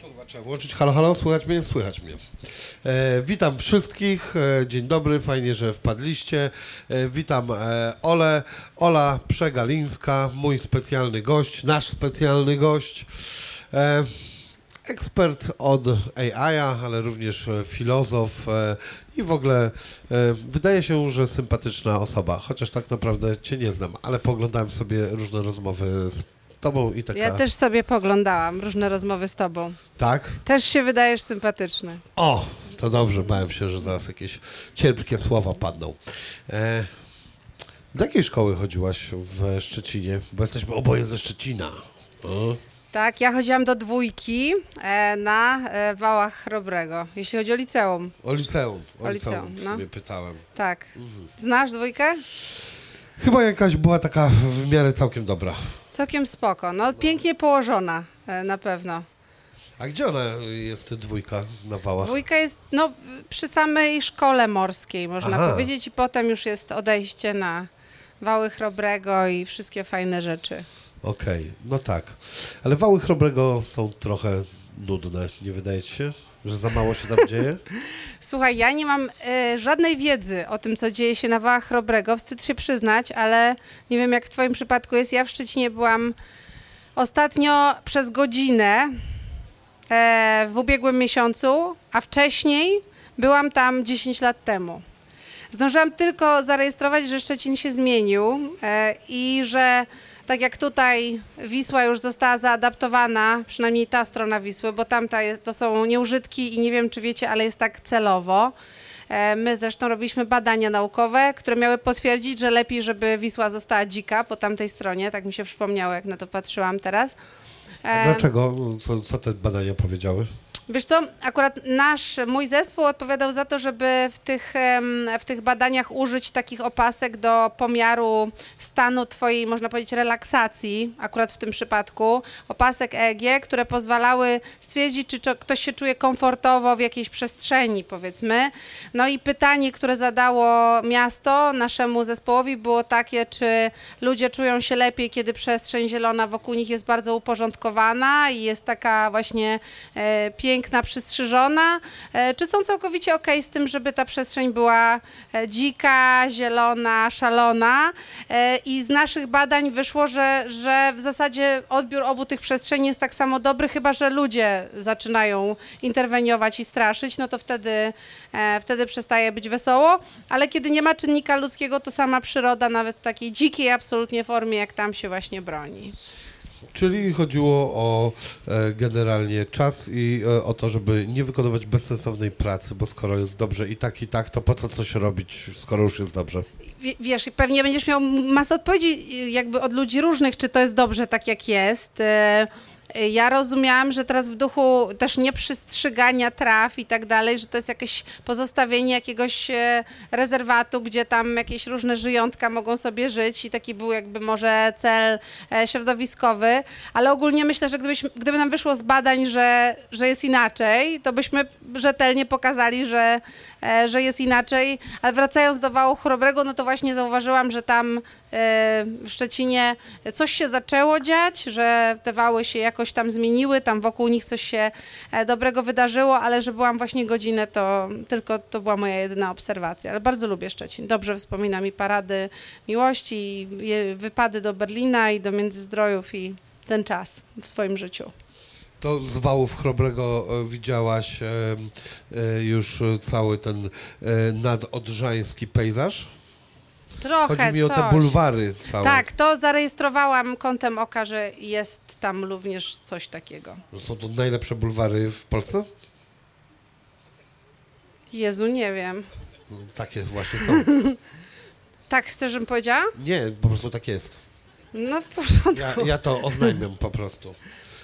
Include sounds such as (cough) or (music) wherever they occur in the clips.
Tu chyba trzeba włączyć. Halo, halo, słychać mnie? Słychać mnie. E, witam wszystkich. E, dzień dobry, fajnie, że wpadliście. E, witam e, Ole, Ola Przegalińska, mój specjalny gość, nasz specjalny gość. E, ekspert od AI, ale również filozof e, i w ogóle wydaje się, że sympatyczna osoba, chociaż tak naprawdę cię nie znam, ale poglądałem sobie różne rozmowy z tobą i taka... Ja też sobie poglądałam różne rozmowy z tobą. Tak? Też się wydajesz sympatyczny. O, to dobrze, bałem się, że zaraz jakieś cierpkie słowa padną. E, do jakiej szkoły chodziłaś w Szczecinie? Bo jesteśmy oboje ze Szczecina. O, Tak, ja chodziłam do dwójki e, na e, Wałach Chrobrego, jeśli chodzi o liceum. o liceum. O, O liceum, liceum, no. sobie pytałem. Tak. Znasz dwójkę? Chyba jakaś była taka w miarę całkiem dobra. Całkiem spoko. No, pięknie położona e, na pewno. A gdzie ona jest, dwójka na wałach? Dwójka jest no, przy samej szkole morskiej, można Aha. powiedzieć, i potem już jest odejście na Wały Chrobrego i wszystkie fajne rzeczy. Okej, no tak. Ale wały chrobrego są trochę nudne, nie wydaje ci się? Że za mało się tam dzieje? (laughs) Słuchaj, ja nie mam e, żadnej wiedzy o tym, co dzieje się na Wałach Chrobrego. Wstyd się przyznać, ale nie wiem, jak w twoim przypadku jest. Ja w Szczecinie byłam ostatnio przez godzinę e, w ubiegłym miesiącu, a wcześniej byłam tam 10 lat temu. Zdążyłam tylko zarejestrować, że Szczecin się zmienił e, i że tak jak tutaj Wisła już została zaadaptowana, przynajmniej ta strona Wisły, bo tamta jest, to są nieużytki i nie wiem, czy wiecie, ale jest tak celowo. E, My zresztą robiliśmy badania naukowe, które miały potwierdzić, że lepiej, żeby Wisła została dzika po tamtej stronie, tak mi się przypomniało, jak na to patrzyłam teraz. A E, dlaczego? Co, co te badania powiedziały? Wiesz co, akurat nasz, mój zespół odpowiadał za to, żeby w tych, w tych badaniach użyć takich opasek do pomiaru stanu twojej, można powiedzieć, relaksacji, akurat w tym przypadku, opasek EEG, które pozwalały stwierdzić, czy ktoś się czuje komfortowo w jakiejś przestrzeni, powiedzmy. No i pytanie, które zadało miasto naszemu zespołowi było takie, czy ludzie czują się lepiej, kiedy przestrzeń zielona wokół nich jest bardzo uporządkowana i jest taka właśnie e, piękna, przystrzyżona, e, czy są całkowicie okej z tym, żeby ta przestrzeń była e, dzika, zielona, szalona. E, I z naszych badań wyszło, że, że w zasadzie odbiór obu tych przestrzeni jest tak samo dobry, chyba że ludzie zaczynają interweniować i straszyć, no to wtedy, wtedy przestaje być wesoło, ale kiedy nie ma czynnika ludzkiego, to sama przyroda, nawet w takiej dzikiej absolutnie formie, jak tam się właśnie broni. Czyli chodziło o e, generalnie czas i e, o to, żeby nie wykonywać bezsensownej pracy, bo skoro jest dobrze i tak, i tak, to po co coś robić, skoro już jest dobrze? Wie- Wiesz, pewnie będziesz miał masę odpowiedzi jakby od ludzi różnych, czy to jest dobrze tak, jak jest. E, Ja rozumiałam, że teraz w duchu też nieprzystrzygania traw i tak dalej, że to jest jakieś pozostawienie jakiegoś e, rezerwatu, gdzie tam jakieś różne żyjątka mogą sobie żyć i taki był jakby może cel e, środowiskowy, ale ogólnie myślę, że gdybyś, gdyby nam wyszło z badań, że, że jest inaczej, to byśmy rzetelnie pokazali, że, że jest inaczej. Ale wracając do wału chrobrego, no to właśnie zauważyłam, że tam e, w Szczecinie coś się zaczęło dziać, że te wały się jakoś tam zmieniły, tam wokół nich coś się e, dobrego wydarzyło, ale że byłam właśnie godzinę, to tylko to była moja jedyna obserwacja. Ale bardzo lubię Szczecin. Dobrze wspominam i parady miłości, wypady do Berlina i do Międzyzdrojów i ten czas w swoim życiu. To z wałów chrobrego e, widziałaś e, e, już cały ten nadodrzański pejzaż? Trochę Chodzi mi o te coś. bulwary całe. Tak, to zarejestrowałam kątem oka, że jest tam również coś takiego. Są to najlepsze bulwary w Polsce? Jezu, nie wiem. Takie właśnie są. (laughs) Tak chcesz, żebym powiedziała? Nie, po prostu tak jest. No w porządku. Ja, ja to oznajmiam po prostu.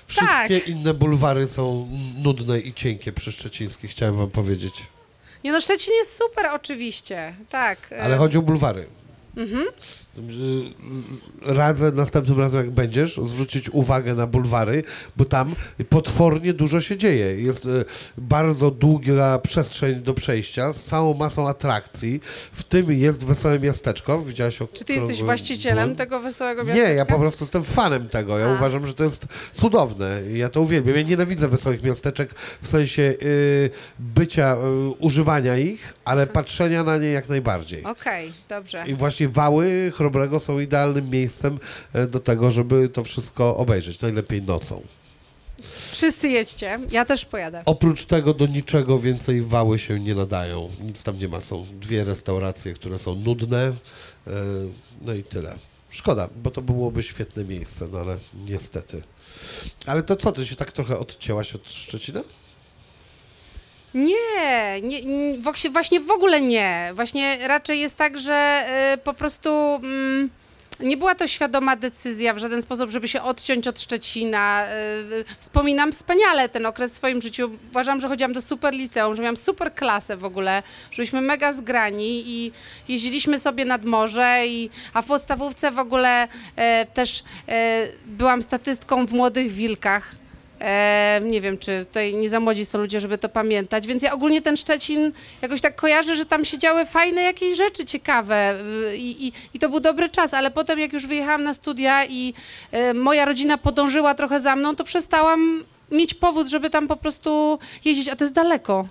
Wszystkie Tak. inne bulwary są nudne i cienkie przy Szczecińskich, chciałem wam powiedzieć. Nie no, Szczecin jest super oczywiście, tak. Ale chodzi o bulwary. Mhm. Radzę następnym razem, jak będziesz, zwrócić uwagę na bulwary, bo tam potwornie dużo się dzieje. Jest e, bardzo długa przestrzeń do przejścia z całą masą atrakcji. W tym jest Wesołe Miasteczko. Widziałaś o Czy ty jesteś byłem? właścicielem tego wesołego Nie, miasteczka? ja po prostu jestem fanem tego. Ja A. uważam, że to jest cudowne. Ja to uwielbiam. Ja nienawidzę wesołych miasteczek w sensie y, bycia, y, używania ich, ale patrzenia na nie jak najbardziej. Okej, dobrze. I właśnie wały Chrobrego są idealnym miejscem e, do tego, żeby to wszystko obejrzeć. Najlepiej nocą. Wszyscy jedźcie, ja też pojadę. Oprócz tego do niczego więcej wały się nie nadają. Nic tam nie ma. Są dwie restauracje, które są nudne. e, No i tyle. Szkoda, bo to byłoby świetne miejsce, no ale niestety. Ale to co, ty się tak trochę odcięłaś od Szczecina? Nie, nie, nie właśnie, w ogóle nie. Właśnie raczej jest tak, że y, po prostu mm, nie była to świadoma decyzja w żaden sposób, żeby się odciąć od Szczecina. Y, wspominam wspaniale ten okres w swoim życiu. Uważam, że chodziłam do super liceum, że miałam super klasę w ogóle, że byliśmy mega zgrani i jeździliśmy sobie nad morze, i, a w podstawówce w ogóle też byłam statystką w Młodych Wilkach. E, nie wiem, czy tutaj nie za młodzi są ludzie, żeby to pamiętać, więc ja ogólnie ten Szczecin jakoś tak kojarzę, że tam się działy fajne jakieś rzeczy ciekawe y, i, i, i to był dobry czas, ale potem jak już wyjechałam na studia i e, moja rodzina podążyła trochę za mną, to przestałam mieć powód, żeby tam po prostu jeździć, a to jest daleko.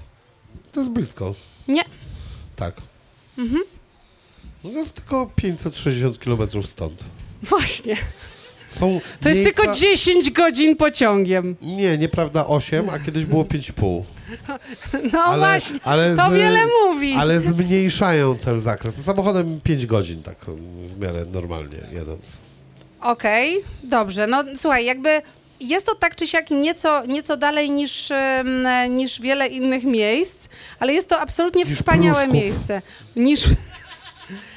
To jest blisko. Nie, Tak. Mhm. No to jest tylko 560 km stąd. właśnie. Są To jest miejsca... tylko 10 godzin pociągiem. Nie, nieprawda 8, a kiedyś było 5,5. No Ale- właśnie, ale to z- wiele mówi. Ale zmniejszają ten zakres. Samochodem 5 godzin, tak w miarę normalnie jedąc. Okej, dobrze. No słuchaj, jakby jest to tak czy siak nieco, nieco dalej niż, niż wiele innych miejsc, ale jest to absolutnie Niż wspaniałe miejsce. Niż,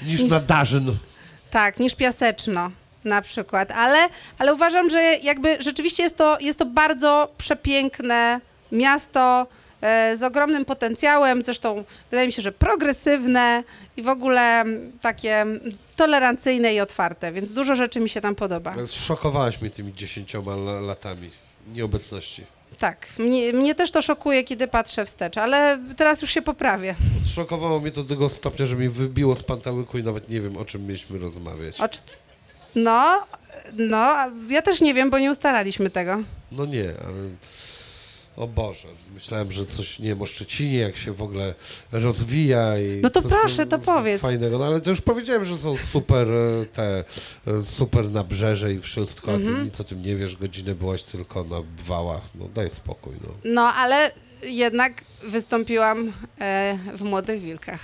Niż na Darzyn. tak, niż Piaseczno na przykład, ale, ale uważam, że jakby rzeczywiście jest to, jest to bardzo przepiękne miasto e, z ogromnym potencjałem, zresztą wydaje mi się, że progresywne i w ogóle takie tolerancyjne i otwarte, więc dużo rzeczy mi się tam podoba. Szokowałaś mnie tymi 10 la- latami nieobecności. Tak, mnie, mnie też to szokuje, kiedy patrzę wstecz, ale teraz już się poprawię. Szokowało mnie to do tego stopnia, że mi wybiło z pantałyku i nawet nie wiem, o czym mieliśmy rozmawiać. O, no, no, a ja też nie wiem, bo nie ustalaliśmy tego. No nie, ale... O Boże, myślałem, że coś, nie wiem, o Szczecinie, jak się w ogóle rozwija i... No to co proszę, to powiedz. Fajnego, no ale to już powiedziałem, że są super e, te, e, super nabrzeże i wszystko, a Mhm. ty nic o tym nie wiesz, godzinę byłaś tylko na wałach, no daj spokój, no. No, ale jednak wystąpiłam e, w Młodych Wilkach.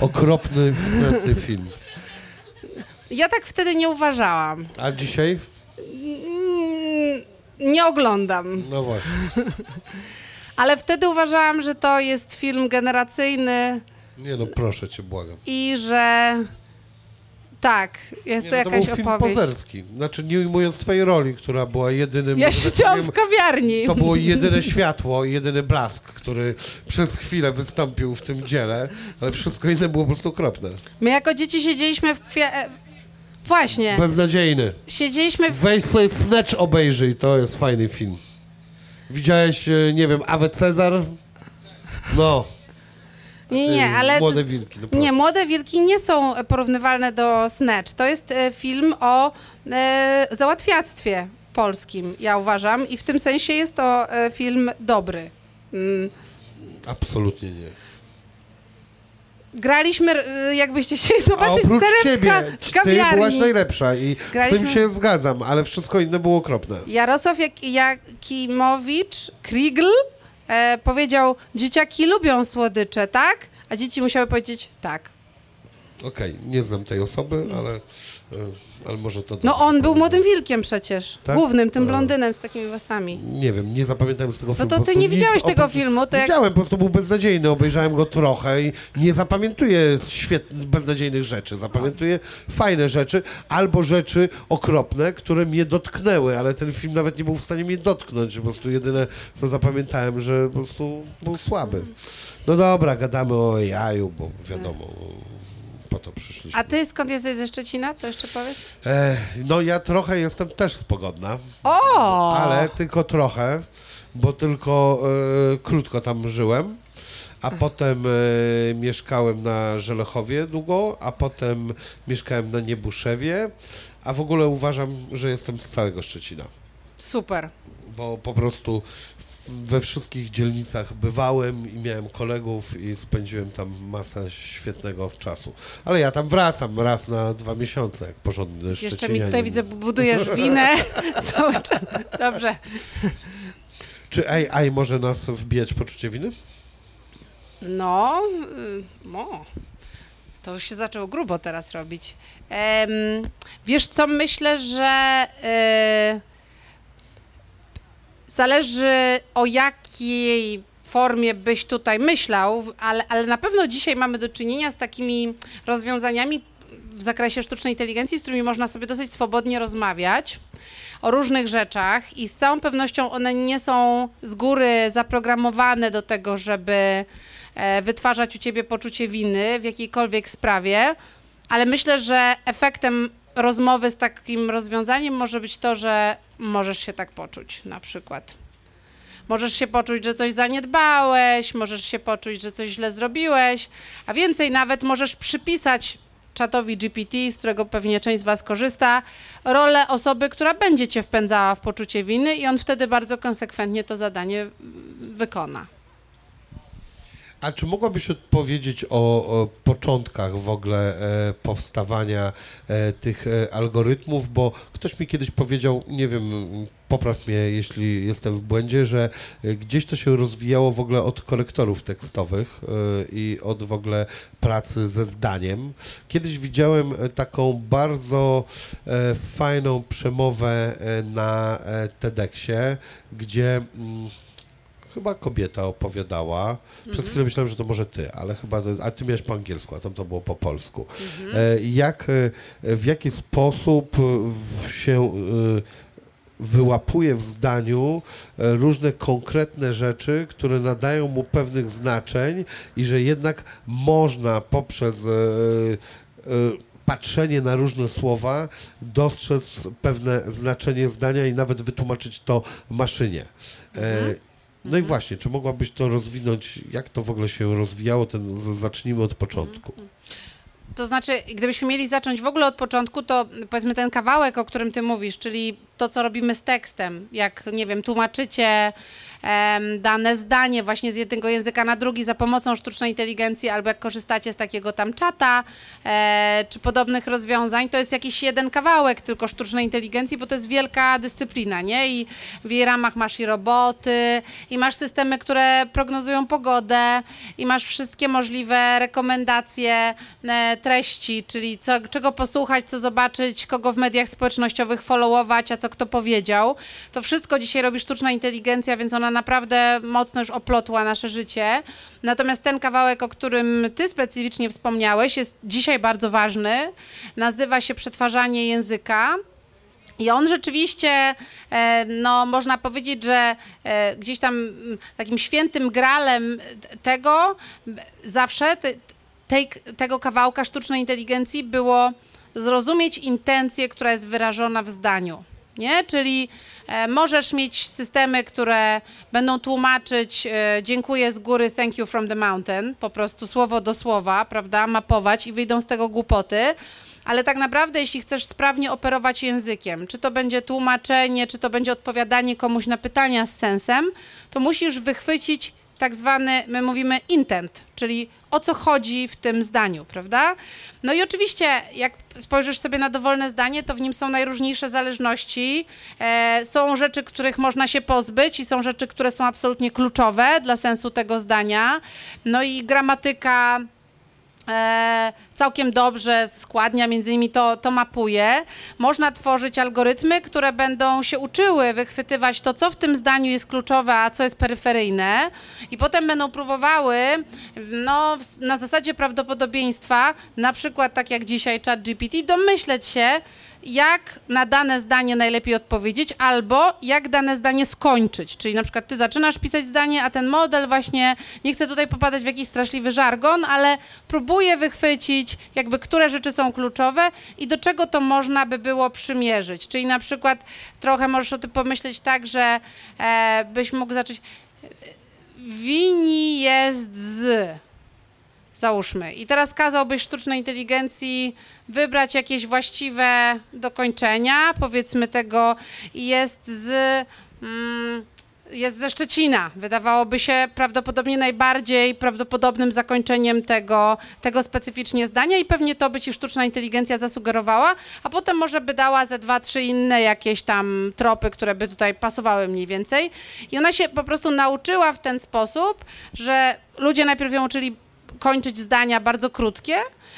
Okropny, wstrętny film. Ja tak wtedy nie uważałam. A dzisiaj? Mm, nie oglądam, No właśnie. (laughs) ale wtedy uważałam, że to jest film generacyjny Nie no, proszę cię, błagam. i że tak, jest Nie, to no, to jakaś był film opowieść. pozerski. Znaczy, nie ujmując twojej roli, która była jedynym... Ja siedziałam w kawiarni. To było jedyne światło, jedyny blask, który przez chwilę wystąpił w tym dziele, ale wszystko inne było po prostu okropne. My jako dzieci siedzieliśmy w e, Właśnie, Beznadziejny. siedzieliśmy w... Weź sobie Snatch obejrzyj, to jest fajny film. Widziałeś, e, nie wiem, Awe Cezar? No. Nie, nie, ale... Młode wilki. No Nie, Młode Wilki nie są porównywalne do Snatch. To jest e, film o e, załatwiactwie polskim, ja uważam. I w tym sensie jest to e, film dobry. Mm. Absolutnie nie. Graliśmy, e, jakbyście (laughs) chcieli A zobaczyć oprócz scenę w, ciebie, ka- w ty byłaś najlepsza i Graliśmy- tym się zgadzam, ale wszystko inne było okropne. Jarosław Jak- Jakimowicz, Krigl, e, powiedział, dzieciaki lubią słodycze, tak? A dzieci musiały powiedzieć tak. Okej, nie znam tej osoby, ale, ale może to... No dobrze on był młodym wilkiem przecież, Tak? głównym, tym A. blondynem z takimi włosami. Nie wiem, nie zapamiętałem z tego filmu. No to ty nie nic widziałeś tego filmu, to jak- Widziałem, po prostu był beznadziejny, obejrzałem go trochę i nie zapamiętuję świetnych, beznadziejnych rzeczy. Zapamiętuję fajne rzeczy albo rzeczy okropne, które mnie dotknęły, ale ten film nawet nie był w stanie mnie dotknąć. Po prostu jedyne, co zapamiętałem, że po prostu był słaby. No dobra, gadamy o jaju, bo wiadomo, po to przyszliśmy. A ty skąd jesteś ze Szczecina? To jeszcze powiedz. E, no ja trochę jestem też z Pogodna, O! ale tylko trochę, bo tylko e, krótko tam żyłem. A potem e, mieszkałem na Żelechowie długo, a potem mieszkałem na Niebuszewie, a w ogóle uważam, że jestem z całego Szczecina. Super. bo po prostu we wszystkich dzielnicach bywałem i miałem kolegów i spędziłem tam masę świetnego czasu. Ale ja tam wracam raz na dwa miesiące, jak porządny Jeszcze mi tutaj widzę, budujesz winę (laughs) cały czas. Dobrze. Czy AI może nas wbijać poczucie winy? No, no. To już się zaczęło grubo teraz robić. Em, wiesz co, myślę, że y, zależy o jakiej formie byś tutaj myślał, ale, ale na pewno dzisiaj mamy do czynienia z takimi rozwiązaniami w zakresie sztucznej inteligencji, z którymi można sobie dosyć swobodnie rozmawiać o różnych rzeczach i z całą pewnością one nie są z góry zaprogramowane do tego, żeby e, wytwarzać u ciebie poczucie winy w jakiejkolwiek sprawie, ale myślę, że efektem rozmowy z takim rozwiązaniem może być to, że możesz się tak poczuć na przykład. Możesz się poczuć, że coś zaniedbałeś, możesz się poczuć, że coś źle zrobiłeś, a więcej nawet możesz przypisać czatowi GPT, z którego pewnie część z Was korzysta, rolę osoby, która będzie Cię wpędzała w poczucie winy i on wtedy bardzo konsekwentnie to zadanie wykona. A czy mogłabyś odpowiedzieć o, o początkach w ogóle e, powstawania e, tych e, algorytmów? Bo ktoś mi kiedyś powiedział, nie wiem, popraw mnie, jeśli jestem w błędzie, że e, gdzieś to się rozwijało w ogóle od korektorów tekstowych e, i od w ogóle pracy ze zdaniem. Kiedyś widziałem e, taką bardzo fajną przemowę na TEDxie, gdzie. Mm, Chyba kobieta opowiadała. Przez chwilę myślałem, że to może ty, ale chyba. A ty miałeś po angielsku, a tam to było po polsku. E, jak, e, w jaki sposób się e, wyłapuje w zdaniu różne konkretne rzeczy, które nadają mu pewnych znaczeń i że jednak można poprzez patrzenie na różne słowa dostrzec pewne znaczenie zdania i nawet wytłumaczyć to maszynie. E, no i właśnie, czy mogłabyś to rozwinąć, jak to w ogóle się rozwijało, ten, zacznijmy od początku. To znaczy, gdybyśmy mieli zacząć w ogóle od początku, to powiedzmy ten kawałek, o którym ty mówisz, czyli to, co robimy z tekstem, jak, nie wiem, tłumaczycie dane zdanie właśnie z jednego języka na drugi za pomocą sztucznej inteligencji, albo jak korzystacie z takiego tam czata, e, czy podobnych rozwiązań, to jest jakiś jeden kawałek tylko sztucznej inteligencji, bo to jest wielka dyscyplina, nie? I w jej ramach masz i roboty, i masz systemy, które prognozują pogodę, i masz wszystkie możliwe rekomendacje e, treści, czyli co, czego posłuchać, co zobaczyć, kogo w mediach społecznościowych followować, a co kto powiedział. To wszystko dzisiaj robi sztuczna inteligencja, więc ona naprawdę mocno już oplotła nasze życie. Natomiast ten kawałek, o którym ty specyficznie wspomniałeś, jest dzisiaj bardzo ważny. Nazywa się przetwarzanie języka. I on rzeczywiście, e, no można powiedzieć, że e, gdzieś tam mm, takim świętym gralem tego zawsze te, tej, tego kawałka sztucznej inteligencji było zrozumieć intencję, która jest wyrażona w zdaniu. Nie? Czyli e, możesz mieć systemy, które będą tłumaczyć e, dziękuję z góry, thank you from the mountain, po prostu słowo do słowa, prawda, mapować i wyjdą z tego głupoty. Ale tak naprawdę, jeśli chcesz sprawnie operować językiem, czy to będzie tłumaczenie, czy to będzie odpowiadanie komuś na pytania z sensem, to musisz wychwycić tak zwany, my mówimy intent, czyli o co chodzi w tym zdaniu, prawda? No i oczywiście, jak spojrzysz sobie na dowolne zdanie, to w nim są najróżniejsze zależności. E, są rzeczy, których można się pozbyć i są rzeczy, które są absolutnie kluczowe dla sensu tego zdania. No i gramatyka całkiem dobrze składnia, między innymi to, to mapuje. Można tworzyć algorytmy, które będą się uczyły wychwytywać to, co w tym zdaniu jest kluczowe, a co jest peryferyjne i potem będą próbowały no, na zasadzie prawdopodobieństwa, na przykład tak jak dzisiaj ChatGPT, domyśleć się, jak na dane zdanie najlepiej odpowiedzieć, albo jak dane zdanie skończyć. Czyli na przykład ty zaczynasz pisać zdanie, a ten model właśnie, nie chcę tutaj popadać w jakiś straszliwy żargon, ale próbuje wychwycić jakby, które rzeczy są kluczowe i do czego to można by było przymierzyć. Czyli na przykład trochę możesz o tym pomyśleć tak, że e, byś mógł zacząć Wini jest z. Załóżmy. I teraz kazałbyś sztucznej inteligencji wybrać jakieś właściwe dokończenia, powiedzmy tego, i jest z. Mm, jest ze Szczecina. Wydawałoby się prawdopodobnie najbardziej prawdopodobnym zakończeniem tego, tego specyficznie zdania i pewnie to by ci sztuczna inteligencja zasugerowała, a potem może by dała ze dwa, trzy inne jakieś tam tropy, które by tutaj pasowały mniej więcej. I ona się po prostu nauczyła w ten sposób, że ludzie najpierw ją uczyli kończyć zdania bardzo krótkie,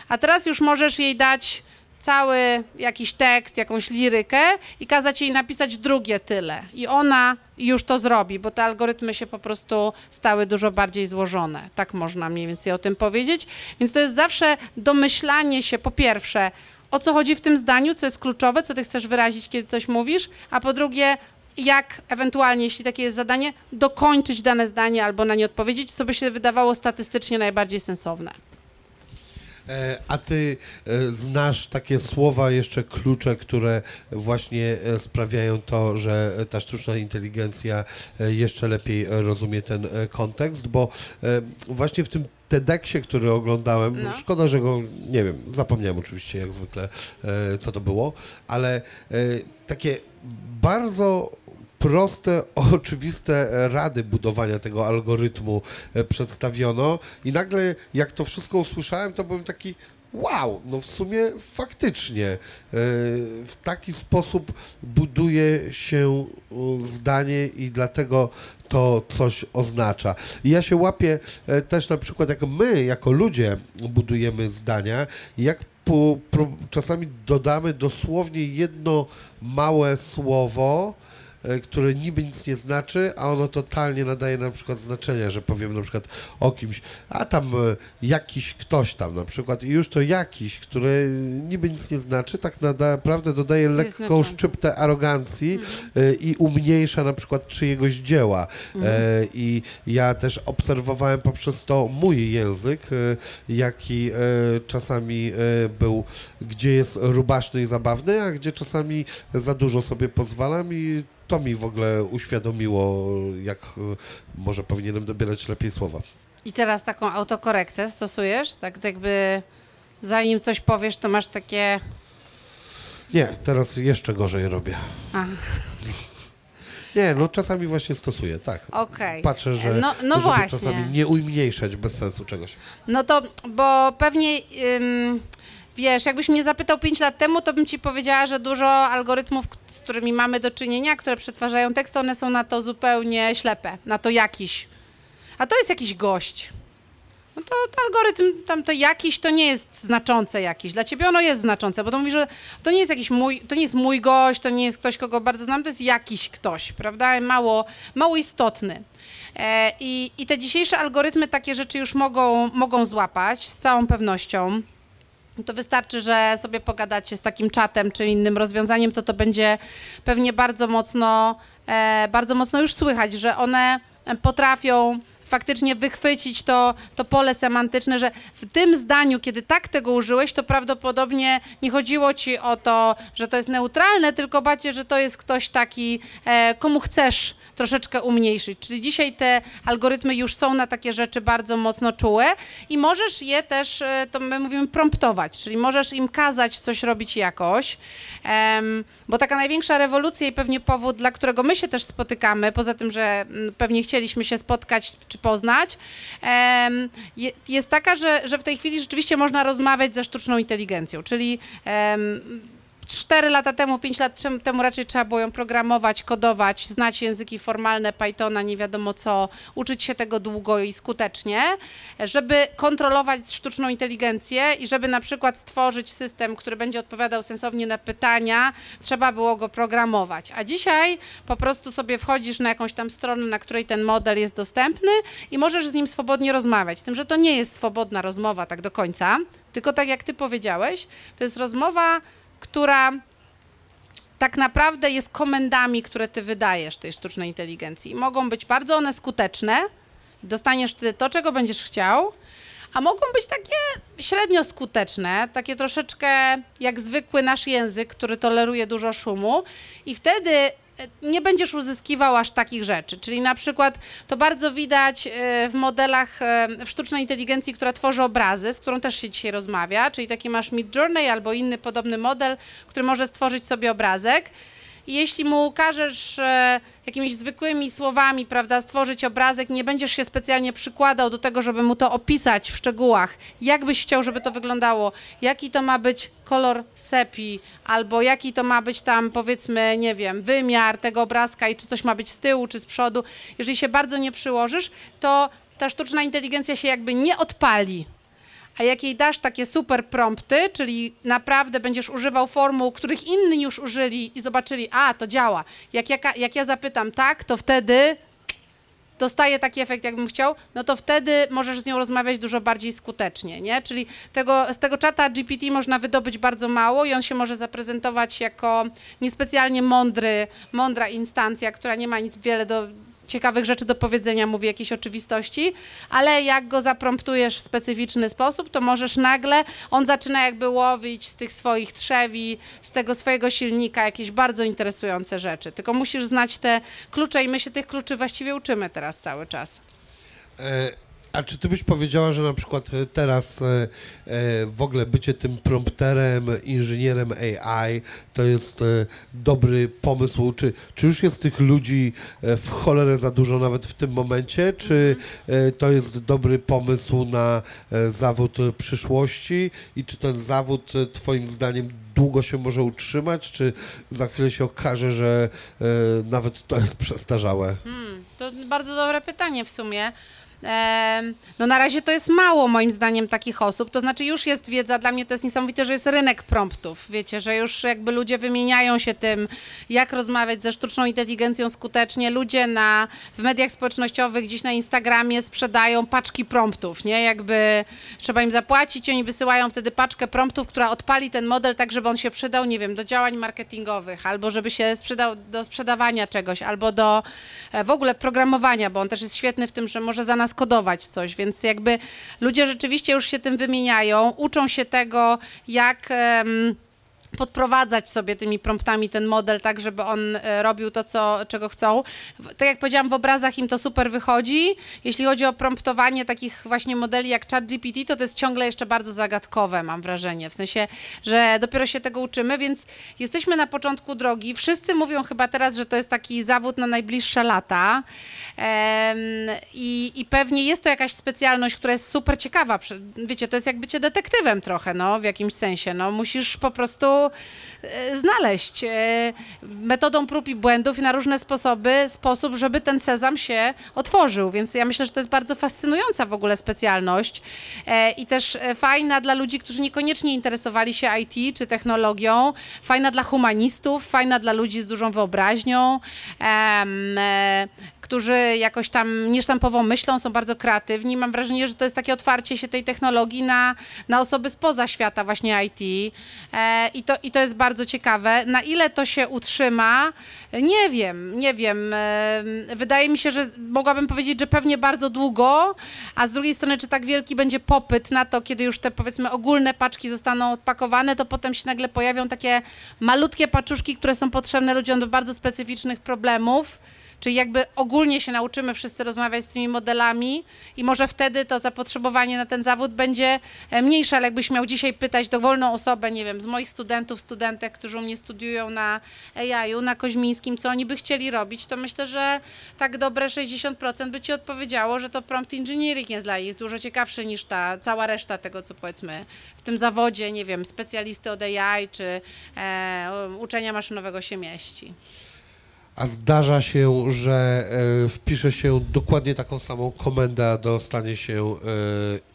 a teraz już możesz jej dać cały jakiś tekst, jakąś lirykę i kazać jej napisać drugie tyle. I ona już to zrobi, bo te algorytmy się po prostu stały dużo bardziej złożone. Tak można mniej więcej o tym powiedzieć. Więc to jest zawsze domyślanie się, po pierwsze, o co chodzi w tym zdaniu, co jest kluczowe, co ty chcesz wyrazić, kiedy coś mówisz, a po drugie, jak ewentualnie, jeśli takie jest zadanie, dokończyć dane zdanie albo na nie odpowiedzieć, co by się wydawało statystycznie najbardziej sensowne. E, A ty e, znasz takie słowa, jeszcze klucze, które właśnie e, sprawiają to, że ta sztuczna inteligencja jeszcze lepiej rozumie ten kontekst, bo właśnie w tym TEDxie, który oglądałem, No. szkoda, że go, nie wiem, zapomniałem oczywiście jak zwykle, co to było, ale takie bardzo proste, (laughs) oczywiste rady budowania tego algorytmu e, przedstawiono i nagle jak to wszystko usłyszałem, to byłem taki wow, no w sumie faktycznie e, w taki sposób buduje się zdanie i dlatego to coś oznacza. I ja się łapię e, też na przykład, jak my jako ludzie budujemy zdania, jak po, pro, czasami dodamy dosłownie jedno małe słowo, które niby nic nie znaczy, a ono totalnie nadaje na przykład znaczenia, że powiem na przykład o kimś, a tam e, jakiś ktoś tam na przykład i już to jakiś, które niby nic nie znaczy, tak naprawdę dodaje lekką szczyptę arogancji e, i umniejsza na przykład czyjegoś dzieła. E, I ja też obserwowałem poprzez to mój język, e, jaki e, czasami e, był, gdzie jest rubaszny i zabawny, a gdzie czasami za dużo sobie pozwalam i to mi w ogóle uświadomiło, jak e, może powinienem dobierać lepiej słowa. I teraz taką autokorektę stosujesz? Tak jakby zanim coś powiesz, to masz takie... Nie, teraz jeszcze gorzej robię. (laughs) Nie, no czasami właśnie stosuję, tak. okej. Patrzę, że No, no właśnie. czasami nie umniejszać bez sensu czegoś. No to, bo pewnie, ym, wiesz, jakbyś mnie zapytał 5 lat temu, to bym ci powiedziała, że dużo algorytmów, z którymi mamy do czynienia, które przetwarzają tekst, one są na to zupełnie ślepe, na to jakiś. A to jest jakiś gość. No to, to algorytm, tam to jakiś, to nie jest znaczące jakiś. Dla ciebie ono jest znaczące, bo to mówi, że to nie jest jakiś mój, to nie jest mój gość, to nie jest ktoś, kogo bardzo znam, to jest jakiś ktoś, prawda? Mało, mało istotny. E, i, I te dzisiejsze algorytmy takie rzeczy już mogą, mogą złapać z całą pewnością. To wystarczy, że sobie pogadacie z takim czatem czy innym rozwiązaniem, to to będzie pewnie bardzo mocno, e, bardzo mocno już słychać, że one potrafią faktycznie wychwycić to, to pole semantyczne, że w tym zdaniu, kiedy tak tego użyłeś, to prawdopodobnie nie chodziło ci o to, że to jest neutralne, tylko bardziej, że to jest ktoś taki, e, komu chcesz troszeczkę umniejszyć. Czyli dzisiaj te algorytmy już są na takie rzeczy bardzo mocno czułe i możesz je też, e, to my mówimy, promptować, czyli możesz im kazać coś robić jakoś, bo taka największa rewolucja i pewnie powód, dla którego my się też spotykamy, poza tym, że mm, pewnie chcieliśmy się spotkać czy poznać, jest taka, że, że w tej chwili rzeczywiście można rozmawiać ze sztuczną inteligencją, czyli 4 lata temu, 5 lat temu raczej trzeba było ją programować, kodować, znać języki formalne Pythona, nie wiadomo co, uczyć się tego długo i skutecznie, żeby kontrolować sztuczną inteligencję i żeby na przykład stworzyć system, który będzie odpowiadał sensownie na pytania, trzeba było go programować. A dzisiaj po prostu sobie wchodzisz na jakąś tam stronę, na której ten model jest dostępny i możesz z nim swobodnie rozmawiać. Z tym, że to nie jest swobodna rozmowa tak do końca, tylko tak jak ty powiedziałeś, to jest rozmowa która tak naprawdę jest komendami, które ty wydajesz tej sztucznej inteligencji. Mogą być bardzo one skuteczne, dostaniesz ty to, czego będziesz chciał, a mogą być takie średnio skuteczne, takie troszeczkę jak zwykły nasz język, który toleruje dużo szumu i wtedy nie będziesz uzyskiwał aż takich rzeczy. Czyli na przykład to bardzo widać e, w modelach e, w sztucznej inteligencji, która tworzy obrazy, z którą też się dzisiaj rozmawia, czyli taki masz Midjourney albo inny podobny model, który może stworzyć sobie obrazek. I jeśli mu każesz e, jakimiś zwykłymi słowami, prawda, stworzyć obrazek, nie będziesz się specjalnie przykładał do tego, żeby mu to opisać w szczegółach, jak byś chciał, żeby to wyglądało, jaki to ma być kolor sepi, albo jaki to ma być tam, powiedzmy, nie wiem, wymiar tego obrazka i czy coś ma być z tyłu, czy z przodu. Jeżeli się bardzo nie przyłożysz, to ta sztuczna inteligencja się jakby nie odpali, a jak jej dasz takie super prompty, czyli naprawdę będziesz używał formuł, których inni już użyli i zobaczyli, a to działa. Jak, ja, jak ja zapytam tak, to wtedy dostaje taki efekt, jakbym chciał, no to wtedy możesz z nią rozmawiać dużo bardziej skutecznie, nie? Czyli tego, z tego czata GPT można wydobyć bardzo mało i on się może zaprezentować jako niespecjalnie mądry, mądra instancja, która nie ma nic wiele do ciekawych rzeczy do powiedzenia, mówi jakieś oczywistości, ale jak go zapromptujesz w specyficzny sposób, to możesz nagle, on zaczyna jakby łowić z tych swoich trzewi, z tego swojego silnika jakieś bardzo interesujące rzeczy. Tylko musisz znać te klucze i my się tych kluczy właściwie uczymy teraz cały czas. E a czy ty byś powiedziała, że na przykład e, teraz e, e, w ogóle bycie tym prompterem, inżynierem AI to jest dobry pomysł? Czy, czy już jest tych ludzi w cholerę za dużo nawet w tym momencie? Czy to jest dobry pomysł na zawód przyszłości? I czy ten zawód twoim zdaniem długo się może utrzymać, czy za chwilę się okaże, że nawet to jest przestarzałe? Hmm, to bardzo dobre pytanie w sumie. No na razie to jest mało moim zdaniem takich osób, to znaczy już jest wiedza, dla mnie to jest niesamowite, że jest rynek promptów, wiecie, że już jakby ludzie wymieniają się tym, jak rozmawiać ze sztuczną inteligencją skutecznie, ludzie na, w mediach społecznościowych, gdzieś na Instagramie sprzedają paczki promptów, nie, jakby trzeba im zapłacić, oni wysyłają wtedy paczkę promptów, która odpali ten model tak, żeby on się przydał, nie wiem, do działań marketingowych, albo żeby się sprzedał do sprzedawania czegoś, albo do e, w ogóle programowania, bo on też jest świetny w tym, że może za nas skodować coś, więc jakby ludzie rzeczywiście już się tym wymieniają, uczą się tego, jak. Um, podprowadzać sobie tymi promptami ten model tak, żeby on e, robił to, co, czego chcą. Tak jak powiedziałam, w obrazach im to super wychodzi. Jeśli chodzi o promptowanie takich właśnie modeli jak ChatGPT, to to jest ciągle jeszcze bardzo zagadkowe, mam wrażenie. W sensie, że dopiero się tego uczymy, więc jesteśmy na początku drogi. Wszyscy mówią chyba teraz, że to jest taki zawód na najbliższe lata. I, I pewnie jest to jakaś specjalność, która jest super ciekawa. Wiecie, to jest jak bycie detektywem trochę, no, w jakimś sensie. No, musisz po prostu znaleźć e, metodą prób i błędów i na różne sposoby, sposób, żeby ten sezam się otworzył. Więc ja myślę, że to jest bardzo fascynująca w ogóle specjalność e, i też fajna dla ludzi, którzy niekoniecznie interesowali się IT czy technologią, fajna dla humanistów, fajna dla ludzi z dużą wyobraźnią, którzy jakoś tam niesztampowo myślą, są bardzo kreatywni. Mam wrażenie, że to jest takie otwarcie się tej technologii na, na osoby spoza świata właśnie IT e, i, to, i to jest bardzo ciekawe. Na ile to się utrzyma, nie wiem, nie wiem. Wydaje mi się, że mogłabym powiedzieć, że pewnie bardzo długo, a z drugiej strony, czy tak wielki będzie popyt na to, kiedy już te powiedzmy ogólne paczki zostaną odpakowane, to potem się nagle pojawią takie malutkie paczuszki, które są potrzebne ludziom do bardzo specyficznych problemów Czyli jakby ogólnie się nauczymy wszyscy rozmawiać z tymi modelami i może wtedy to zapotrzebowanie na ten zawód będzie e, mniejsze, ale jakbyś miał dzisiaj pytać dowolną osobę, nie wiem, z moich studentów, studentek, którzy u mnie studiują na AI-u, na Koźmińskim, co oni by chcieli robić, to myślę, że tak dobre 60% by ci odpowiedziało, że to prompt engineering jest dla nich jest dużo ciekawszy niż ta cała reszta tego, co powiedzmy w tym zawodzie, nie wiem, specjalisty od AI czy e, uczenia maszynowego się mieści. A zdarza się, że e, wpisze się dokładnie taką samą komendę, a dostanie się e,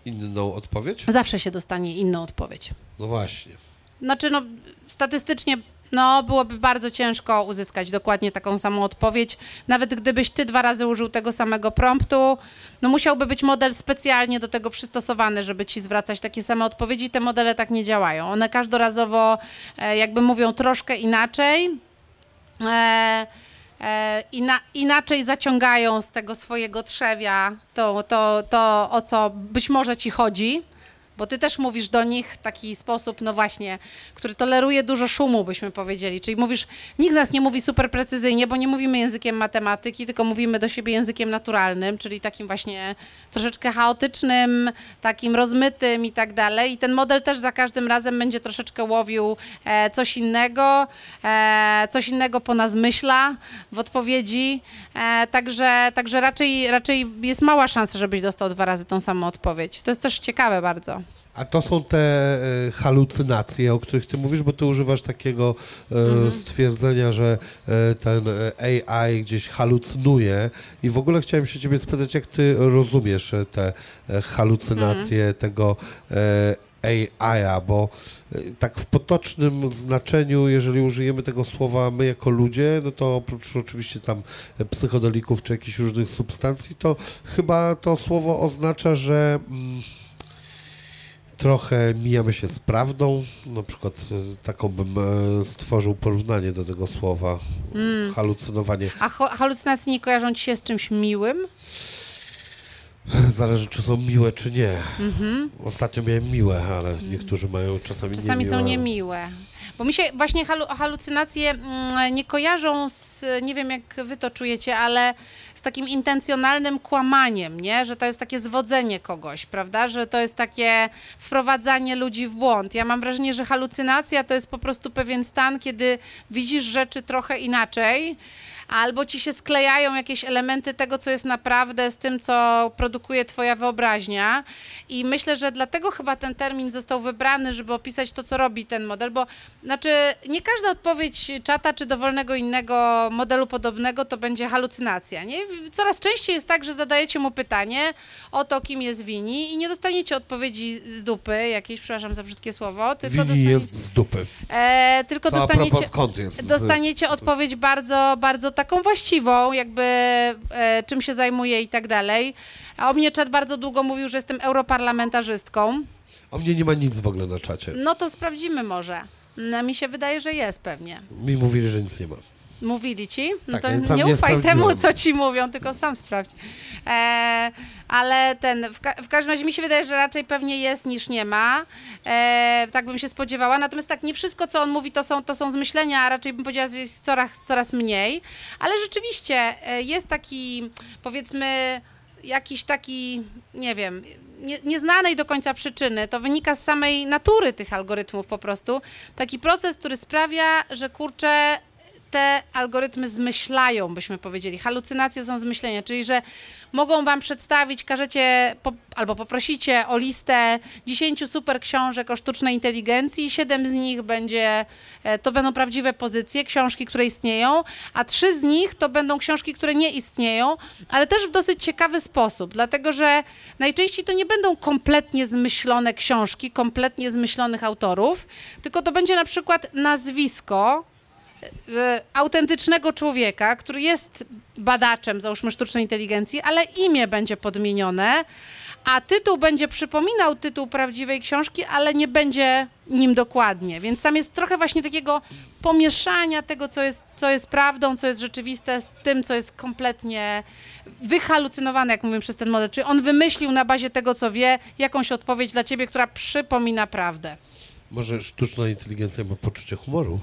inną odpowiedź? Zawsze się dostanie inną odpowiedź. No właśnie. Znaczy, no, statystycznie no, byłoby bardzo ciężko uzyskać dokładnie taką samą odpowiedź. Nawet gdybyś ty dwa razy użył tego samego promptu, no musiałby być model specjalnie do tego przystosowany, żeby ci zwracać takie same odpowiedzi. Te modele tak nie działają. One każdorazowo e, jakby mówią troszkę inaczej e, ina, inaczej zaciągają z tego swojego trzewia to, to, to, o co być może ci chodzi. Bo ty też mówisz do nich taki sposób, no właśnie, który toleruje dużo szumu, byśmy powiedzieli. Czyli mówisz, nikt z nas nie mówi super precyzyjnie, bo nie mówimy językiem matematyki, tylko mówimy do siebie językiem naturalnym, czyli takim właśnie troszeczkę chaotycznym, takim rozmytym i tak dalej. I ten model też za każdym razem będzie troszeczkę łowił e, coś innego, e, coś innego po nas myśla w odpowiedzi. E, także także raczej, raczej jest mała szansa, żebyś dostał dwa razy tą samą odpowiedź. To jest też ciekawe bardzo. A to są te e, halucynacje, o których ty mówisz, bo ty używasz takiego e, Mhm. stwierdzenia, że e, ten AI gdzieś halucynuje i w ogóle chciałem się ciebie spytać, jak ty rozumiesz te halucynacje Mhm. tego AI-a, bo tak w potocznym znaczeniu, jeżeli użyjemy tego słowa my jako ludzie, no to oprócz oczywiście tam psychodelików czy jakichś różnych substancji, to chyba to słowo oznacza, że... Mm, trochę mijamy się z prawdą. Na przykład e, taką bym e, stworzył porównanie do tego słowa halucynowanie. A halucynacje nie kojarzą ci się z czymś miłym? Zależy, czy są miłe, czy nie. Ostatnio miałem miłe, ale niektórzy mają czasami, Czasami niemiłe. są niemiłe. Bo mi się właśnie halu- halucynacje mm, nie kojarzą z, nie wiem jak wy to czujecie, ale z takim intencjonalnym kłamaniem, nie? Że to jest takie zwodzenie kogoś, prawda? Że to jest takie wprowadzanie ludzi w błąd. Ja mam wrażenie, że halucynacja to jest po prostu pewien stan, kiedy widzisz rzeczy trochę inaczej, albo ci się sklejają jakieś elementy tego, co jest naprawdę z tym, co produkuje twoja wyobraźnia. I myślę, że dlatego chyba ten termin został wybrany, żeby opisać to, co robi ten model, bo znaczy nie każda odpowiedź czata czy dowolnego innego modelu podobnego to będzie halucynacja. Nie? Coraz częściej jest tak, że zadajecie mu pytanie o to, kim jest Wini i nie dostaniecie odpowiedzi z dupy jakiejś, przepraszam za brzydkie słowo, tylko Wini jest z dupy. e, tylko To dostaniecie, skąd jest? dostaniecie odpowiedź bardzo, bardzo taką właściwą, jakby e, czym się zajmuje i tak dalej. A o mnie czat bardzo długo mówił, że jestem europarlamentarzystką. O mnie nie ma nic w ogóle na czacie. No to sprawdzimy może. No, mi się wydaje, że jest pewnie. Mi mówili, że nic nie ma. Mówili ci? No Tak, to nie ufaj temu, co ci mówią, tylko sam sprawdź. E, ale ten, w, ka- w każdym razie mi się wydaje, że raczej pewnie jest niż nie ma. E, tak bym się spodziewała. Natomiast tak, nie wszystko, co on mówi, to są, to są zmyślenia, a raczej bym powiedziała, że jest coraz, coraz mniej. Ale rzeczywiście e, jest taki, powiedzmy, jakiś taki, nie wiem, nie, nieznanej do końca przyczyny, to wynika z samej natury tych algorytmów po prostu. Taki proces, który sprawia, że kurczę, te algorytmy zmyślają, byśmy powiedzieli. Halucynacje są zmyślenia, czyli że mogą wam przedstawić, każecie po, albo poprosicie o listę 10 super książek o sztucznej inteligencji i 7 z nich będzie, e, to będą prawdziwe pozycje, książki, które istnieją, a trzy z nich to będą książki, które nie istnieją, ale też w dosyć ciekawy sposób, dlatego że najczęściej to nie będą kompletnie zmyślone książki, kompletnie zmyślonych autorów, tylko to będzie na przykład nazwisko, autentycznego człowieka, który jest badaczem, załóżmy, sztucznej inteligencji, ale imię będzie podmienione, a tytuł będzie przypominał tytuł prawdziwej książki, ale nie będzie nim dokładnie. Więc tam jest trochę właśnie takiego pomieszania tego, co jest, co jest prawdą, co jest rzeczywiste, z tym, co jest kompletnie wyhalucynowane, jak mówię, przez ten model. Czyli on wymyślił na bazie tego, co wie, jakąś odpowiedź dla ciebie, która przypomina prawdę. Może sztuczna inteligencja ma poczucie humoru?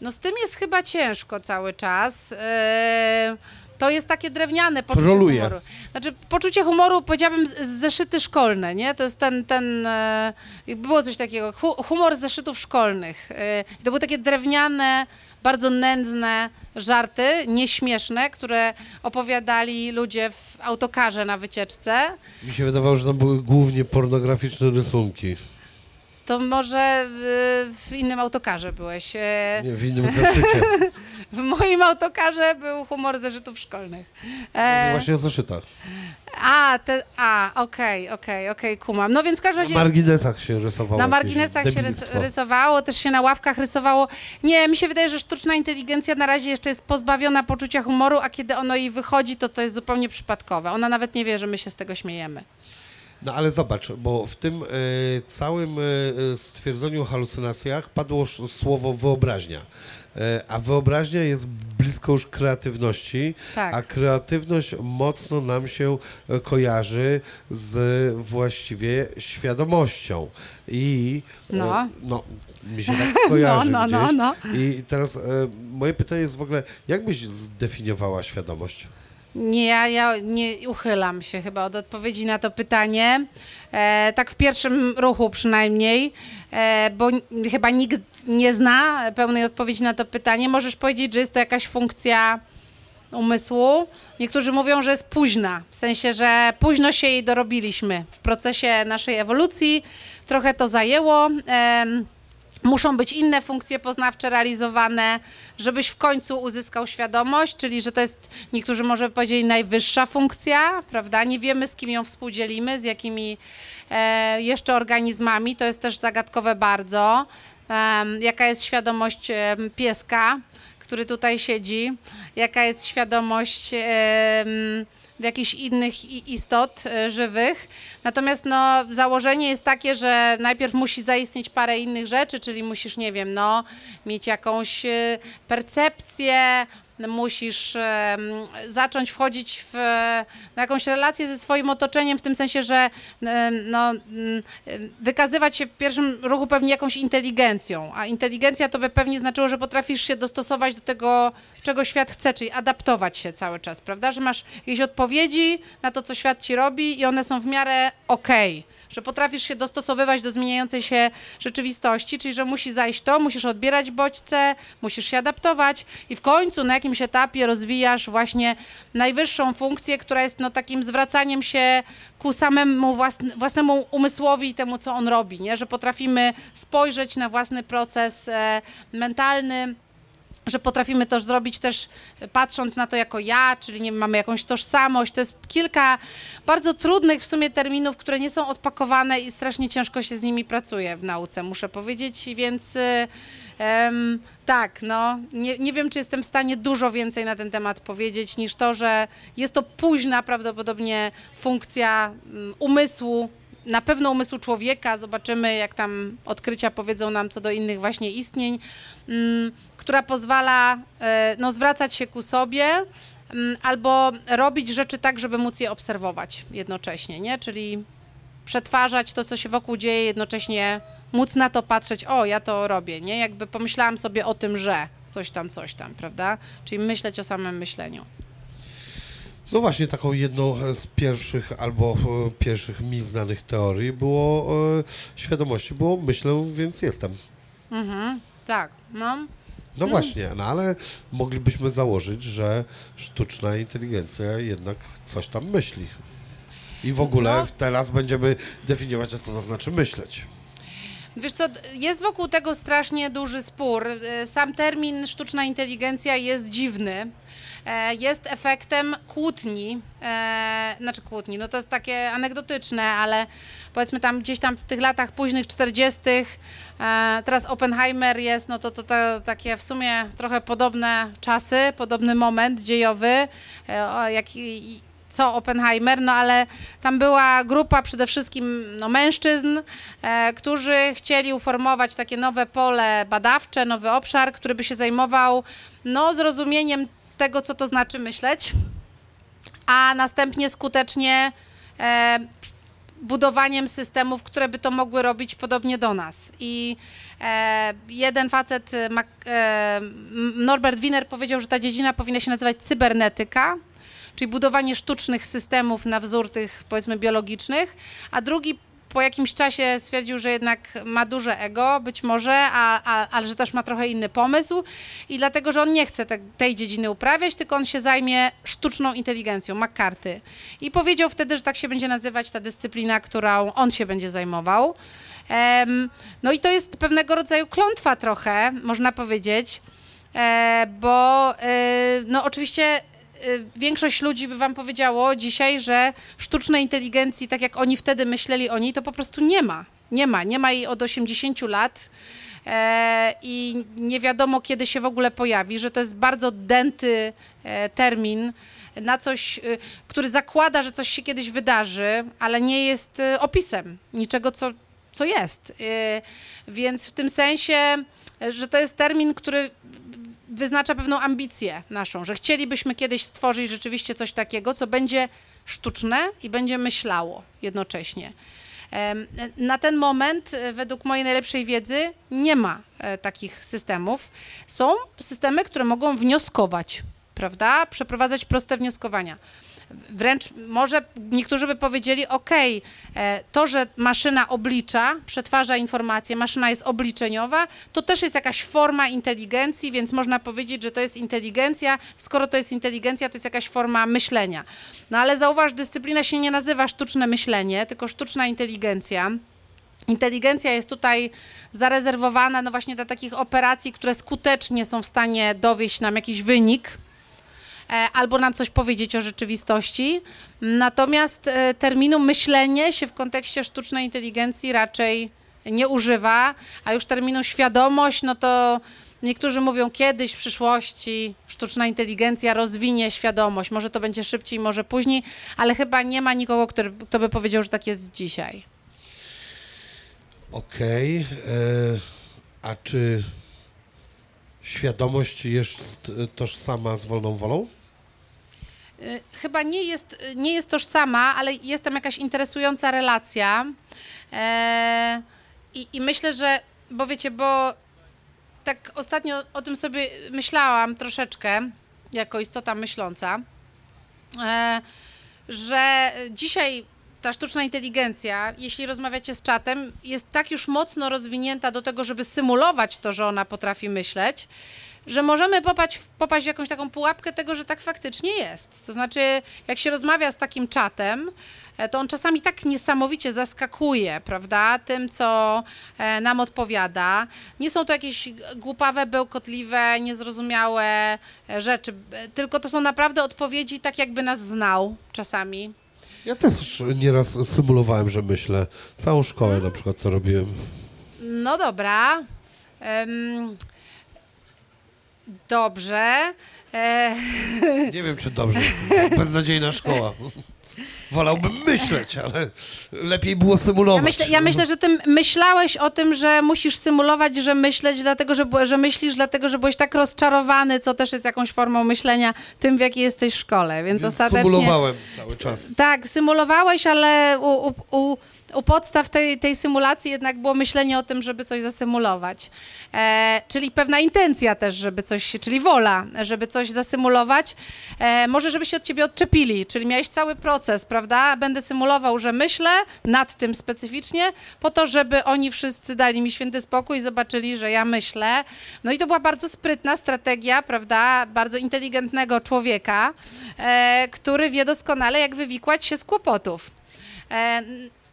No z tym jest chyba ciężko cały czas. Eee, To jest takie drewniane poczucie Troluje. humoru. Znaczy poczucie humoru powiedziałabym z- zeszyty szkolne, nie? To jest ten, ten e, było coś takiego, hu, humor z zeszytów szkolnych. E, To były takie drewniane, bardzo nędzne żarty, nieśmieszne, które opowiadali ludzie w autokarze na wycieczce. Mi się wydawało, że tam były głównie pornograficzne rysunki. To może w, w innym autokarze byłeś. E, Nie, w innym zeszycie. (laughs) W moim autokarze był humor zeszytów szkolnych. E, Właśnie o zeszytach. a, te, a, okej, okej, okej, kumam. No więc w każdym Na razie marginesach się rysowało. na marginesach się rys, rysowało, też się na ławkach rysowało. Nie, mi się wydaje, że sztuczna inteligencja na razie jeszcze jest pozbawiona poczucia humoru, a kiedy ono jej wychodzi, to to jest zupełnie przypadkowe. Ona nawet nie wie, że my się z tego śmiejemy. No ale zobacz, bo w tym e, całym e, stwierdzeniu o halucynacjach padło słowo wyobraźnia. E, A wyobraźnia jest blisko już kreatywności, Tak. a kreatywność mocno nam się kojarzy z właściwie świadomością. I No. no mi się tak (laughs) kojarzy no, no, gdzieś. no. I teraz moje pytanie jest w ogóle, jak byś zdefiniowała świadomość? Nie, ja, ja nie uchylam się chyba od odpowiedzi na to pytanie. E, tak w pierwszym ruchu przynajmniej, e, bo chyba nikt nie zna pełnej odpowiedzi na to pytanie. Możesz powiedzieć, że jest to jakaś funkcja umysłu. Niektórzy mówią, że jest późna, w sensie, że późno się jej dorobiliśmy w procesie naszej ewolucji. Trochę to zajęło. Em, Muszą być inne funkcje poznawcze realizowane, żebyś w końcu uzyskał świadomość, czyli że to jest, niektórzy może powiedzieli, najwyższa funkcja, prawda? Nie wiemy, z kim ją współdzielimy, z jakimi e, jeszcze organizmami, to jest też zagadkowe bardzo. Em, jaka jest świadomość em, pieska, który tutaj siedzi, jaka jest świadomość jakichś innych istot e, żywych. Natomiast no, założenie jest takie, że najpierw musi zaistnieć parę innych rzeczy, czyli musisz, nie wiem, no, mieć jakąś e, percepcję, musisz zacząć wchodzić w jakąś relację ze swoim otoczeniem, w tym sensie, że no, mm, wykazywać się w pierwszym ruchu pewnie jakąś inteligencją, a inteligencja to by pewnie znaczyło, że potrafisz się dostosować do tego, czego świat chce, czyli adaptować się cały czas, prawda? Że masz jakieś odpowiedzi na to, co świat ci robi i one są w miarę okej. Że potrafisz się dostosowywać do zmieniającej się rzeczywistości, czyli że musi zajść to, musisz odbierać bodźce, musisz się adaptować i w końcu na jakimś etapie rozwijasz właśnie najwyższą funkcję, która jest no, takim zwracaniem się ku samemu własn- własnemu umysłowi i temu, co on robi, nie? że potrafimy spojrzeć na własny proces e, mentalny, że potrafimy to zrobić też e, patrząc na to jako ja, czyli nie mamy jakąś tożsamość. To jest kilka bardzo trudnych w sumie terminów, które nie są odpakowane i strasznie ciężko się z nimi pracuje w nauce, muszę powiedzieć, więc em, tak, no, nie, nie wiem, czy jestem w stanie dużo więcej na ten temat powiedzieć, niż to, że jest to późna prawdopodobnie funkcja mm, umysłu, na pewno umysłu człowieka, zobaczymy jak tam odkrycia powiedzą nam co do innych właśnie istnień, mm, która pozwala e, no, zwracać się ku sobie mm, albo robić rzeczy tak, żeby móc je obserwować jednocześnie, nie? Czyli przetwarzać to, co się wokół dzieje, jednocześnie móc na to patrzeć, o, ja to robię, nie? Jakby pomyślałam sobie o tym, że coś tam, coś tam, prawda? Czyli myśleć o samym myśleniu. No właśnie, taką jedną z pierwszych albo e, pierwszych mi znanych teorii było e, świadomości, było myślę, więc jestem. Mhm, tak, no. No właśnie, no ale moglibyśmy założyć, że sztuczna inteligencja jednak coś tam myśli. I w ogóle No. teraz będziemy definiować, co to znaczy myśleć. Wiesz co, jest wokół tego strasznie duży spór. E, Sam termin sztuczna inteligencja jest dziwny. E, Jest efektem kłótni, e, znaczy kłótni, no to jest takie anegdotyczne, ale powiedzmy tam gdzieś tam w tych latach późnych 40. e, Teraz Oppenheimer jest, no to, to, to takie w sumie trochę podobne czasy, podobny moment dziejowy, jak i- co Oppenheimer, no ale tam była grupa przede wszystkim no, mężczyzn, e, którzy chcieli uformować takie nowe pole badawcze, nowy obszar, który by się zajmował no, zrozumieniem tego, co to znaczy myśleć, a następnie skutecznie e, budowaniem systemów, które by to mogły robić podobnie do nas. I e, jeden facet, e, Mac, e, Norbert Wiener powiedział, że ta dziedzina powinna się nazywać cybernetyka, czyli budowanie sztucznych systemów na wzór tych, powiedzmy, biologicznych, a drugi po jakimś czasie stwierdził, że jednak ma duże ego, być może, a, a, ale że też ma trochę inny pomysł i dlatego, że on nie chce te, tej dziedziny uprawiać, tylko on się zajmie sztuczną inteligencją, McCarthy. I powiedział wtedy, że tak się będzie nazywać ta dyscyplina, którą on się będzie zajmował. Em, no i to jest pewnego rodzaju klątwa trochę, można powiedzieć, e, bo e, no oczywiście większość ludzi by wam powiedziało dzisiaj, że sztucznej inteligencji, tak jak oni wtedy myśleli o niej, to po prostu nie ma. Nie ma. Nie ma jej od 80 lat e, i nie wiadomo, kiedy się w ogóle pojawi, że to jest bardzo dęty e, termin na coś, y, który zakłada, że coś się kiedyś wydarzy, ale nie jest y, opisem niczego, co, co jest. Y, Więc w tym sensie, y, że to jest termin, który wyznacza pewną ambicję naszą, że chcielibyśmy kiedyś stworzyć rzeczywiście coś takiego, co będzie sztuczne i będzie myślało jednocześnie. Na ten moment, e, według mojej najlepszej wiedzy, nie ma e, takich systemów. Są systemy, które mogą wnioskować, prawda? Przeprowadzać proste wnioskowania. Wręcz może niektórzy by powiedzieli, ok, to, że maszyna oblicza, przetwarza informacje, maszyna jest obliczeniowa, to też jest jakaś forma inteligencji, więc można powiedzieć, że to jest inteligencja. Skoro to jest inteligencja, to jest jakaś forma myślenia. No ale zauważ, dyscyplina się nie nazywa sztuczne myślenie, tylko sztuczna inteligencja. Inteligencja jest tutaj zarezerwowana no właśnie dla takich operacji, które skutecznie są w stanie dowieść nam jakiś wynik e, albo nam coś powiedzieć o rzeczywistości. Natomiast e, terminu myślenie się w kontekście sztucznej inteligencji raczej nie używa, a już terminu świadomość, no to niektórzy mówią kiedyś w przyszłości sztuczna inteligencja rozwinie świadomość. Może to będzie szybciej, może później, ale chyba nie ma nikogo, który, kto by powiedział, że tak jest dzisiaj. Okej. e, A czy świadomość jest tożsama z wolną wolą? Y, Chyba nie jest, y, nie jest tożsama, ale jest tam jakaś interesująca relacja. E, i, I myślę, że, bo wiecie, bo tak ostatnio o tym sobie myślałam troszeczkę, jako istota myśląca, e, że dzisiaj ta sztuczna inteligencja, jeśli rozmawiacie z czatem, jest tak już mocno rozwinięta do tego, żeby symulować to, że ona potrafi myśleć, że możemy popaść, popaść w jakąś taką pułapkę tego, że tak faktycznie jest. To znaczy, jak się rozmawia z takim czatem, e, to on czasami tak niesamowicie zaskakuje, prawda, tym, co e, nam odpowiada. Nie są to jakieś głupawe, bełkotliwe, niezrozumiałe e, rzeczy, tylko to są naprawdę odpowiedzi tak, jakby nas znał czasami. Ja też nieraz symulowałem, że myślę. Całą szkołę na przykład co robiłem. No dobra. Em, dobrze. E, (laughs) Nie wiem, czy dobrze. Beznadziejna szkoła. Wolałbym myśleć, ale lepiej było symulować. Ja myślę, ja myślę, że ty myślałeś o tym, że musisz symulować, że myśleć, dlatego że, że myślisz, dlatego że byłeś tak rozczarowany, co też jest jakąś formą myślenia tym, w jakiej jesteś w szkole, więc, Więc ostatecznie... Symulowałem cały czas. Tak, symulowałeś, ale u, u, u, u podstaw tej, tej symulacji jednak było myślenie o tym, żeby coś zasymulować. E, czyli pewna intencja też, żeby coś, czyli wola, żeby coś zasymulować. E, może żeby się od ciebie odczepili, czyli miałeś cały proces, prawda? Będę symulował, że myślę nad tym specyficznie, po to, żeby oni wszyscy dali mi święty spokój i zobaczyli, że ja myślę. No i to była bardzo sprytna strategia, prawda? Bardzo inteligentnego człowieka, e, który wie doskonale, jak wywikłać się z kłopotów.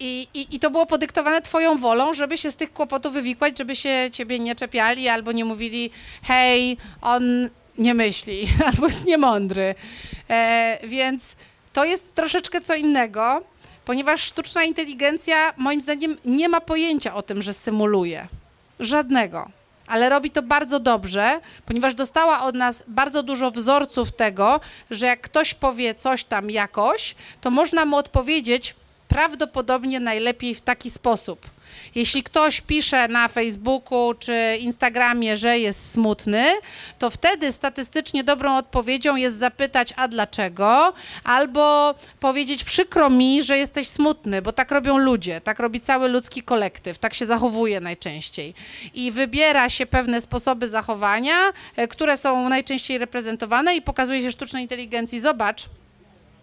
I, i, I to było podyktowane twoją wolą, żeby się z tych kłopotów wywikłać, żeby się ciebie nie czepiali albo nie mówili, hej, on nie myśli, (laughs) albo jest niemądry. E, więc to jest troszeczkę co innego, ponieważ sztuczna inteligencja moim zdaniem nie ma pojęcia o tym, że symuluje. Żadnego. Ale robi to bardzo dobrze, ponieważ dostała od nas bardzo dużo wzorców tego, że jak ktoś powie coś tam jakoś, to można mu odpowiedzieć prawdopodobnie najlepiej w taki sposób. Jeśli ktoś pisze na Facebooku czy Instagramie, że jest smutny, to wtedy statystycznie dobrą odpowiedzią jest zapytać, a dlaczego? Albo powiedzieć, przykro mi, że jesteś smutny, bo tak robią ludzie, tak robi cały ludzki kolektyw, tak się zachowuje najczęściej. I wybiera się pewne sposoby zachowania, e, które są najczęściej reprezentowane i pokazuje się sztucznej inteligencji. Zobacz,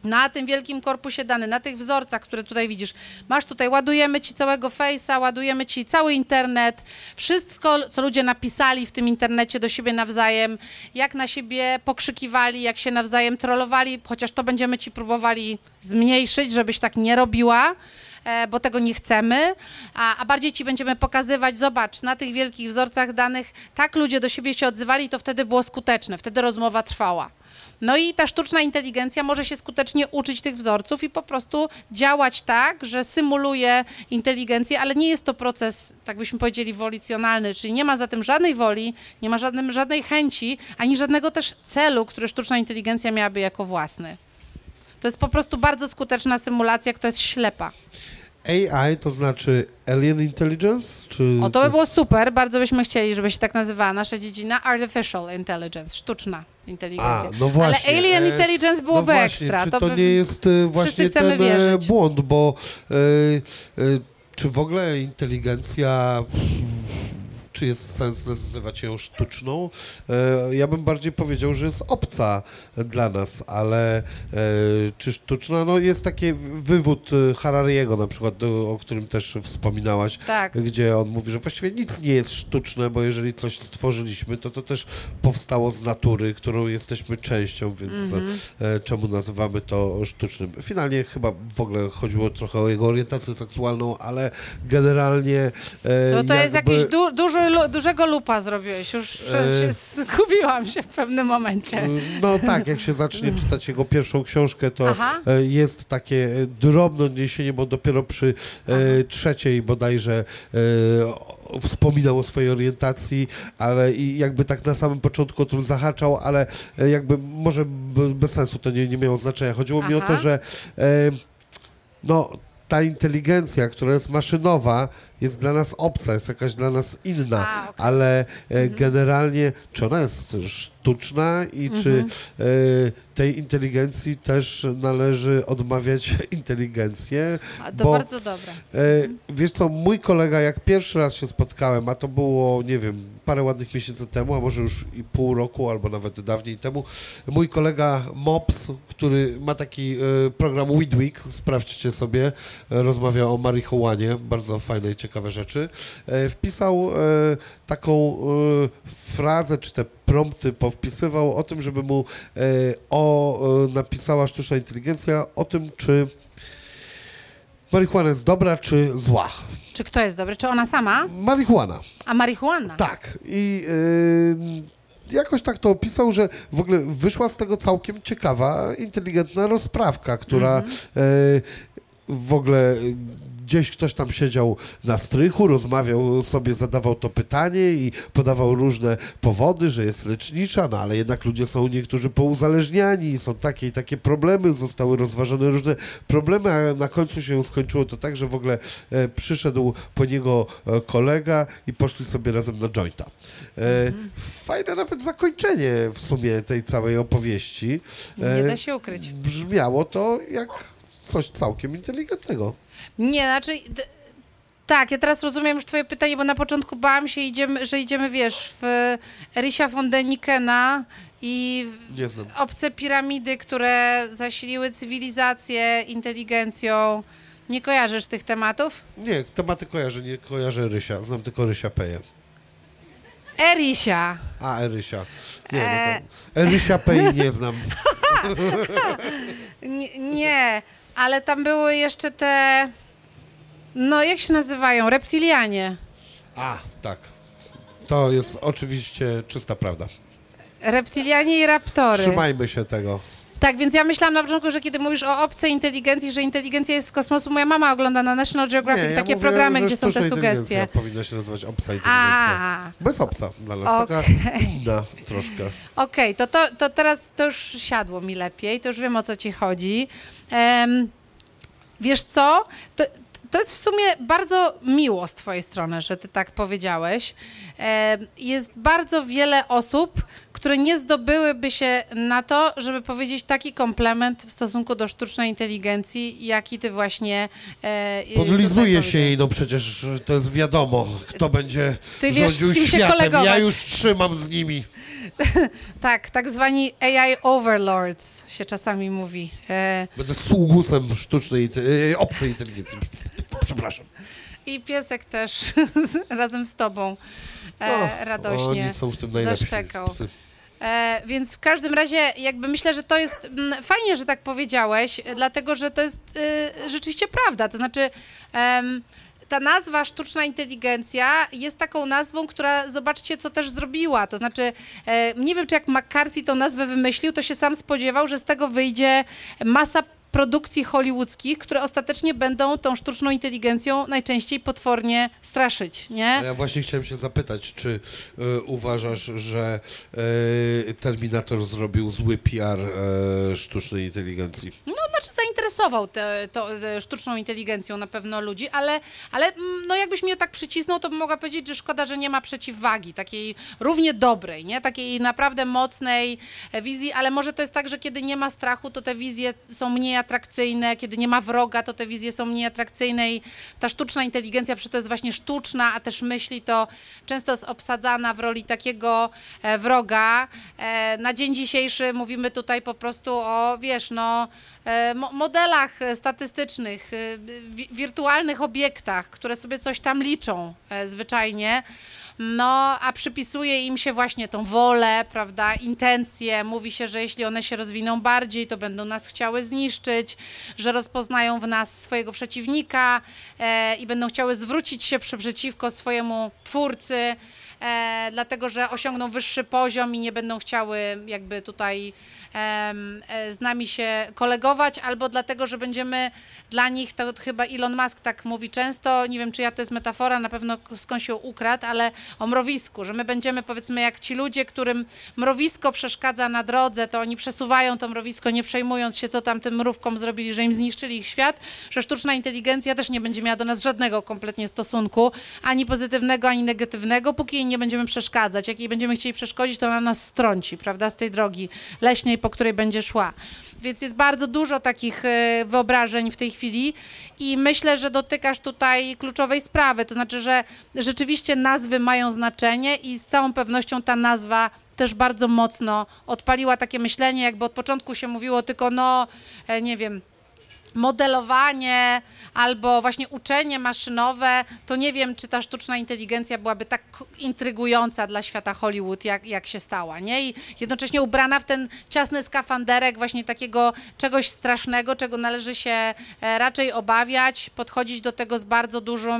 na tym wielkim korpusie danych, na tych wzorcach, które tutaj widzisz. Masz tutaj, ładujemy ci całego Face'a, ładujemy ci cały internet, wszystko, co ludzie napisali w tym internecie do siebie nawzajem, jak na siebie pokrzykiwali, jak się nawzajem trollowali, chociaż to będziemy ci próbowali zmniejszyć, żebyś tak nie robiła e, bo tego nie chcemy, a, a bardziej ci będziemy pokazywać, zobacz, na tych wielkich wzorcach danych, tak ludzie do siebie się odzywali, to wtedy było skuteczne, wtedy rozmowa trwała. No i ta sztuczna inteligencja może się skutecznie uczyć tych wzorców i po prostu działać tak, że symuluje inteligencję, ale nie jest to proces, tak byśmy powiedzieli, wolicjonalny, czyli nie ma za tym żadnej woli, nie ma żadnym, żadnej chęci, ani żadnego też celu, który sztuczna inteligencja miałaby jako własny. To jest po prostu bardzo skuteczna symulacja, która jest ślepa. AI to znaczy Alien Intelligence? Czy O, to by było super, bardzo byśmy chcieli, żeby się tak nazywała nasza dziedzina Artificial Intelligence, sztuczna inteligencja. A, no właśnie. Ale Alien e, Intelligence byłoby no właśnie, ekstra. Czy to to by... nie jest e, właśnie ten e, wierzyć. błąd, bo czy w ogóle inteligencja, czy jest sens nazywać ją sztuczną? E, ja bym bardziej powiedział, że jest obca dla nas, ale e, czy sztuczna? No jest taki wywód e, Harariego na przykład, o którym też wspominałaś, Tak. gdzie on mówi, że właściwie nic nie jest sztuczne, bo jeżeli coś stworzyliśmy, to to też powstało z natury, którą jesteśmy częścią, więc Mhm. czemu nazywamy to sztucznym? Finalnie chyba w ogóle chodziło trochę o jego orientację seksualną, ale generalnie No to jest jakiś du, duży, lu- dużego lupa zrobiłeś, już E, się zgubiłam się w pewnym momencie. No tak, jak się zacznie czytać jego pierwszą książkę, to Aha. e, jest takie e, drobne odniesienie, bo dopiero przy e, trzeciej bodajże e, wspominał o swojej orientacji, ale i jakby tak na samym początku o tym zahaczał, ale e, jakby może bez sensu to nie, nie miało znaczenia. Chodziło mi o Aha. to, że e, no ta inteligencja, która jest maszynowa, jest dla nas obca, jest jakaś dla nas inna, A, okej. ale e, generalnie czy ona jest sztuczna i czy e, tej inteligencji też należy odmawiać (laughs) inteligencję? A to bo- bardzo dobre. E, wiesz co, mój kolega, jak pierwszy raz się spotkałem, a to było, nie wiem, parę ładnych miesięcy temu, a może już i pół roku, albo nawet dawniej temu, mój kolega Mops, który ma taki e, program Weedweek, sprawdźcie sobie, e, rozmawia o marihuanie, bardzo fajne i ciekawe rzeczy, wpisał taką frazę, czy te prompty powpisywał o tym, żeby mu e, o, e, napisała sztuczna inteligencja o tym, czy marihuana jest dobra, czy zła. Czy kto jest dobry? Czy ona sama? Marihuana, A marihuana? tak. I yy, jakoś tak to opisał, że w ogóle wyszła z tego całkiem ciekawa, inteligentna rozprawka, która yy, w ogóle gdzieś ktoś tam siedział na strychu, rozmawiał sobie, zadawał to pytanie i podawał różne powody, że jest lecznicza, no ale jednak ludzie są niektórzy pouzależniani są takie i takie problemy, zostały rozważone różne problemy, a na końcu się skończyło to tak, że w ogóle e, przyszedł po niego e, kolega i poszli sobie razem na jointa. E, Fajne nawet zakończenie w sumie tej całej opowieści. Nie E, da się ukryć. Brzmiało to jak coś całkiem inteligentnego. Nie, znaczy... Tak, ja teraz rozumiem już twoje pytanie, bo na początku bałam się, idziemy, że idziemy, wiesz, w Erysia von Denikena i obce piramidy, które zasiliły cywilizację inteligencją. Nie kojarzysz tych tematów? Nie, tematy kojarzę, nie kojarzę Rysia. Znam tylko Rysia Peje. Erysia. A, Erysia. Nie, E. no. Erysia Pej nie znam. (laughs) Nie, nie, ale tam były jeszcze te. No, jak się nazywają? Reptilianie. A, tak. To jest oczywiście czysta prawda. Reptilianie i raptory. Trzymajmy się tego. Tak, więc ja myślałam na początku, że kiedy mówisz o obcej inteligencji, że inteligencja jest z kosmosu, moja mama ogląda na National Geographic Nie, ja takie mówię, programy, gdzie są te sugestie. powinna się nazywać obca inteligencja. A, Bez obca dla nas, taka inna troszkę. okej, to, to, to teraz to już siadło mi lepiej, to już wiem o co ci chodzi. Wiesz co? To, to jest w sumie bardzo miło z twojej strony, że ty tak powiedziałeś. Jest bardzo wiele osób, które nie zdobyłyby się na to, żeby powiedzieć taki komplement w stosunku do sztucznej inteligencji, jaki ty właśnie e, Podlizuje się jej, no przecież to jest wiadomo, kto będzie Ty wiesz, rządził światem. Ja już trzymam z nimi. (laughs) Tak, tak zwani AI overlords się czasami mówi. E, Będę sługusem sztucznej, e, obcej inteligencji. Przepraszam. I piesek też (laughs) razem z tobą O, e, radośnie. Oni są w tym najlepsi. zaszczekał. Psy. E, więc w każdym razie jakby myślę, że to jest mm, fajnie, że tak powiedziałeś, e, dlatego że to jest e, rzeczywiście prawda. To znaczy ta nazwa sztuczna inteligencja jest taką nazwą, która zobaczcie, co też zrobiła. To znaczy, e, nie wiem, czy jak McCarthy tą nazwę wymyślił, to się sam spodziewał, że z tego wyjdzie masa produkcji hollywoodzkich, które ostatecznie będą tą sztuczną inteligencją najczęściej potwornie straszyć, nie? Ja właśnie chciałem się zapytać, czy e, uważasz, że e, Terminator zrobił zły PR e, sztucznej inteligencji? No, znaczy zainteresował te, to, e, sztuczną inteligencją na pewno ludzi, ale, ale mm, no jakbyś mnie tak przycisnął, to bym mogła powiedzieć, że szkoda, że nie ma przeciwwagi, takiej równie dobrej, nie? Takiej naprawdę mocnej wizji, ale może to jest tak, że kiedy nie ma strachu, to te wizje są mniej atrakcyjne, kiedy nie ma wroga, to te wizje są mniej atrakcyjne i ta sztuczna inteligencja, przecież to jest właśnie sztuczna, a też myśli, to często jest obsadzana w roli takiego e, wroga. E, na dzień dzisiejszy mówimy tutaj po prostu o, wiesz, no, e, mo- modelach statystycznych, wi- wirtualnych obiektach, które sobie coś tam liczą zwyczajnie. No, a przypisuje im się właśnie tą wolę, prawda, intencje. Mówi się, że jeśli one się rozwiną bardziej, to będą nas chciały zniszczyć, że rozpoznają w nas swojego przeciwnika e, i będą chciały zwrócić się przeciwko swojemu twórcy, e, dlatego że osiągną wyższy poziom i nie będą chciały jakby tutaj e, z nami się kolegować, albo dlatego, że będziemy dla nich, to chyba Elon Musk tak mówi często, nie wiem czy ja to jest metafora, na pewno skąd się ukradł, ale o mrowisku, że my będziemy powiedzmy jak ci ludzie, którym mrowisko przeszkadza na drodze, to oni przesuwają to mrowisko, nie przejmując się, co tam tym mrówkom zrobili, że im zniszczyli ich świat, że sztuczna inteligencja też nie będzie miała do nas żadnego kompletnie stosunku, ani pozytywnego, ani negatywnego, póki jej nie będziemy przeszkadzać. Jak jej będziemy chcieli przeszkodzić, to ona nas strąci, prawda, z tej drogi leśnej, po której będzie szła. Więc jest bardzo dużo takich e, wyobrażeń w tej chwili i myślę, że dotykasz tutaj kluczowej sprawy, to znaczy, że rzeczywiście nazwy mają znaczenie i z całą pewnością ta nazwa też bardzo mocno odpaliła takie myślenie, jakby od początku się mówiło tylko, no, e, nie wiem, modelowanie albo właśnie uczenie maszynowe, to nie wiem, czy ta sztuczna inteligencja byłaby tak intrygująca dla świata Hollywood, jak, jak się stała, nie? I jednocześnie ubrana w ten ciasny skafanderek właśnie takiego czegoś strasznego, czego należy się e, raczej obawiać, podchodzić do tego z bardzo dużą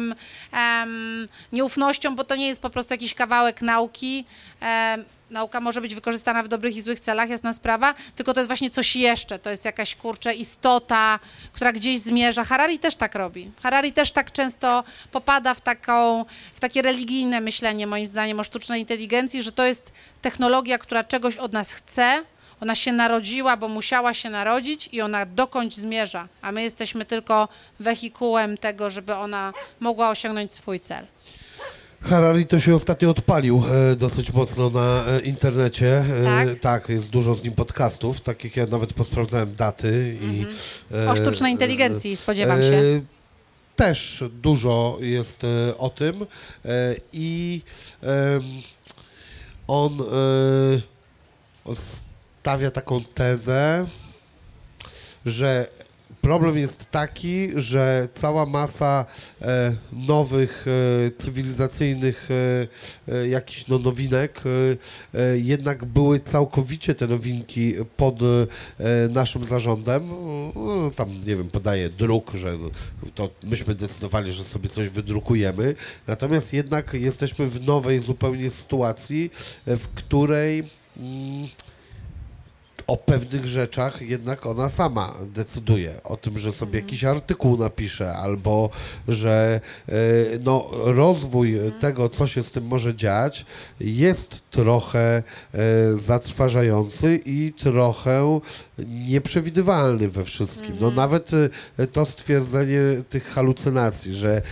em, nieufnością, bo to nie jest po prostu jakiś kawałek nauki, em, nauka może być wykorzystana w dobrych i złych celach, jasna sprawa, tylko to jest właśnie coś jeszcze, to jest jakaś, kurczę, istota, która gdzieś zmierza. Harari też tak robi. Harari też tak często popada w, taką, w takie religijne myślenie, moim zdaniem, o sztucznej inteligencji, że to jest technologia, która czegoś od nas chce, ona się narodziła, bo musiała się narodzić i ona dokądś zmierza, a my jesteśmy tylko wehikułem tego, żeby ona mogła osiągnąć swój cel. Harari to się ostatnio odpalił e, dosyć mocno na e, internecie. E, Tak? tak, jest dużo z nim podcastów, takich ja nawet posprawdzałem daty i... Mhm. O sztucznej inteligencji, spodziewam się. Też dużo jest o tym i on stawia taką tezę, że problem jest taki, że cała masa e, nowych e, cywilizacyjnych e, e, jakichś no, nowinek e, e, jednak były całkowicie te nowinki pod naszym zarządem. No, tam, nie wiem, podaje druk, że to myśmy decydowali, że sobie coś wydrukujemy. Natomiast jednak jesteśmy w nowej zupełnie sytuacji, w której mm, o pewnych rzeczach jednak ona sama decyduje. O tym, że sobie jakiś artykuł napisze, albo że e, no, rozwój tego, co się z tym może dziać, jest trochę e, zatrważający i trochę nieprzewidywalny we wszystkim. No nawet e, to stwierdzenie tych halucynacji, że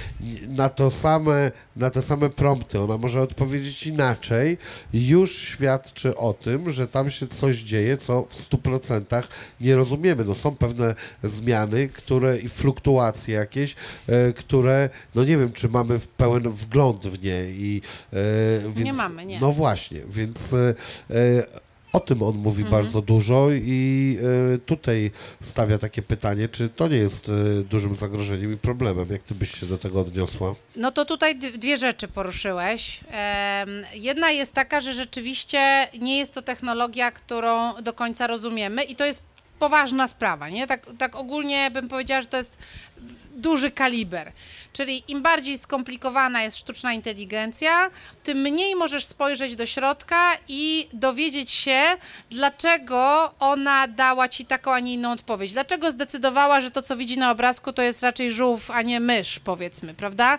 na to same, na te same prompty ona może odpowiedzieć inaczej, już świadczy o tym, że tam się coś dzieje, co w 100% nie rozumiemy. No są pewne zmiany, które i fluktuacje jakieś, e, które, no nie wiem, czy mamy w pełen wgląd w nie i e, więc, mamy, nie. No właśnie, więc e, o tym on mówi Mhm. bardzo dużo i e, tutaj stawia takie pytanie, czy to nie jest e, dużym zagrożeniem i problemem, jak ty byś się do tego odniosła? No to tutaj dwie rzeczy poruszyłeś. Jedna jest taka, że rzeczywiście nie jest to technologia, którą do końca rozumiemy i to jest poważna sprawa, nie? Tak, tak ogólnie bym powiedziała, że to jest duży kaliber. Czyli im bardziej skomplikowana jest sztuczna inteligencja, tym mniej możesz spojrzeć do środka i dowiedzieć się, dlaczego ona dała ci taką, a nie inną odpowiedź. Dlaczego zdecydowała, że to, co widzi na obrazku, to jest raczej żółw, a nie mysz, powiedzmy, prawda?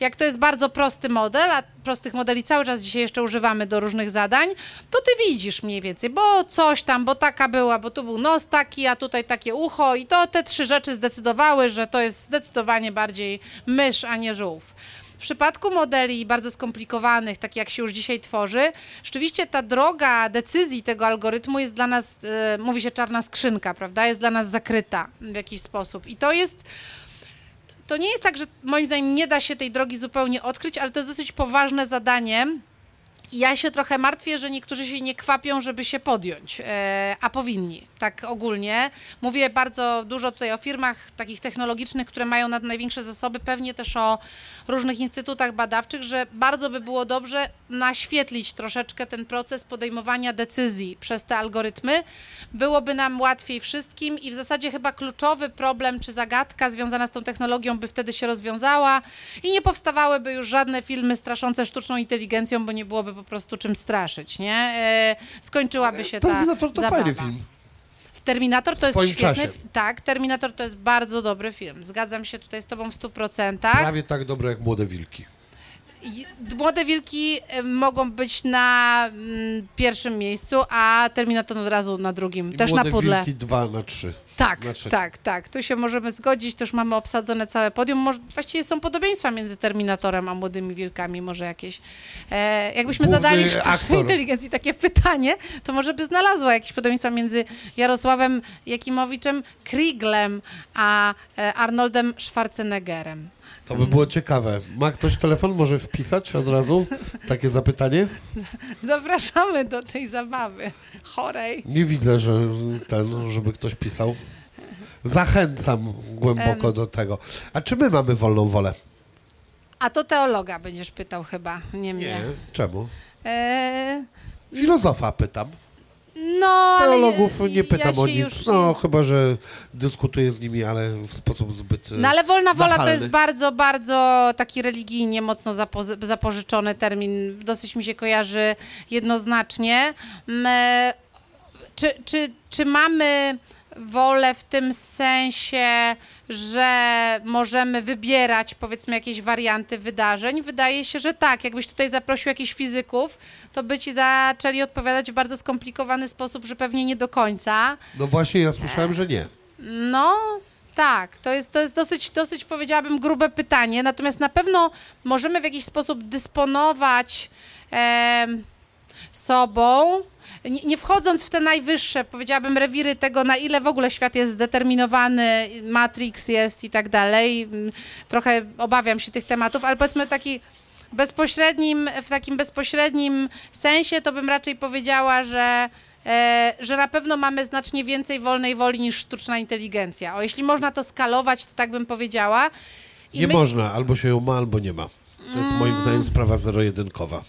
Jak to jest bardzo prosty model, a prostych modeli cały czas dzisiaj jeszcze używamy do różnych zadań, to ty widzisz mniej więcej, bo coś tam, bo taka była, bo tu był nos taki, a tutaj takie ucho i to te trzy rzeczy zdecydowały, że to jest zdecydowanie bardziej mysz, a nie żółw. W przypadku modeli bardzo skomplikowanych, tak jak się już dzisiaj tworzy, rzeczywiście ta droga decyzji tego algorytmu jest dla nas, e, mówi się czarna skrzynka, prawda? Jest dla nas zakryta w jakiś sposób. I to jest. To nie jest tak, że moim zdaniem nie da się tej drogi zupełnie odkryć, ale to jest dosyć poważne zadanie. Ja się trochę martwię, że niektórzy się nie kwapią, żeby się podjąć, e, a powinni, tak ogólnie. Mówię bardzo dużo tutaj o firmach takich technologicznych, które mają nad największe zasoby, pewnie też o różnych instytutach badawczych, że bardzo by było dobrze naświetlić troszeczkę ten proces podejmowania decyzji przez te algorytmy. Byłoby nam łatwiej wszystkim i w zasadzie chyba kluczowy problem czy zagadka związana z tą technologią by wtedy się rozwiązała i nie powstawałyby już żadne filmy straszące sztuczną inteligencją, bo nie byłoby po prostu czym straszyć, nie? E, skończyłaby się ta Terminator to zabawa. fajny film. Terminator to jest swoim świetny. czasie. Tak, Terminator to jest bardzo dobry film. Zgadzam się tutaj z tobą w 100%. Prawie tak dobre jak Młode Wilki. Młode wilki e, mogą być na mm, pierwszym miejscu, a Terminator od razu na drugim, I też Młode na pudle. Wilki 2 na 3. Tak, tak, tak. Tu się możemy zgodzić, już mamy obsadzone całe podium. Może, właściwie są podobieństwa między Terminatorem a Młodymi Wilkami, może jakieś. E, jakbyśmy Główny zadali sztucznej aktor. inteligencji takie pytanie, to może by znalazła jakieś podobieństwa między Jarosławem Jakimowiczem Krieglem a e, Arnoldem Schwarzeneggerem. To by było ciekawe. Ma ktoś telefon? Może wpisać od razu takie zapytanie? Zapraszamy do tej zabawy chorej. Nie widzę, że ten, żeby ktoś pisał. Zachęcam głęboko do tego. A czy my mamy wolną wolę? A to teologa będziesz pytał chyba, nie mnie. Czemu? E, Filozofa pytam. No, Teologów nie pytam ja o nic. No, chyba, że dyskutuję z nimi, ale w sposób zbyt... No ale wolna wola to nachalny. jest bardzo, bardzo taki religijnie mocno zapo- zapożyczony termin. Dosyć mi się kojarzy jednoznacznie. Mm, e, Czy, czy, czy mamy wolę w tym sensie, że możemy wybierać powiedzmy jakieś warianty wydarzeń? Wydaje się, że tak. Jakbyś tutaj zaprosił jakichś fizyków, to by ci zaczęli odpowiadać w bardzo skomplikowany sposób, że pewnie nie do końca. No właśnie, ja słyszałem, że nie. No, tak, to jest, to jest dosyć, dosyć, powiedziałabym, grube pytanie. Natomiast na pewno możemy w jakiś sposób dysponować em, sobą, nie, nie wchodząc w te najwyższe, powiedziałabym, rewiry tego, na ile w ogóle świat jest zdeterminowany, Matrix jest i tak dalej. Mm, Trochę obawiam się tych tematów, ale powiedzmy taki bezpośrednim, w takim bezpośrednim sensie, to bym raczej powiedziała, że, e, że na pewno mamy znacznie więcej wolnej woli niż sztuczna inteligencja. O, jeśli można to skalować, to tak bym powiedziała. I Nie my- można, albo się ją ma, albo nie ma. To jest moim zdaniem sprawa zero-jedynkowa.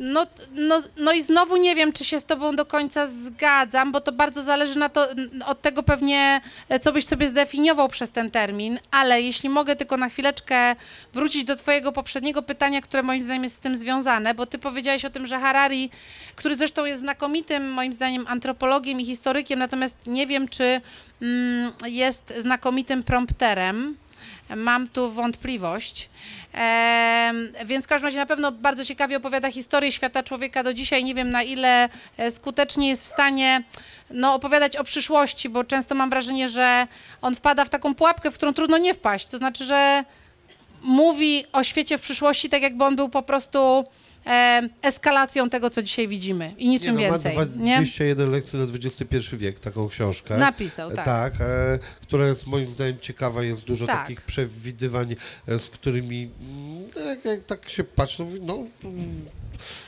No, no, no i znowu nie wiem, czy się z tobą do końca zgadzam, bo to bardzo zależy na to, od tego pewnie, e, co byś sobie zdefiniował przez ten termin, ale jeśli mogę tylko na chwileczkę wrócić do twojego poprzedniego pytania, które moim zdaniem jest z tym związane, bo ty powiedziałeś o tym, że Harari, który zresztą jest znakomitym, moim zdaniem, antropologiem i historykiem, natomiast nie wiem, czy mm, jest znakomitym prompterem. Mam tu wątpliwość. Em, więc w każdym razie na pewno bardzo ciekawie opowiada historię świata człowieka do dzisiaj. Nie wiem na ile e, skutecznie jest w stanie no, opowiadać o przyszłości, bo często mam wrażenie, że on wpada w taką pułapkę, w którą trudno nie wpaść. To znaczy, że mówi o świecie w przyszłości tak, jakby on był po prostu e, eskalacją tego, co dzisiaj widzimy i niczym nie, no, więcej. Ma nie? 21 lekcji na XXI wiek, taką książkę. Napisał, tak. Tak, e, która jest moim zdaniem ciekawa, jest dużo Tak. takich przewidywań, e, z którymi mm, jak, tak się mówi, no mm,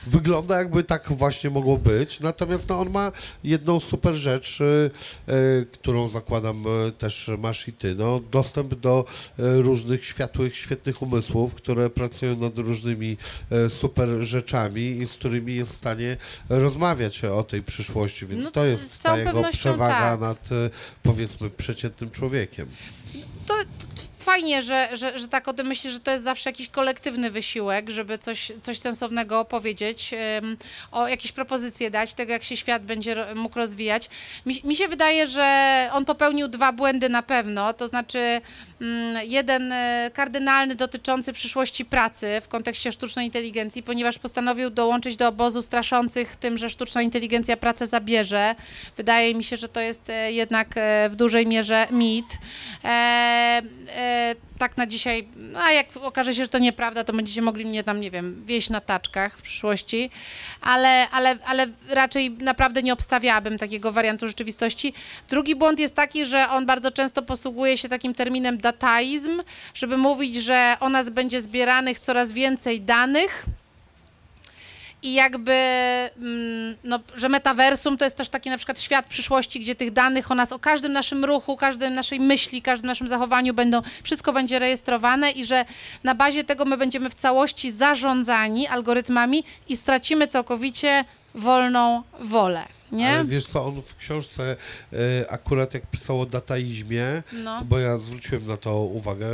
wygląda jakby tak właśnie mogło być, natomiast no, on ma jedną super rzecz, e, e, którą zakładam e, też masz i ty, no dostęp do różnych światłych, świetnych umysłów, które pracują nad różnymi super rzeczami i z którymi jest w stanie rozmawiać o tej przyszłości, więc No, to jest ta jego przewaga tak. nad powiedzmy przeciętnym człowiekiem. to, to fajnie, że, że, że tak o tym myślę, że to jest zawsze jakiś kolektywny wysiłek, żeby coś, coś sensownego opowiedzieć, o jakieś propozycje dać, tego jak się świat będzie mógł rozwijać. Mi, mi się wydaje, że on popełnił dwa błędy na pewno, to znaczy mm, jeden e, kardynalny dotyczący przyszłości pracy w kontekście sztucznej inteligencji, ponieważ postanowił dołączyć do obozu straszących tym, że sztuczna inteligencja pracę zabierze. Wydaje mi się, że to jest e, jednak e, w dużej mierze mit. E, e, tak na dzisiaj, a jak okaże się, że to nieprawda, to będziecie mogli mnie tam, nie wiem, wieść na taczkach w przyszłości, ale, ale, ale raczej naprawdę nie obstawiałabym takiego wariantu rzeczywistości. Drugi błąd jest taki, że on bardzo często posługuje się takim terminem dataizm, żeby mówić, że o nas będzie zbieranych coraz więcej danych, i jakby, mm, no, że metaversum to jest też taki na przykład świat przyszłości, gdzie tych danych o nas, o każdym naszym ruchu, każdej naszej myśli, każdym naszym zachowaniu będą, wszystko będzie rejestrowane i że na bazie tego my będziemy w całości zarządzani algorytmami i stracimy całkowicie wolną wolę, nie? Ale wiesz co, on w książce e, akurat jak pisał o dataizmie, No. bo ja zwróciłem na to uwagę,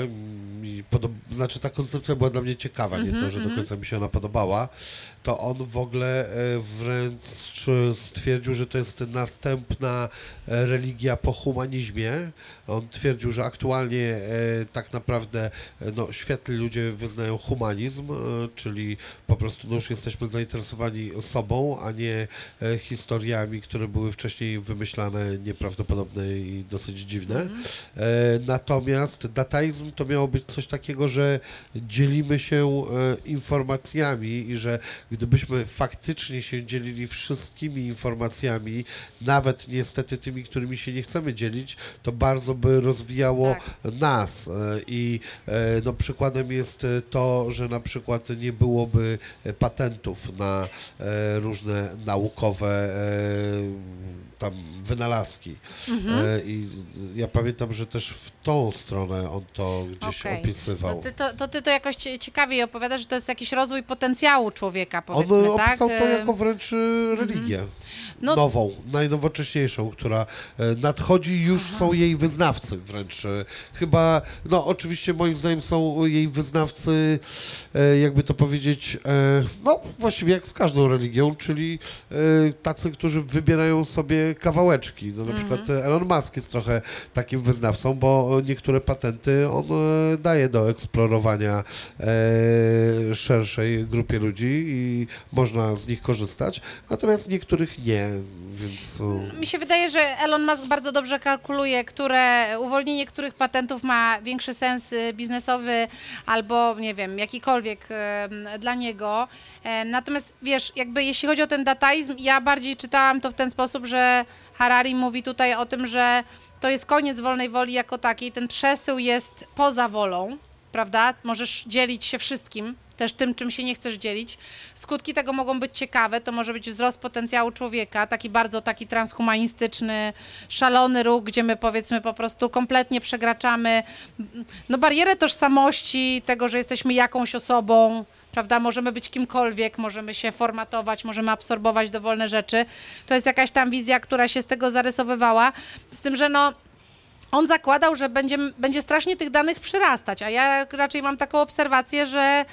mi podob... znaczy ta koncepcja była dla mnie ciekawa, nie Mhm, to, że do końca mi się ona podobała, to on w ogóle e, wręcz stwierdził, że to jest następna e, religia po humanizmie. On twierdził, że aktualnie e, tak naprawdę no, świetli ludzie wyznają humanizm, czyli po prostu no, już jesteśmy zainteresowani sobą, a nie historiami, które były wcześniej wymyślane, nieprawdopodobne i dosyć dziwne. E, natomiast dataizm to miało być coś takiego, że dzielimy się informacjami i że gdybyśmy faktycznie się dzielili wszystkimi informacjami, nawet niestety tymi, którymi się nie chcemy dzielić, to bardzo by rozwijało nas. E, I e, no, przykładem jest e, to, że na przykład nie byłoby patentów na różne naukowe tam wynalazki. Mhm. E, I ja pamiętam, że też w tą stronę on to gdzieś Okej. opisywał. To ty to, to ty to jakoś cie- ciekawiej opowiadasz, że to jest jakiś rozwój potencjału człowieka, On powiedzmy, e, tak? opisał to E, jako wręcz e, religię. No- Nową, najnowocześniejszą, która e, nadchodzi już są jej wyznawcy wręcz. e, Chyba, no oczywiście moim zdaniem są jej wyznawcy, e, jakby to powiedzieć, e, no właściwie jak z każdą religią, czyli e, tacy, którzy wybierają sobie kawałeczki. No na przykład e, Elon Musk jest trochę takim wyznawcą, bo niektóre patenty on e, daje do eksplorowania e, szerszej grupie ludzi i można z nich korzystać, natomiast niektórych nie, więc... e, Mi się wydaje, że Elon Musk bardzo dobrze kalkuluje, które uwolnienie których patentów ma większy sens biznesowy albo nie wiem, jakikolwiek dla niego. Natomiast wiesz, jakby jeśli chodzi o ten dataizm, ja bardziej czytałam to w ten sposób, że Harari mówi tutaj o tym, że to jest koniec wolnej woli jako takiej, ten przesył jest poza wolą, prawda? Możesz dzielić się wszystkim, też tym, czym się nie chcesz dzielić. Skutki tego mogą być ciekawe, to może być wzrost potencjału człowieka, taki bardzo taki transhumanistyczny, szalony ruch, gdzie my powiedzmy po prostu kompletnie przekraczamy no, barierę tożsamości, tego, że jesteśmy jakąś osobą, prawda, możemy być kimkolwiek, możemy się formatować, możemy absorbować dowolne rzeczy. To jest jakaś tam wizja, która się z tego zarysowywała, z tym, że no on zakładał, że będzie, będzie strasznie tych danych przyrastać, a ja raczej mam taką obserwację, że,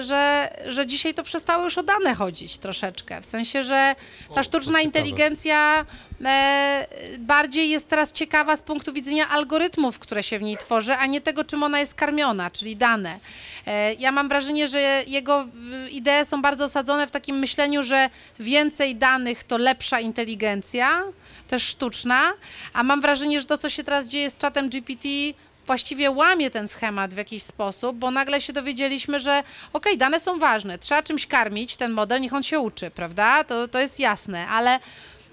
że, że dzisiaj to przestało już o dane chodzić troszeczkę. W sensie, że ta sztuczna inteligencja e, bardziej jest teraz ciekawa z punktu widzenia algorytmów, które się w niej tworzy, a nie tego, czym ona jest karmiona, czyli dane. E, ja mam wrażenie, że jego idee są bardzo osadzone w takim myśleniu, że więcej danych to lepsza inteligencja, też sztuczna, a mam wrażenie, że to, co się teraz dzieje z czatem GPT, właściwie łamie ten schemat w jakiś sposób, bo nagle się dowiedzieliśmy, że okej, dane są ważne, trzeba czymś karmić ten model, niech on się uczy, prawda? To, to jest jasne, ale,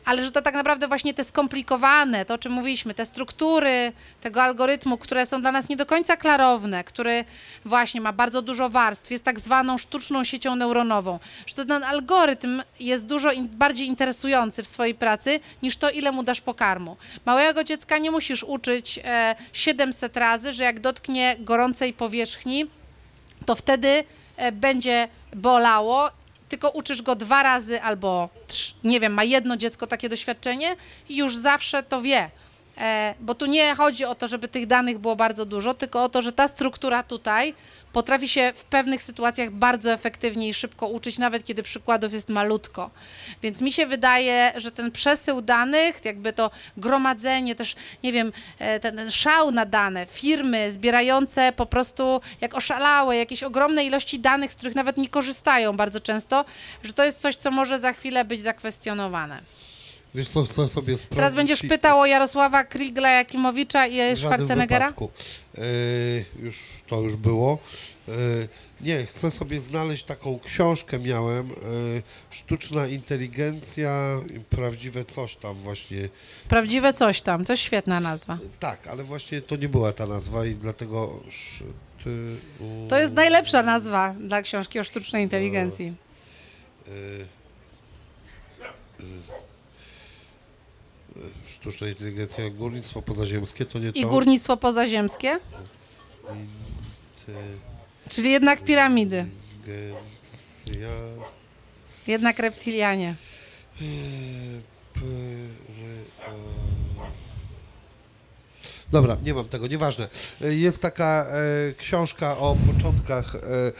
ale że to tak naprawdę właśnie te skomplikowane, to o czym mówiliśmy, te struktury tego algorytmu, które są dla nas nie do końca klarowne, który właśnie ma bardzo dużo warstw, jest tak zwaną sztuczną siecią neuronową, że ten algorytm jest dużo in, bardziej interesujący w swojej pracy niż to, ile mu dasz pokarmu. Małego dziecka nie musisz uczyć e, 700 razy, że jak dotknie gorącej powierzchni, to wtedy e, będzie bolało, tylko uczysz go dwa razy albo nie wiem, ma jedno dziecko takie doświadczenie i już zawsze to wie. e, bo tu nie chodzi o to, żeby tych danych było bardzo dużo, tylko o to, że ta struktura tutaj potrafi się w pewnych sytuacjach bardzo efektywnie i szybko uczyć, nawet kiedy przykładów jest malutko. Więc mi się wydaje, że ten przesył danych, jakby to gromadzenie, też nie wiem, e, ten, ten szał na dane, firmy zbierające po prostu jak oszalałe, jakieś ogromne ilości danych, z których nawet nie korzystają bardzo często, że to jest coś, co może za chwilę być zakwestionowane. Wiesz co, chcę sobie sprawdzić. Teraz będziesz pytał o Jarosława Krigla Jakimowicza i Schwarzeneggera? wypadku. E, już to już było. E, nie, chcę sobie znaleźć taką książkę miałem. E, Sztuczna inteligencja, prawdziwe coś tam właśnie. Prawdziwe coś tam, to jest świetna nazwa. Tak, ale właśnie to nie była ta nazwa i dlatego szty... u- To jest najlepsza nazwa dla książki o sztucznej inteligencji. e, Sztuczna inteligencja, górnictwo pozaziemskie, to nie to. I górnictwo pozaziemskie, czyli jednak piramidy, Inteligencja. jednak reptilianie. P- r- o. Dobra, nie mam tego, nieważne. E, Jest taka e, książka o początkach e, e,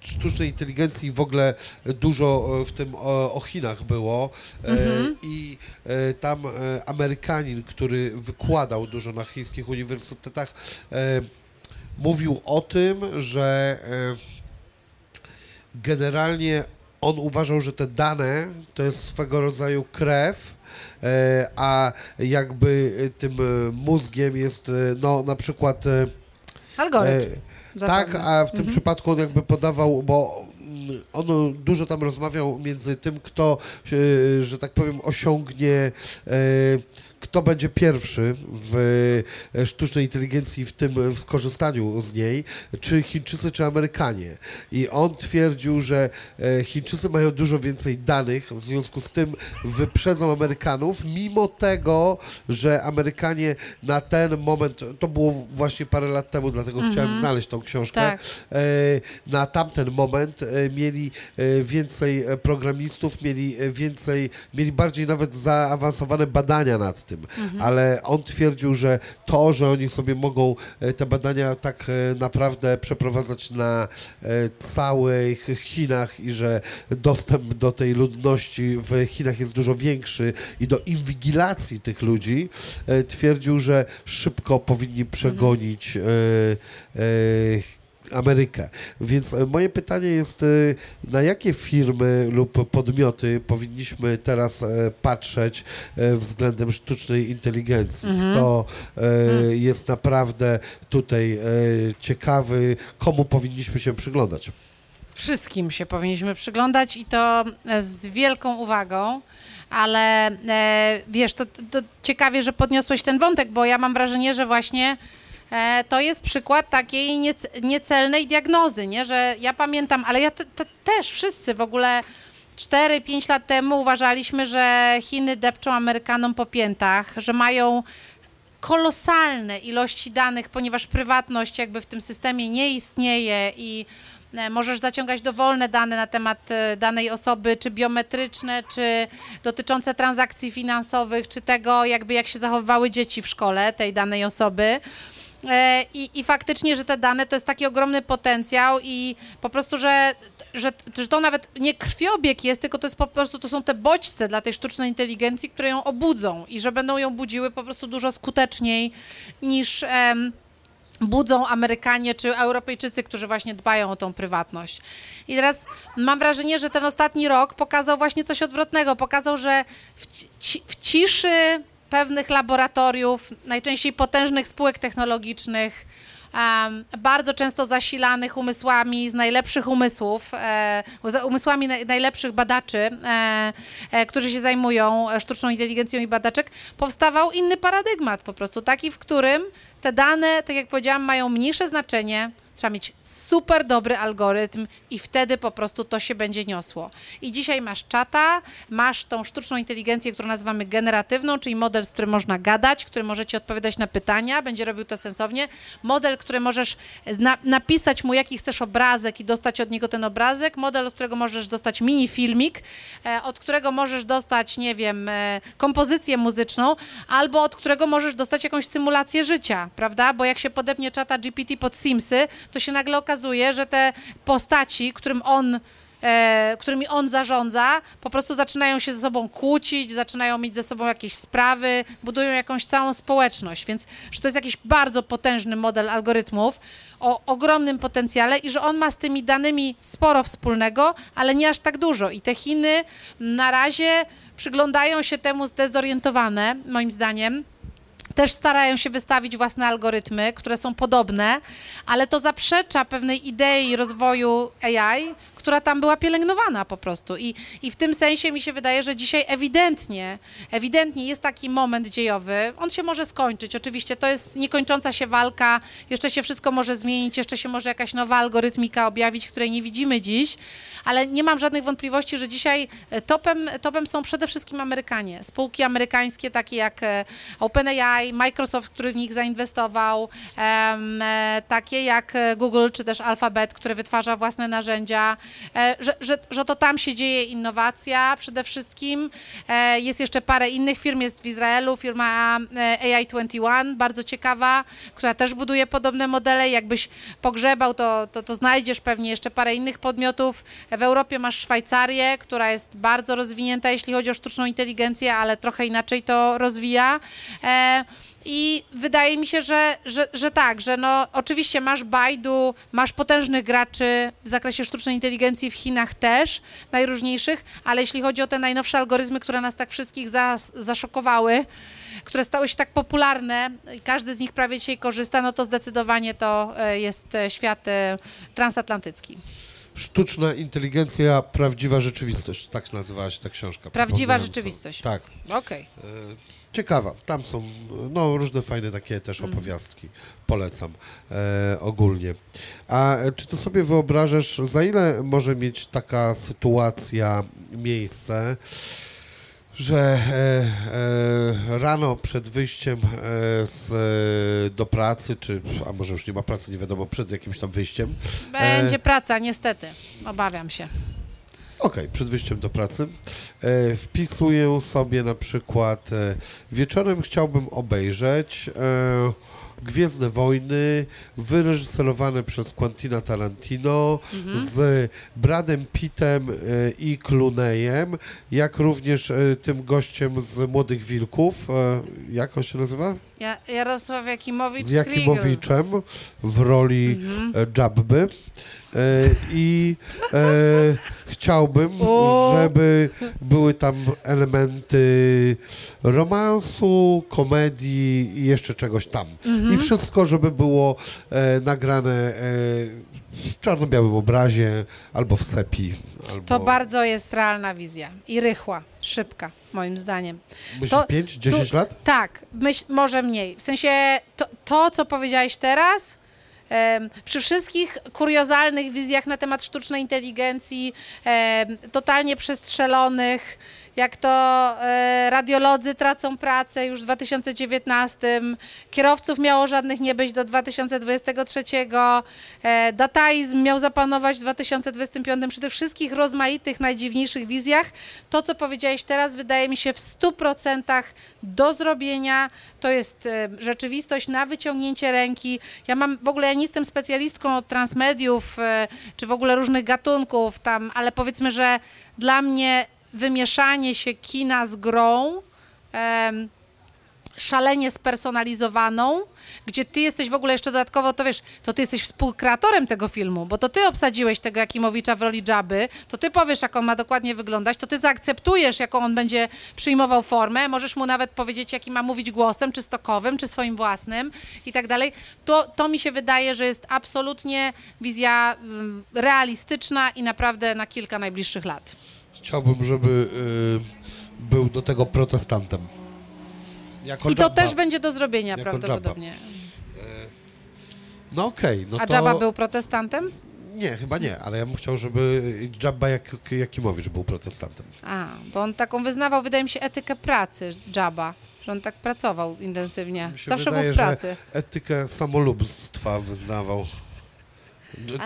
sztucznej inteligencji i w ogóle dużo e, w tym o, o Chinach było e, i e, tam Amerykanin, który wykładał dużo na chińskich uniwersytetach, mówił o tym, że generalnie on uważał, że te dane to jest swego rodzaju krew, a jakby e, tym e, mózgiem jest e, no na przykład e, Algorytm. e, tak, a w tym przypadku on jakby podawał, bo mm, on dużo tam rozmawiał między tym, kto, e, że tak powiem, osiągnie, e, kto będzie pierwszy w e, sztucznej inteligencji, w tym w skorzystaniu z niej, czy Chińczycy, czy Amerykanie. I on twierdził, że e, Chińczycy mają dużo więcej danych, w związku z tym wyprzedzą Amerykanów, mimo tego, że Amerykanie na ten moment, to było właśnie parę lat temu, dlatego chciałem znaleźć tą książkę, Tak. e, na tamten moment mieli więcej programistów, mieli więcej, mieli bardziej nawet zaawansowane badania nad tym, ale on twierdził, że to, że oni sobie mogą e, te badania tak e, naprawdę przeprowadzać na e, całych Chinach i że dostęp do tej ludności w Chinach jest dużo większy i do inwigilacji tych ludzi, twierdził, że szybko powinni przegonić e, Amerykę. Więc e, moje pytanie jest, e, na jakie firmy lub podmioty powinniśmy teraz e, patrzeć względem sztucznej inteligencji? Kto e, jest naprawdę tutaj ciekawy, komu powinniśmy się przyglądać? Wszystkim się powinniśmy przyglądać i to z wielką uwagą. Ale e, wiesz, to, to, to ciekawie, że podniosłeś ten wątek, bo ja mam wrażenie, że właśnie to jest przykład takiej niec- niecelnej diagnozy, nie? że ja pamiętam, ale ja te, te, też wszyscy w ogóle 4-5 lat temu uważaliśmy, że Chiny depczą Amerykanom po piętach, że mają kolosalne ilości danych, ponieważ prywatność jakby w tym systemie nie istnieje i e, możesz zaciągać dowolne dane na temat e, danej osoby, czy biometryczne, czy dotyczące transakcji finansowych, czy tego jakby jak się zachowywały dzieci w szkole tej danej osoby. E, I, I faktycznie, że te dane to jest taki ogromny potencjał i po prostu, że, że, że to nawet nie krwiobieg jest, tylko to jest po prostu, to są te bodźce dla tej sztucznej inteligencji, które ją obudzą i że będą ją budziły po prostu dużo skuteczniej niż em, budzą Amerykanie czy Europejczycy, którzy właśnie dbają o tą prywatność. I teraz mam wrażenie, że ten ostatni rok pokazał właśnie coś odwrotnego. Pokazał, że w, ci, w ciszy pewnych laboratoriów, najczęściej potężnych spółek technologicznych, bardzo często zasilanych umysłami z najlepszych umysłów, e, umysłami naj, najlepszych badaczy, e, e, którzy się zajmują sztuczną inteligencją i badaczek, powstawał inny paradygmat po prostu, taki, w którym te dane, tak jak powiedziałam, mają mniejsze znaczenie, trzeba mieć super dobry algorytm i wtedy po prostu to się będzie niosło. I dzisiaj masz czata, masz tą sztuczną inteligencję, którą nazywamy generatywną, czyli model, z którym można gadać, który może ci odpowiadać na pytania, będzie robił to sensownie. Model, który możesz na, napisać mu, jaki chcesz obrazek i dostać od niego ten obrazek. Model, od którego możesz dostać mini filmik, e, od którego możesz dostać, nie wiem, e, kompozycję muzyczną, albo od którego możesz dostać jakąś symulację życia, prawda? Bo jak się podepnie czata GPT pod Simsy, to się nagle okazuje, że te postaci, którym on e, którymi on zarządza, po prostu zaczynają się ze sobą kłócić, zaczynają mieć ze sobą jakieś sprawy, budują jakąś całą społeczność, więc że to jest jakiś bardzo potężny model algorytmów o ogromnym potencjale i że on ma z tymi danymi sporo wspólnego, ale nie aż tak dużo. I te Chiny na razie przyglądają się temu zdezorientowane, moim zdaniem też starają się wystawić własne algorytmy, które są podobne, ale to zaprzecza pewnej idei rozwoju AI, która tam była pielęgnowana po prostu. I, I w tym sensie mi się wydaje, że dzisiaj ewidentnie, ewidentnie jest taki moment dziejowy. On się może skończyć. Oczywiście to jest niekończąca się walka, jeszcze się wszystko może zmienić, jeszcze się może jakaś nowa algorytmika objawić, której nie widzimy dziś, ale nie mam żadnych wątpliwości, że dzisiaj e, topem, topem są przede wszystkim Amerykanie. Spółki amerykańskie takie jak e, OpenAI, Microsoft, który w nich zainwestował, e, takie jak Google czy też Alphabet, które wytwarza własne narzędzia, że, że, że to tam się dzieje innowacja przede wszystkim. E, Jest jeszcze parę innych firm, jest w Izraelu firma e, AI21, bardzo ciekawa, która też buduje podobne modele. Jakbyś pogrzebał, to, to, to znajdziesz pewnie jeszcze parę innych podmiotów. W Europie masz Szwajcarię, która jest bardzo rozwinięta, jeśli chodzi o sztuczną inteligencję, ale trochę inaczej to rozwija. I wydaje mi się, że, że, że tak, że no oczywiście masz Baidu, masz potężnych graczy w zakresie sztucznej inteligencji w Chinach też, najróżniejszych, ale jeśli chodzi o te najnowsze algorytmy, które nas tak wszystkich zas- zaszokowały, które stały się tak popularne i każdy z nich prawie dzisiaj korzysta, no to zdecydowanie to e, jest e, świat e, transatlantycki. Sztuczna inteligencja, prawdziwa rzeczywistość. Tak nazywała się ta książka. Prawdziwa rzeczywistość. Tak. Okej. E, Ciekawa. Tam są no, różne fajne takie też Mhm. opowiastki. Polecam e, ogólnie. A czy to sobie wyobrażasz, za ile może mieć taka sytuacja miejsce, że e, e, rano przed wyjściem e, z, e, do pracy, czy a może już nie ma pracy, nie wiadomo, przed jakimś tam wyjściem, Będzie E, praca, niestety. Obawiam się. Okej, przed wyjściem do pracy. E, wpisuję sobie na przykład e, wieczorem chciałbym obejrzeć e, Gwiezdne Wojny, wyreżyserowane przez Quentina Tarantino z Bradem Pittem e, i Clooneyem, jak również e, tym gościem z Młodych Wilków. E, jak on się nazywa? Ja, Jarosław Jakimowicz, z Jakimowiczem w roli Mhm. Jabby. I e, chciałbym, żeby były tam elementy romansu, komedii i jeszcze czegoś tam. Mhm. I wszystko, żeby było e, nagrane e, w czarno-białym obrazie albo w sepi. Albo, To bardzo jest realna wizja i rychła, szybka, moim zdaniem. Myślisz to- 5-10 tu- lat? Tak, myśl, może mniej. W sensie to, to co powiedziałeś teraz, przy wszystkich kuriozalnych wizjach na temat sztucznej inteligencji, totalnie przestrzelonych, jak to e, radiolodzy tracą pracę już w 2019, kierowców miało żadnych nie być do 2023, e, dataizm miał zapanować w 2025. Przy tych wszystkich rozmaitych, najdziwniejszych wizjach, to co powiedziałeś teraz wydaje mi się w 100% do zrobienia. To jest e, rzeczywistość na wyciągnięcie ręki. Ja mam, w ogóle ja nie jestem specjalistką od transmediów, czy w ogóle różnych gatunków tam, ale powiedzmy, że dla mnie wymieszanie się kina z grą, szalenie spersonalizowaną, gdzie ty jesteś w ogóle jeszcze dodatkowo, to wiesz, to ty jesteś współkreatorem tego filmu, bo to ty obsadziłeś tego Jakimowicza w roli Jabby, to ty powiesz, jak on ma dokładnie wyglądać, to ty zaakceptujesz, jaką on będzie przyjmował formę, możesz mu nawet powiedzieć, jaki ma mówić głosem, czy stokowym, czy swoim własnym i tak dalej. To, to mi się wydaje, że jest absolutnie wizja mm, realistyczna i naprawdę na kilka najbliższych lat. Chciałbym, żeby y, był do tego protestantem. Jako I to Jabba. też będzie do zrobienia Jako prawdopodobnie. No okej, no A to... Jabba był protestantem? Nie, chyba nie, ale ja bym chciał, żeby Jabba Jak Jakimowicz był protestantem. A, bo on taką wyznawał, wydaje mi się, etykę pracy Jabba, że on tak pracował intensywnie. Mi się Zawsze wydaje, był w pracy. Że etykę samolubstwa wyznawał.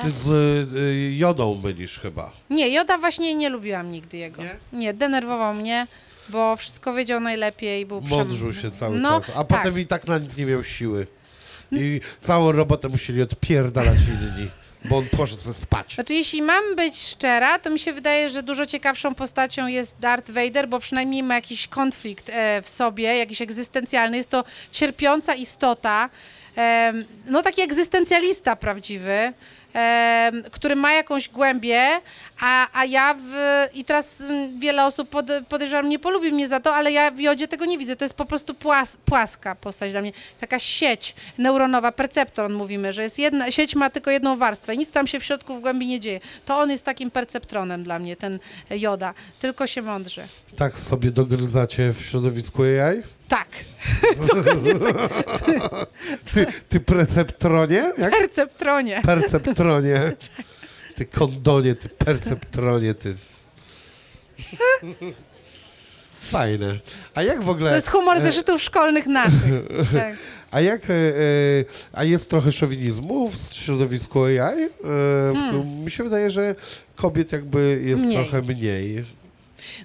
Ty z y, Jodą mylisz chyba. Nie, Joda właśnie nie lubiłam nigdy jego. Nie? Nie, denerwował mnie, bo wszystko wiedział najlepiej. Był przem- Mądrzył się cały no, czas, a tak. potem i tak na nic nie miał siły. I całą robotę musieli odpierdalać (laughs) inni, bo on poszedł sobie spać. Znaczy, jeśli mam być szczera, to mi się wydaje, że dużo ciekawszą postacią jest Darth Vader, bo przynajmniej ma jakiś konflikt e, w sobie, jakiś egzystencjalny. Jest to cierpiąca istota, no taki egzystencjalista prawdziwy, który ma jakąś głębię, a, a ja w, i teraz mm, wiele osób pod, podejrzewam nie polubi mnie za to, ale ja w Jodzie tego nie widzę. To jest po prostu płas, płaska postać dla mnie. Taka sieć neuronowa, perceptron mówimy, że jest jedna, sieć ma tylko jedną warstwę, nic tam się w środku w głębi nie dzieje. To on jest takim perceptronem dla mnie, ten Joda. Tylko się mądrzy. Tak sobie dogryzacie w środowisku AI? Tak, Ty, ty preceptronie? Jak? perceptronie. Perceptronie. Ty kondonie, ty perceptronie, ty. Fajne. A jak w ogóle... To jest humor zeszytów szkolnych naszych. Tak. A jak, e, e, a jest trochę szowinizmu w środowisku AI? E, w, Mi się wydaje, że kobiet jakby jest Hmm. Mniej. trochę mniej.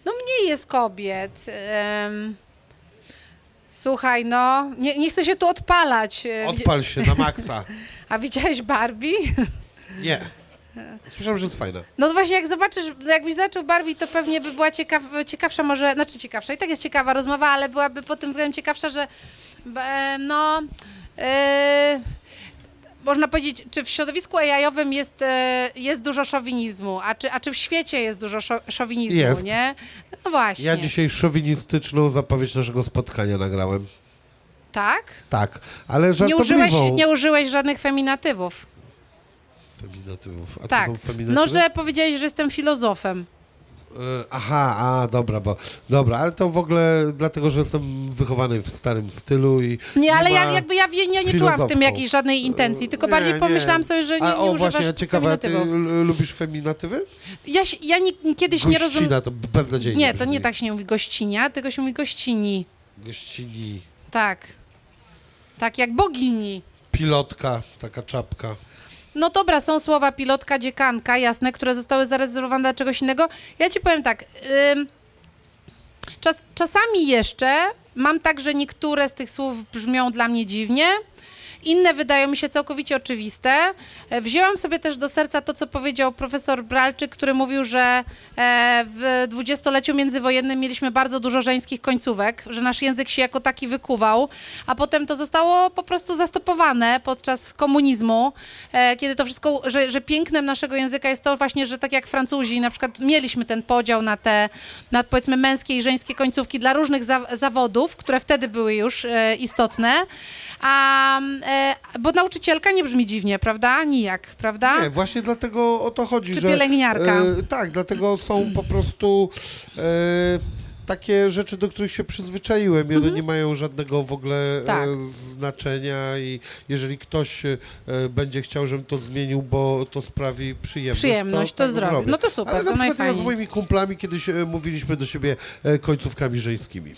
No mniej jest kobiet. em. Słuchaj, no, nie, nie chcę się tu odpalać. E, Odpal się na maksa. (laughs) A widziałeś Barbie? (laughs) Nie. Słyszałem, że jest fajna. No właśnie, jak zobaczysz, jakbyś zaczął Barbie, to pewnie by była ciekaw, ciekawsza może, znaczy ciekawsza, i tak jest ciekawa rozmowa, ale byłaby pod tym względem ciekawsza, że e, no... E, można powiedzieć, czy w środowisku AI-owym jest, e, jest dużo szowinizmu, a czy, a czy w świecie jest dużo szo, szowinizmu, Jest. nie? No właśnie. Ja dzisiaj szowinistyczną zapowiedź naszego spotkania nagrałem. Tak? Tak, ale Nie żartobliwą. użyłeś, nie użyłeś żadnych feminatywów. Feminatywów. A to Tak. są feminatywy? No, że powiedziałeś, że jestem filozofem. E, Aha, a dobra, bo dobra, ale to w ogóle dlatego, że jestem wychowany w starym stylu i Nie, ale ja, jakby ja, ja nie czułam w tym jakiejś żadnej intencji, tylko Nie, bardziej nie. pomyślałam sobie, że nie, A, nie o, używasz właśnie, ciekawe, ty lubisz feminatywy? Ja, ja nie, kiedyś nie rozumiem... Gościna, to beznadziejnie Nie, to nie tak się nie mówi gościnia, tylko się mówi gościni. Gościni, Tak. Tak, jak bogini. pilotka, taka czapka. No dobra, są słowa pilotka, dziekanka, jasne, które zostały zarezerwowane dla czegoś innego. Ja ci powiem tak, czas, czasami jeszcze mam tak, że niektóre z tych słów brzmią dla mnie dziwnie, inne wydają mi się całkowicie oczywiste. E, Wzięłam sobie też do serca to, co powiedział profesor Bralczyk, który mówił, że e, w dwudziestoleciu międzywojennym mieliśmy bardzo dużo żeńskich końcówek, że nasz język się jako taki wykuwał, a potem to zostało po prostu zastopowane podczas komunizmu, e, kiedy to wszystko, że, że pięknem naszego języka jest to właśnie, że tak jak Francuzi, na przykład mieliśmy ten podział na te, na powiedzmy męskie i żeńskie końcówki dla różnych za, zawodów, które wtedy były już istotne, a, bo nauczycielka nie brzmi dziwnie, prawda? Nijak, prawda? Nie, właśnie dlatego o to chodzi, Czy że... pielęgniarka. E, tak, dlatego są po prostu e, takie rzeczy, do których się przyzwyczaiłem i one nie mają żadnego w ogóle Mhm. Tak. e, znaczenia i jeżeli ktoś e, będzie chciał, żebym to zmienił, bo to sprawi przyjemność, Przyjemność, to tak zrobię. No to super, Ale na to przykład ja z moimi kumplami kiedyś e, mówiliśmy do siebie e, końcówkami żeńskimi.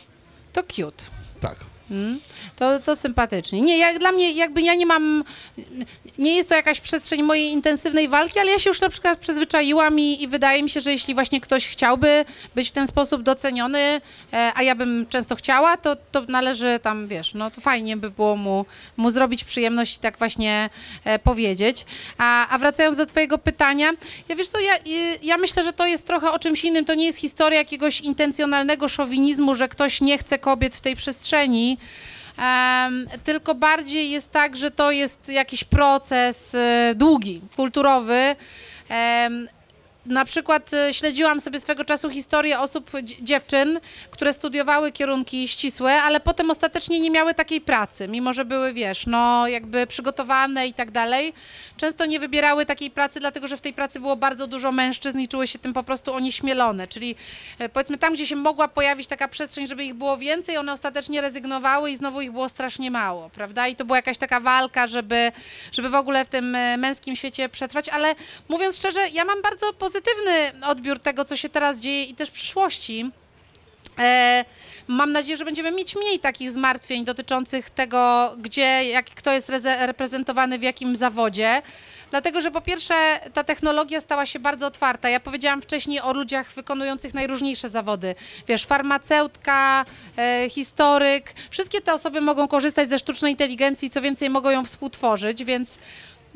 To cute. Tak. Mm, To, to sympatycznie. Nie, jak dla mnie jakby ja nie mam, nie jest to jakaś przestrzeń mojej intensywnej walki, ale ja się już na przykład przyzwyczaiłam i, i wydaje mi się, że jeśli właśnie ktoś chciałby być w ten sposób doceniony, e, a ja bym często chciała, to, to należy tam, wiesz, no to fajnie by było mu, mu zrobić przyjemność i tak właśnie e, powiedzieć. A, a wracając do twojego pytania, ja wiesz co, ja, y, ja myślę, że to jest trochę o czymś innym. To nie jest historia jakiegoś intencjonalnego szowinizmu, że ktoś nie chce kobiet w tej przestrzeni, Tylko bardziej jest tak, że to jest jakiś proces e, długi, kulturowy. Na przykład e, śledziłam sobie swego czasu historię osób, dzie- dziewczyn, które studiowały kierunki ścisłe, ale potem ostatecznie nie miały takiej pracy, mimo że były, wiesz, no jakby przygotowane i tak dalej. Często nie wybierały takiej pracy, dlatego że w tej pracy było bardzo dużo mężczyzn i czuły się tym po prostu onieśmielone. Czyli e, powiedzmy tam, gdzie się mogła pojawić taka przestrzeń, żeby ich było więcej, one ostatecznie rezygnowały i znowu ich było strasznie mało, prawda? I to była jakaś taka walka, żeby, żeby w ogóle w tym e, męskim świecie przetrwać, ale mówiąc szczerze, ja mam bardzo pozytywny odbiór tego, co się teraz dzieje i też w przyszłości. E, mam nadzieję, że będziemy mieć mniej takich zmartwień dotyczących tego, gdzie, jak, kto jest reze- reprezentowany w jakim zawodzie. Dlatego, że po pierwsze ta technologia stała się bardzo otwarta. Ja powiedziałam wcześniej o ludziach wykonujących najróżniejsze zawody. Wiesz, farmaceutka, e, historyk. Wszystkie te osoby mogą korzystać ze sztucznej inteligencji, co więcej mogą ją współtworzyć, więc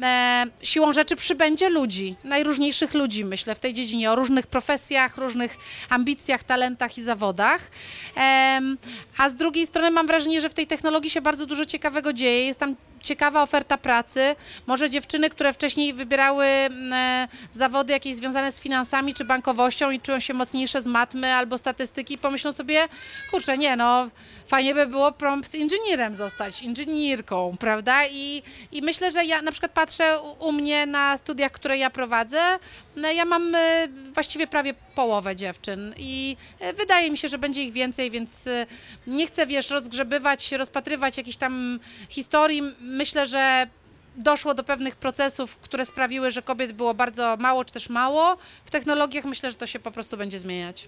e, siłą rzeczy przybędzie ludzi, najróżniejszych ludzi, myślę, w tej dziedzinie, o różnych profesjach, różnych ambicjach, talentach i zawodach. Em, a z drugiej strony mam wrażenie, że w tej technologii się bardzo dużo ciekawego dzieje. Jest tam ciekawa oferta pracy. Może dziewczyny, które wcześniej wybierały m, e, zawody jakieś związane z finansami czy bankowością i czują się mocniejsze z matmy albo statystyki, pomyślą sobie, kurczę, nie no, fajnie by było prompt inżynierem zostać, inżynierką, prawda? I, I myślę, że ja na przykład patrzę u, u mnie na studiach, które ja prowadzę, no ja mam e, właściwie prawie połowę dziewczyn i e, wydaje mi się, że będzie ich więcej, więc e, nie chcę, wiesz, rozgrzebywać, rozpatrywać jakichś tam historii. Myślę, że doszło do pewnych procesów, które sprawiły, że kobiet było bardzo mało, czy też mało. W technologiach myślę, że to się po prostu będzie zmieniać.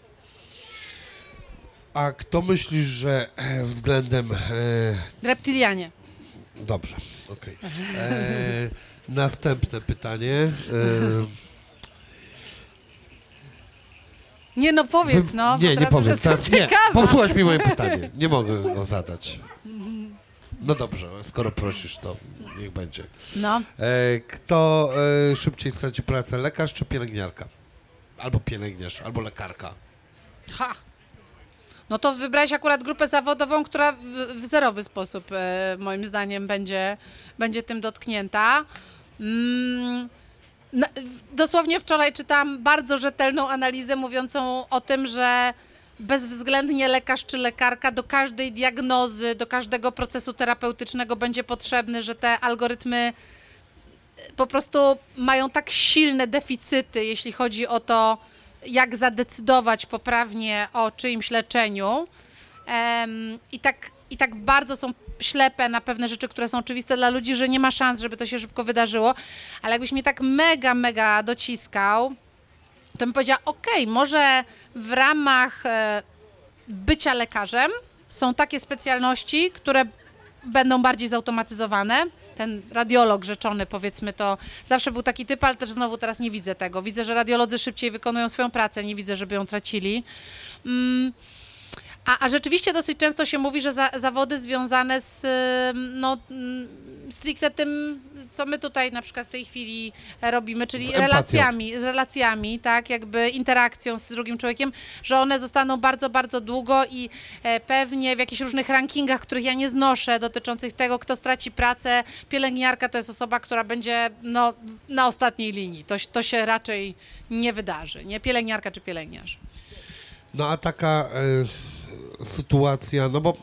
A kto myślisz, że e, względem... E, Reptilianie. dobrze, okej. E, Następne pytanie. Nie no, powiedz, no. Nie, nie powiem. Teraz, nie, popsułaś mi moje pytanie. Nie mogę go zadać. No dobrze, skoro prosisz, to niech będzie. No. Kto szybciej straci pracę, lekarz czy pielęgniarka? Albo pielęgniarz, albo lekarka. Ha. No to wybrałeś akurat grupę zawodową, która w, zerowy sposób, e, moim zdaniem, będzie, będzie tym dotknięta. Mm, dosłownie wczoraj czytałam bardzo rzetelną analizę mówiącą o tym, że bezwzględnie lekarz czy lekarka do każdej diagnozy, do każdego procesu terapeutycznego będzie potrzebny, że te algorytmy po prostu mają tak silne deficyty, jeśli chodzi o to, jak zadecydować poprawnie o czyimś leczeniu. I tak, I tak bardzo są ślepe na pewne rzeczy, które są oczywiste dla ludzi, że nie ma szans, żeby to się szybko wydarzyło. Ale jakbyś mnie tak mega, mega dociskał, to bym powiedziała, okej, może w ramach e, bycia lekarzem są takie specjalności, które będą bardziej zautomatyzowane. Ten radiolog rzeczony, powiedzmy to, zawsze był taki typ, ale też znowu teraz nie widzę tego. Widzę, że radiolodzy szybciej wykonują swoją pracę, nie widzę, żeby ją tracili. Mm, a, a rzeczywiście dosyć często się mówi, że za, zawody związane z no, mm, stricte tym, co my tutaj na przykład w tej chwili robimy, czyli Z relacjami, z relacjami, tak, jakby interakcją z drugim człowiekiem, że one zostaną bardzo, bardzo długo i e, pewnie w jakichś różnych rankingach, których ja nie znoszę, dotyczących tego, kto straci pracę, pielęgniarka to jest osoba, która będzie no, na ostatniej linii. To, się- to się raczej nie wydarzy, nie? Pielęgniarka czy pielęgniarz. No a taka e, sytuacja, no bo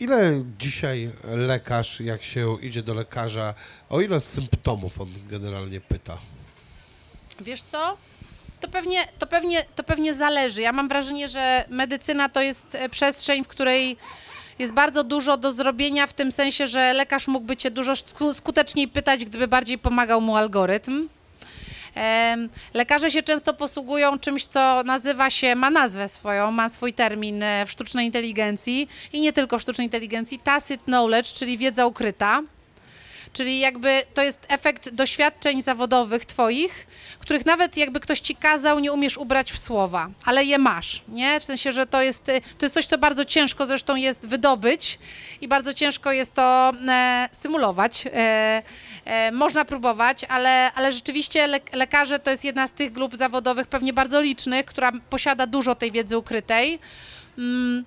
ile dzisiaj lekarz, jak się idzie do lekarza, o ile symptomów on generalnie pyta? Wiesz co? To pewnie, to, pewnie, to pewnie zależy. Ja mam wrażenie, że medycyna to jest e, przestrzeń, w której jest bardzo dużo do zrobienia, w tym sensie, że lekarz mógłby cię dużo sku- skuteczniej pytać, gdyby bardziej pomagał mu algorytm. Lekarze się często posługują czymś, co nazywa się, ma nazwę swoją, ma swój termin e, w sztucznej inteligencji i nie tylko w sztucznej inteligencji, tacit knowledge, czyli wiedza ukryta. Czyli jakby to jest efekt doświadczeń zawodowych twoich, których nawet jakby ktoś ci kazał, nie umiesz ubrać w słowa, ale je masz, nie? W sensie, że to jest, y, to jest coś, co bardzo ciężko zresztą jest wydobyć i bardzo ciężko jest to e, symulować. E, e, można próbować, ale, ale rzeczywiście le, lekarze to jest jedna z tych grup zawodowych, pewnie bardzo licznych, która posiada dużo tej wiedzy ukrytej. Mm,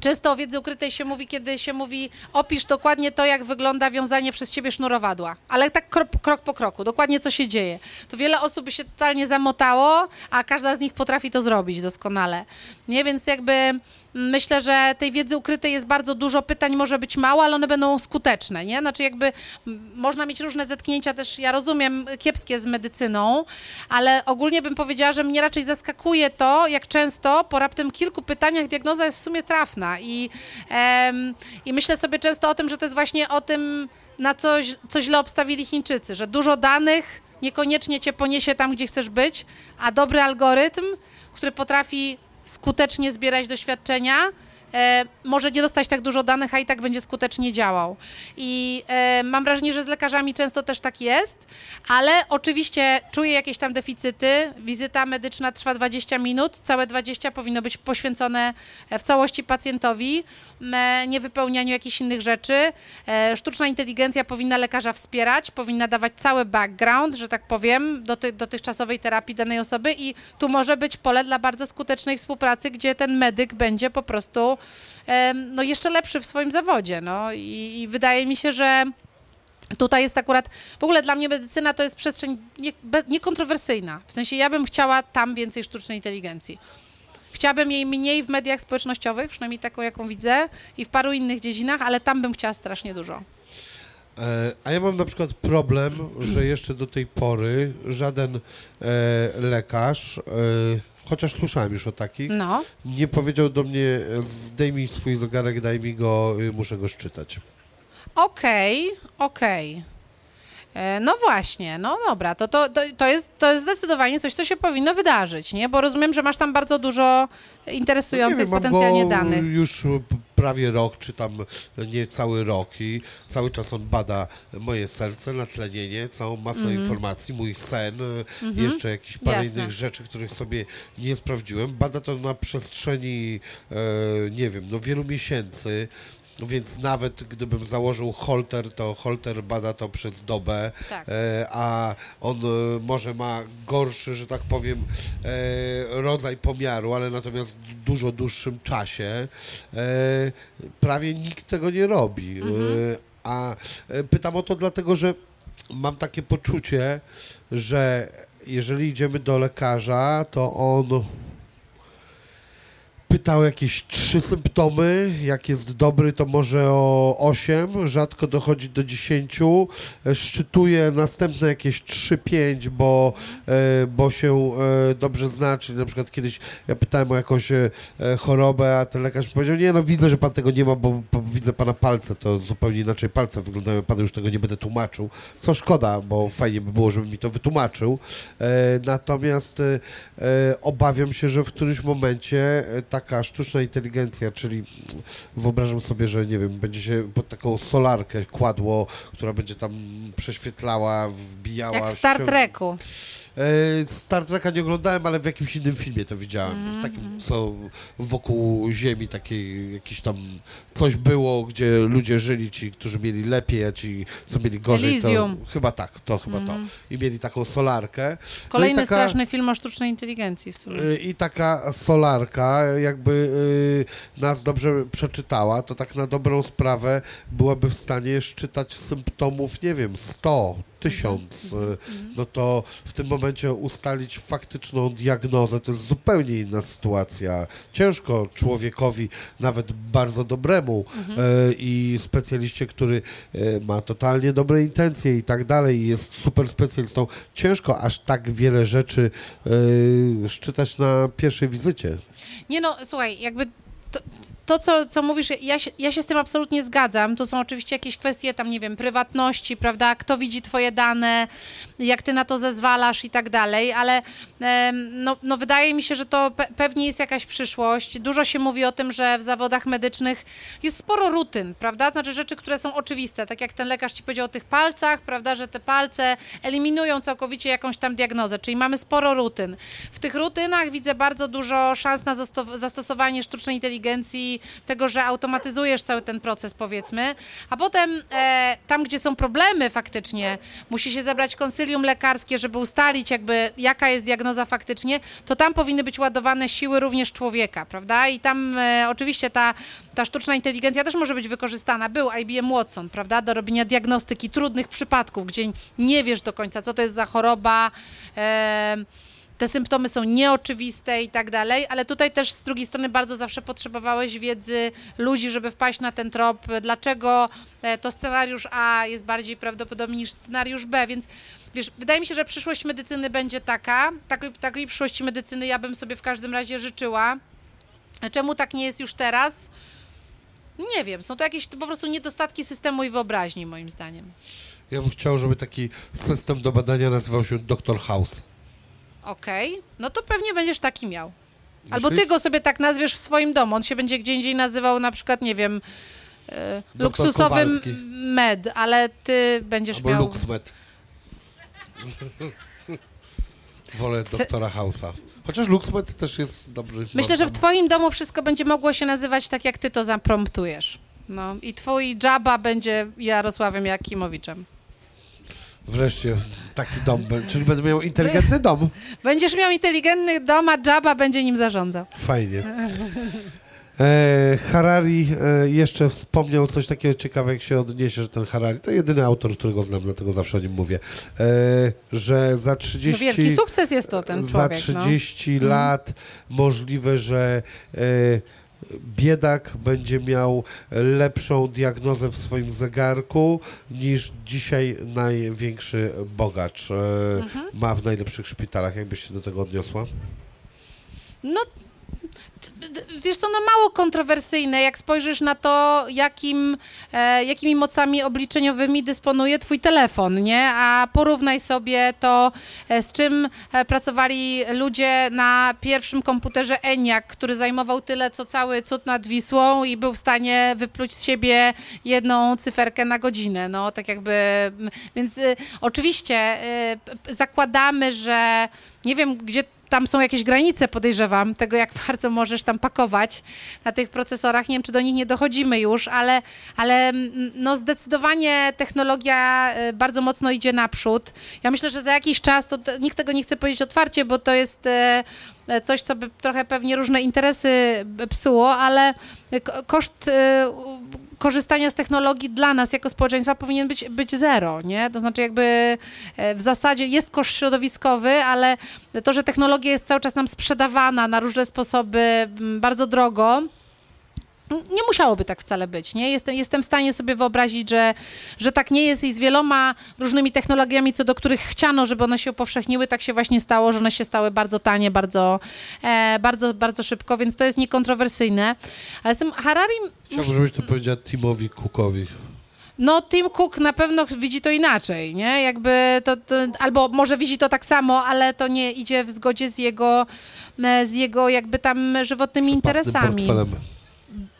Często o wiedzy ukrytej się mówi, kiedy się mówi, opisz dokładnie to, jak wygląda wiązanie przez ciebie sznurowadła, ale tak krok, krok po kroku, dokładnie co się dzieje. To wiele osób by się totalnie zamotało, a każda z nich potrafi to zrobić doskonale. Nie, więc jakby myślę, że tej wiedzy ukrytej jest bardzo dużo, pytań może być mało, ale one będą skuteczne, nie? Znaczy jakby można mieć różne zetknięcia też, ja rozumiem, kiepskie z medycyną, ale ogólnie bym powiedziała, że mnie raczej zaskakuje to, jak często po raptem kilku pytaniach diagnoza jest w sumie trafna i, em, i myślę sobie często o tym, że to jest właśnie o tym, na coś, co źle obstawili Chińczycy, że dużo danych niekoniecznie cię poniesie tam, gdzie chcesz być, a dobry algorytm, który potrafi skutecznie zbierać doświadczenia, e, może nie dostać tak dużo danych, a i tak będzie skutecznie działał. I e, mam wrażenie, że z lekarzami często też tak jest, ale oczywiście czuję jakieś tam deficyty. Wizyta medyczna trwa 20 minut, całe 20 powinno być poświęcone e, w całości pacjentowi, m, e, nie wypełnianiu jakichś innych rzeczy. E, Sztuczna inteligencja powinna lekarza wspierać, powinna dawać cały background, że tak powiem, do ty, dotychczasowej terapii danej osoby i tu może być pole dla bardzo skutecznej współpracy, gdzie ten medyk będzie po prostu no, jeszcze lepszy w swoim zawodzie. No. I, I wydaje mi się, że Tutaj jest akurat, w ogóle dla mnie medycyna to jest przestrzeń nie- niekontrowersyjna. W sensie ja bym chciała tam więcej sztucznej inteligencji. Chciałabym jej mniej w mediach społecznościowych, przynajmniej taką, jaką widzę, i w paru innych dziedzinach, ale tam bym chciała strasznie dużo. E, A ja mam na przykład problem, że jeszcze do tej pory żaden e, lekarz, e, chociaż słyszałem już o takich, No. nie powiedział do mnie, e, zdejmij swój zegarek, daj mi go, y, muszę go szczytać. Okej, okej. E, No właśnie, no dobra, to, to, to, jest, to jest zdecydowanie coś, co się powinno wydarzyć, nie? Bo rozumiem, że masz tam bardzo dużo interesujących No wiem, potencjalnie danych. już prawie rok, czy tam nie cały rok i cały czas on bada moje serce, natlenienie, całą masę informacji, mój sen, e, jeszcze jakieś parę. Jasne. innych rzeczy, których sobie nie sprawdziłem. Bada to na przestrzeni, e, nie wiem, no wielu miesięcy. Więc nawet gdybym założył holter, to holter bada to przez dobę, Tak. e, a on e, może ma gorszy, że tak powiem, e, rodzaj pomiaru, ale natomiast w dużo dłuższym czasie. Prawie nikt tego nie robi. E, a pytam o to dlatego, że mam takie poczucie, że jeżeli idziemy do lekarza, to on pytał jakieś trzy symptomy, jak jest dobry, to może o 8, rzadko dochodzi do 10, e, szczytuje następne jakieś 3-5, bo, e, bo się e, dobrze zna, czyli na przykład kiedyś ja pytałem o jakąś chorobę, a ten lekarz powiedział, nie no widzę, że pan tego nie ma, bo, widzę pana palce, to zupełnie inaczej palce wyglądają, panu już tego nie będę tłumaczył, co szkoda, bo fajnie by było, żeby mi to wytłumaczył, natomiast obawiam się, że w którymś momencie e, taka sztuczna inteligencja, czyli wyobrażam sobie, że nie wiem, będzie się pod taką solarkę kładło, która będzie tam prześwietlała, wbijała. Jak w Star Treku. Star Treka nie oglądałem, ale w jakimś innym filmie to widziałem. W takim, co wokół Ziemi takiej jakiś tam coś było, gdzie ludzie żyli, ci, którzy mieli lepiej, a ci, co mieli gorzej. Elysium. To, chyba tak, to chyba to. I mieli taką solarkę. Kolejny no taka, straszny film o sztucznej inteligencji w sumie. y, I taka solarka, jakby y, nas dobrze przeczytała, to tak na dobrą sprawę byłaby w stanie szczytać symptomów, nie wiem, 100, 1000. y, No to w tym momencie ustalić faktyczną diagnozę to jest zupełnie inna sytuacja. Ciężko człowiekowi, nawet bardzo dobremu y, i specjaliście, który y, ma totalnie dobre intencje i tak dalej, i jest super specjalistą, ciężko aż tak wiele rzeczy y, szczytać na pierwszej wizycie. Nie no, słuchaj, jakby to, to co, co mówisz, ja się, ja się z tym absolutnie zgadzam. To są oczywiście jakieś kwestie tam, nie wiem, prywatności, prawda, kto widzi twoje dane, jak ty na to zezwalasz i tak dalej, ale no, no wydaje mi się, że to pe pewnie jest jakaś przyszłość. Dużo się mówi o tym, że w zawodach medycznych jest sporo rutyn, prawda, znaczy rzeczy, które są oczywiste, tak jak ten lekarz ci powiedział o tych palcach, prawda, że te palce eliminują całkowicie jakąś tam diagnozę, czyli mamy sporo rutyn. W tych rutynach widzę bardzo dużo szans na zasto- zastosowanie sztucznej inteligencji tego, że automatyzujesz cały ten proces, powiedzmy, a potem e, tam, gdzie są problemy faktycznie, musi się zebrać konsylium lekarskie, żeby ustalić jakby jaka jest diagnoza faktycznie, to tam powinny być ładowane siły również człowieka, prawda? I tam e, oczywiście ta, ta sztuczna inteligencja też może być wykorzystana. Był IBM Watson, prawda, do robienia diagnostyki trudnych przypadków, gdzie nie wiesz do końca, co to jest za choroba, e, te symptomy są nieoczywiste i tak dalej, ale tutaj też z drugiej strony bardzo zawsze potrzebowałeś wiedzy ludzi, żeby wpaść na ten trop, dlaczego e, to scenariusz A jest bardziej prawdopodobny niż scenariusz B, więc wiesz, wydaje mi się, że przyszłość medycyny będzie taka, takiej, takiej przyszłości medycyny ja bym sobie w każdym razie życzyła. Czemu tak nie jest już teraz? Nie wiem, są to jakieś po prostu niedostatki systemu i wyobraźni moim zdaniem. Ja bym chciał, żeby taki system do badania nazywał się Dr. House. Okej, no to pewnie będziesz taki miał. Albo Myślisz? ty go sobie tak nazwiesz w swoim domu. On się będzie gdzie indziej nazywał na przykład, nie wiem, e, Doktor luksusowy Kowalski. med, ale ty będziesz Albo miał... LuxMed. (laughs) Wolę doktora House'a. Chociaż LuxMed też jest dobry. Myślę, że w twoim domu wszystko będzie mogło się nazywać tak, jak ty to zapromptujesz. No i twój Jabba będzie Jarosławem Jakimowiczem. Wreszcie taki dom, czyli będę miał inteligentny dom. (laughs) Będziesz miał inteligentny dom, a Jabba będzie nim zarządzał. Fajnie. E, Harari e, jeszcze wspomniał coś takiego ciekawego, jak się odniesie, że ten Harari, to jedyny autor, którego znam, dlatego zawsze o nim mówię, e, że za 30... No wielki sukces jest to ten za człowiek. no. 30 lat możliwe, że biedak będzie miał lepszą diagnozę w swoim zegarku niż dzisiaj największy bogacz Mhm. ma w najlepszych szpitalach. Jakbyś się do tego odniosła? No, wiesz co, no mało kontrowersyjne, jak spojrzysz na to, jakim, e, jakimi mocami obliczeniowymi dysponuje twój telefon, nie? A porównaj sobie to, e, z czym e, pracowali ludzie na pierwszym komputerze ENIAC, który zajmował tyle, co cały cud nad Wisłą i był w stanie wypluć z siebie jedną cyferkę na godzinę, no tak jakby, więc y, oczywiście y, zakładamy, że nie wiem, gdzie tam są jakieś granice, podejrzewam, tego jak (laughs) bardzo możesz tam pakować na tych procesorach. Nie wiem, czy do nich nie dochodzimy już, ale, ale mm, no zdecydowanie technologia y, bardzo mocno idzie naprzód. Ja myślę, że za jakiś czas, to nikt tego nie chce powiedzieć otwarcie, bo to jest e, e, coś, co by trochę pewnie różne interesy psuło, ale ko- koszt korzystania z technologii dla nas jako społeczeństwa powinien być, być zero, nie? To znaczy jakby e, w zasadzie jest koszt środowiskowy, ale to, że technologia jest cały czas nam sprzedawana na różne sposoby bardzo drogo, nie musiałoby tak wcale być, nie? Jestem, jestem w stanie sobie wyobrazić, że, że tak nie jest i z wieloma różnymi technologiami, co do których chciano, żeby one się upowszechniły, tak się właśnie stało, że one się stały bardzo tanie, bardzo, e, bardzo, bardzo szybko, więc to jest niekontrowersyjne. Ale z tym Harari, Chciałbym, żebyś to powiedziała Timowi Cookowi. no Tim Cook na pewno widzi to inaczej, nie? Jakby to, to, albo może widzi to tak samo, ale to nie idzie w zgodzie z jego, e, z jego jakby tam żywotnymi interesami. portfelem.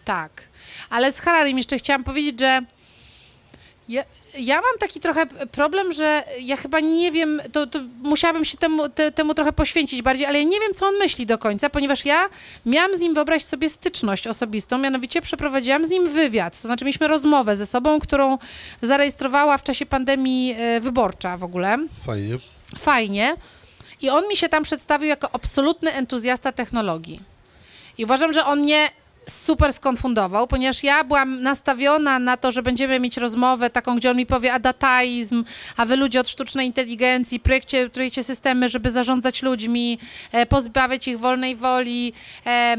Tak. Ale z Hararim jeszcze chciałam powiedzieć, że ja, ja mam taki trochę problem, że ja chyba nie wiem, to, to musiałabym się temu, te, temu trochę poświęcić bardziej, ale ja nie wiem, co on myśli do końca, ponieważ ja miałam z nim wyobrazić sobie styczność osobistą, mianowicie przeprowadziłam z nim wywiad, to znaczy mieliśmy rozmowę ze sobą, którą zarejestrowała w czasie pandemii e, wyborcza w ogóle Fajnie. fajnie. I on mi się tam przedstawił jako absolutny entuzjasta technologii. I uważam, że on mnie super skonfundował, ponieważ ja byłam nastawiona na to, że będziemy mieć rozmowę taką, gdzie on mi powie, a dataizm, a wy ludzie od sztucznej inteligencji, projekcie, projekcie systemy, żeby zarządzać ludźmi, e, pozbawiać ich wolnej woli, e,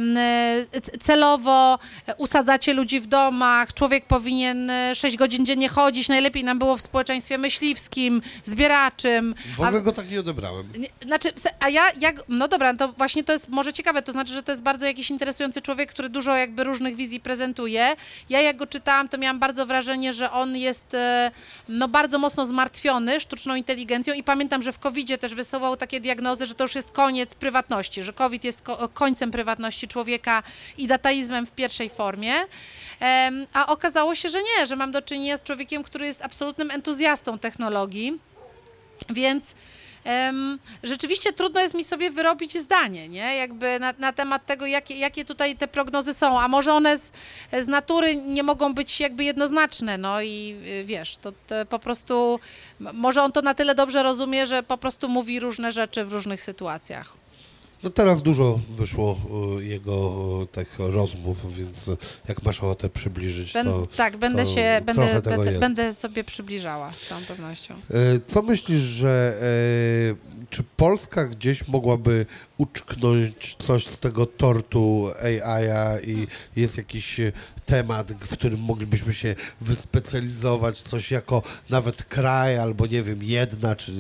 celowo e, usadzacie ludzi w domach, człowiek powinien e, 6 godzin dziennie chodzić, najlepiej nam było w społeczeństwie myśliwskim, zbieraczym. W ogóle go tak nie odebrałem. Znaczy, a ja, jak, no dobra, to właśnie to jest może ciekawe, to znaczy, że to jest bardzo jakiś interesujący człowiek, który dużo jakby różnych wizji prezentuje. Ja jak go czytałam, to miałam bardzo wrażenie, że on jest e, no bardzo mocno zmartwiony sztuczną inteligencją i pamiętam, że w COVID-zie też wysuwał takie diagnozy, że to już jest koniec prywatności, że COVID jest ko- końcem prywatności człowieka i dataizmem w pierwszej formie. A okazało się, że nie, że mam do czynienia z człowiekiem, który jest absolutnym entuzjastą technologii. Więc rzeczywiście trudno jest mi sobie wyrobić zdanie, nie? Jakby na, na temat tego, jakie, jakie tutaj te prognozy są, a może one z, z natury nie mogą być jakby jednoznaczne, no i y, wiesz, to, to po prostu, może on to na tyle dobrze rozumie, że po prostu mówi różne rzeczy w różnych sytuacjach. No teraz dużo wyszło e, jego e, tych rozmów, więc jak masz ochotę przybliżyć, Ben, to... tak, będę to się, będę, będę, będę sobie przybliżała z całą pewnością. E, Co myślisz, że czy Polska gdzieś mogłaby uczknąć coś z tego tortu AI-a i jest jakiś temat, w którym moglibyśmy się wyspecjalizować, coś jako nawet kraj, albo nie wiem, jedna, czy,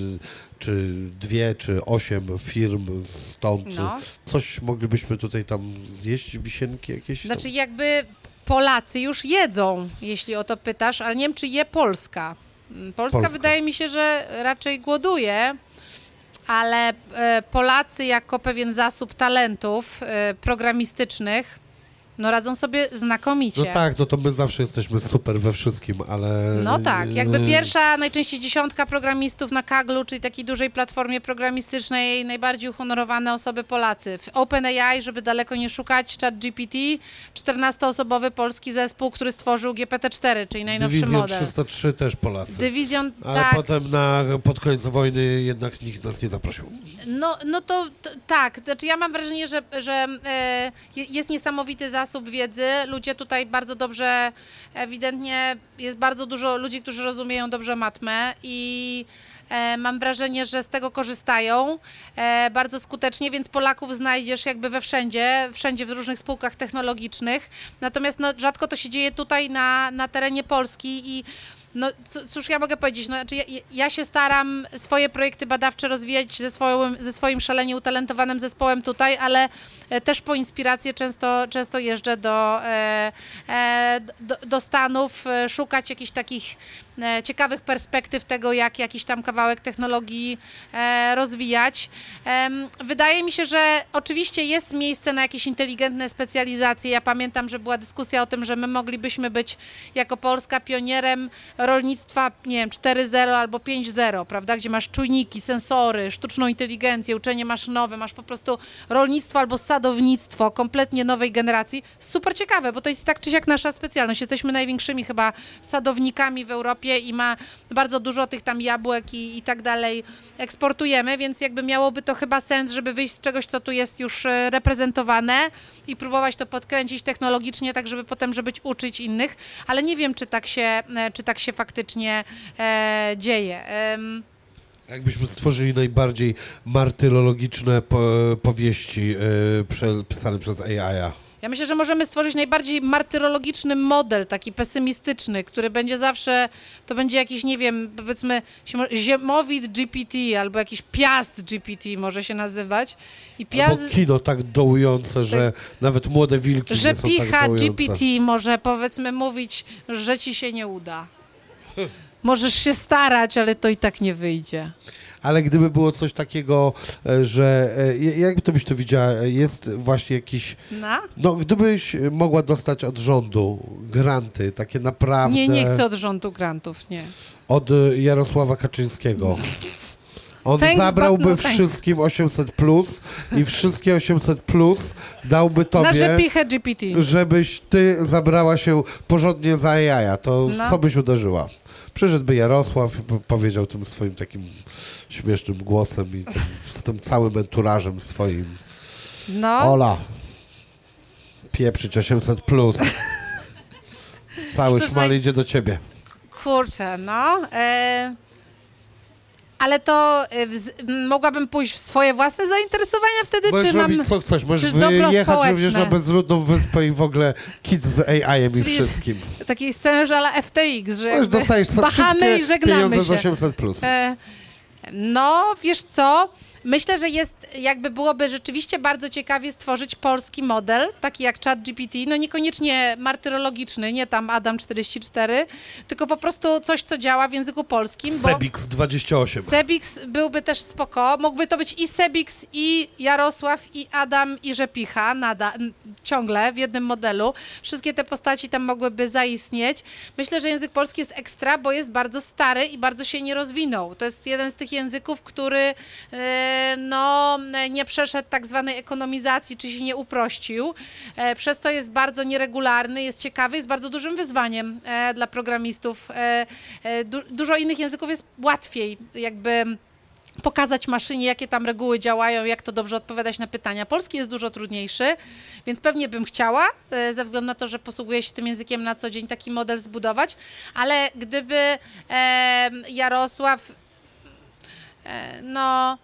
czy dwie, czy osiem firm stąd. No. Coś moglibyśmy tutaj tam zjeść, wisienki jakieś? tam? Znaczy jakby Polacy już jedzą, jeśli o to pytasz, ale nie wiem, czy je Polska. Mm, Polska, Polska. wydaje mi się, że raczej głoduje, ale e, Polacy jako pewien zasób talentów e, programistycznych, no radzą sobie znakomicie. No tak, no to my zawsze jesteśmy super we wszystkim, ale... No tak, jakby e, pierwsza, najczęściej dziesiątka programistów na Kaglu, czyli takiej dużej platformie programistycznej, najbardziej uhonorowane osoby Polacy. W OpenAI, żeby daleko nie szukać, ChatGPT, 14-osobowy polski zespół, który stworzył GPT-4, czyli najnowszy Dywizjon model. 303 też Polacy. Dywizjon, Ale tak, potem na, pod koniec wojny jednak nikt nas nie zaprosił. no, no to t- tak, znaczy ja mam wrażenie, że, że e, je- jest niesamowity zasób wiedzy, ludzie tutaj bardzo dobrze, ewidentnie jest bardzo dużo ludzi, którzy rozumieją dobrze matmę i e, mam wrażenie, że z tego korzystają e, bardzo skutecznie, więc Polaków znajdziesz jakby we wszędzie, wszędzie w różnych spółkach technologicznych, natomiast no, rzadko to się dzieje tutaj na, na terenie Polski i no cóż ja mogę powiedzieć, no, znaczy ja, ja się staram swoje projekty badawcze rozwijać ze swoim, ze swoim szalenie utalentowanym zespołem tutaj, ale e, też po inspirację często, często jeżdżę do, e, e, do, do Stanów, szukać jakichś takich ciekawych perspektyw tego, jak jakiś tam kawałek technologii e, rozwijać. Wydaje mi się, że oczywiście jest miejsce na jakieś inteligentne specjalizacje. Ja pamiętam, że była dyskusja o tym, że my moglibyśmy być jako Polska pionierem rolnictwa, nie wiem, 4.0 albo 5.0, prawda, gdzie masz czujniki, sensory, sztuczną inteligencję, uczenie maszynowe, masz po prostu rolnictwo albo sadownictwo kompletnie nowej generacji. Super ciekawe, bo to jest tak czy siak nasza specjalność. Jesteśmy największymi chyba sadownikami w Europie i ma bardzo dużo tych tam jabłek i, i tak dalej eksportujemy, więc jakby miałoby to chyba sens, żeby wyjść z czegoś, co tu jest już e, reprezentowane i próbować to podkręcić technologicznie, tak żeby potem, żeby uczyć innych, ale nie wiem, czy tak się, e, czy tak się faktycznie e, dzieje. Em, Jakbyśmy stworzyli najbardziej martyrologiczne po, powieści y, przez, pisane przez AI-a. Ja myślę, że możemy stworzyć najbardziej martyrologiczny model, taki pesymistyczny, który będzie zawsze, to będzie jakiś, nie wiem, powiedzmy ziemo- ziemowit GPT albo jakiś piast GPT może się nazywać. I piast, Albo kino tak dołujące, że nawet młode wilki że nie są tak picha dołujące. GPT może powiedzmy mówić, że ci się nie uda. (laughs) Możesz się starać, ale to i tak nie wyjdzie. Ale gdyby było coś takiego, e, że e, jak to byś to widziała, e, jest właśnie jakiś, No? no gdybyś mogła dostać od rządu granty, takie naprawdę Nie, nie chcę od rządu grantów, nie. od Jarosława Kaczyńskiego. On Thanks, zabrałby no wszystkim 800 plus i wszystkie 800 plus dałby tobie, pichę GPT. żebyś ty zabrała się porządnie za jaja. To No. co byś uderzyła? Przyszedłby Jarosław i po- powiedział tym swoim takim śmiesznym głosem i tym, z tym całym enturażem swoim. No. Ola, pieprzyć 800 plus. Cały szmal idzie do ciebie. Kurczę, no. E, ale to wz, m, mogłabym pójść w swoje własne zainteresowania wtedy, Możesz czy mam... robić co chcesz, możesz wyjechać również na bezludną wyspę i w ogóle kit z AI-em i wszystkim. Takiej scenariusz ala FTX, że Możesz dostajesz co wszystkie i żegnamy pieniądze z się. 800 plus. E, no, wiesz co? Myślę, że jest, jakby byłoby rzeczywiście bardzo ciekawie stworzyć polski model, taki jak ChatGPT, no niekoniecznie martyrologiczny, nie tam Adam 44, tylko po prostu coś, co działa w języku polskim, Sebix 28. Sebix byłby też spoko, mógłby to być i Sebix, i Jarosław, i Adam, i Rzepicha, nada, ciągle w jednym modelu. Wszystkie te postaci tam mogłyby zaistnieć. Myślę, że język polski jest ekstra, bo jest bardzo stary i bardzo się nie rozwinął. To jest jeden z tych języków, który e, no, nie przeszedł tak zwanej ekonomizacji, czy się nie uprościł. E, Przez to jest bardzo nieregularny, jest ciekawy, jest bardzo dużym wyzwaniem e, dla programistów. E, du- Dużo innych języków jest łatwiej jakby pokazać maszynie, jakie tam reguły działają, jak to dobrze odpowiadać na pytania. Polski jest dużo trudniejszy, więc pewnie bym chciała, ze względu na to, że posługuję się tym językiem na co dzień, taki model zbudować, ale gdyby Jarosław no,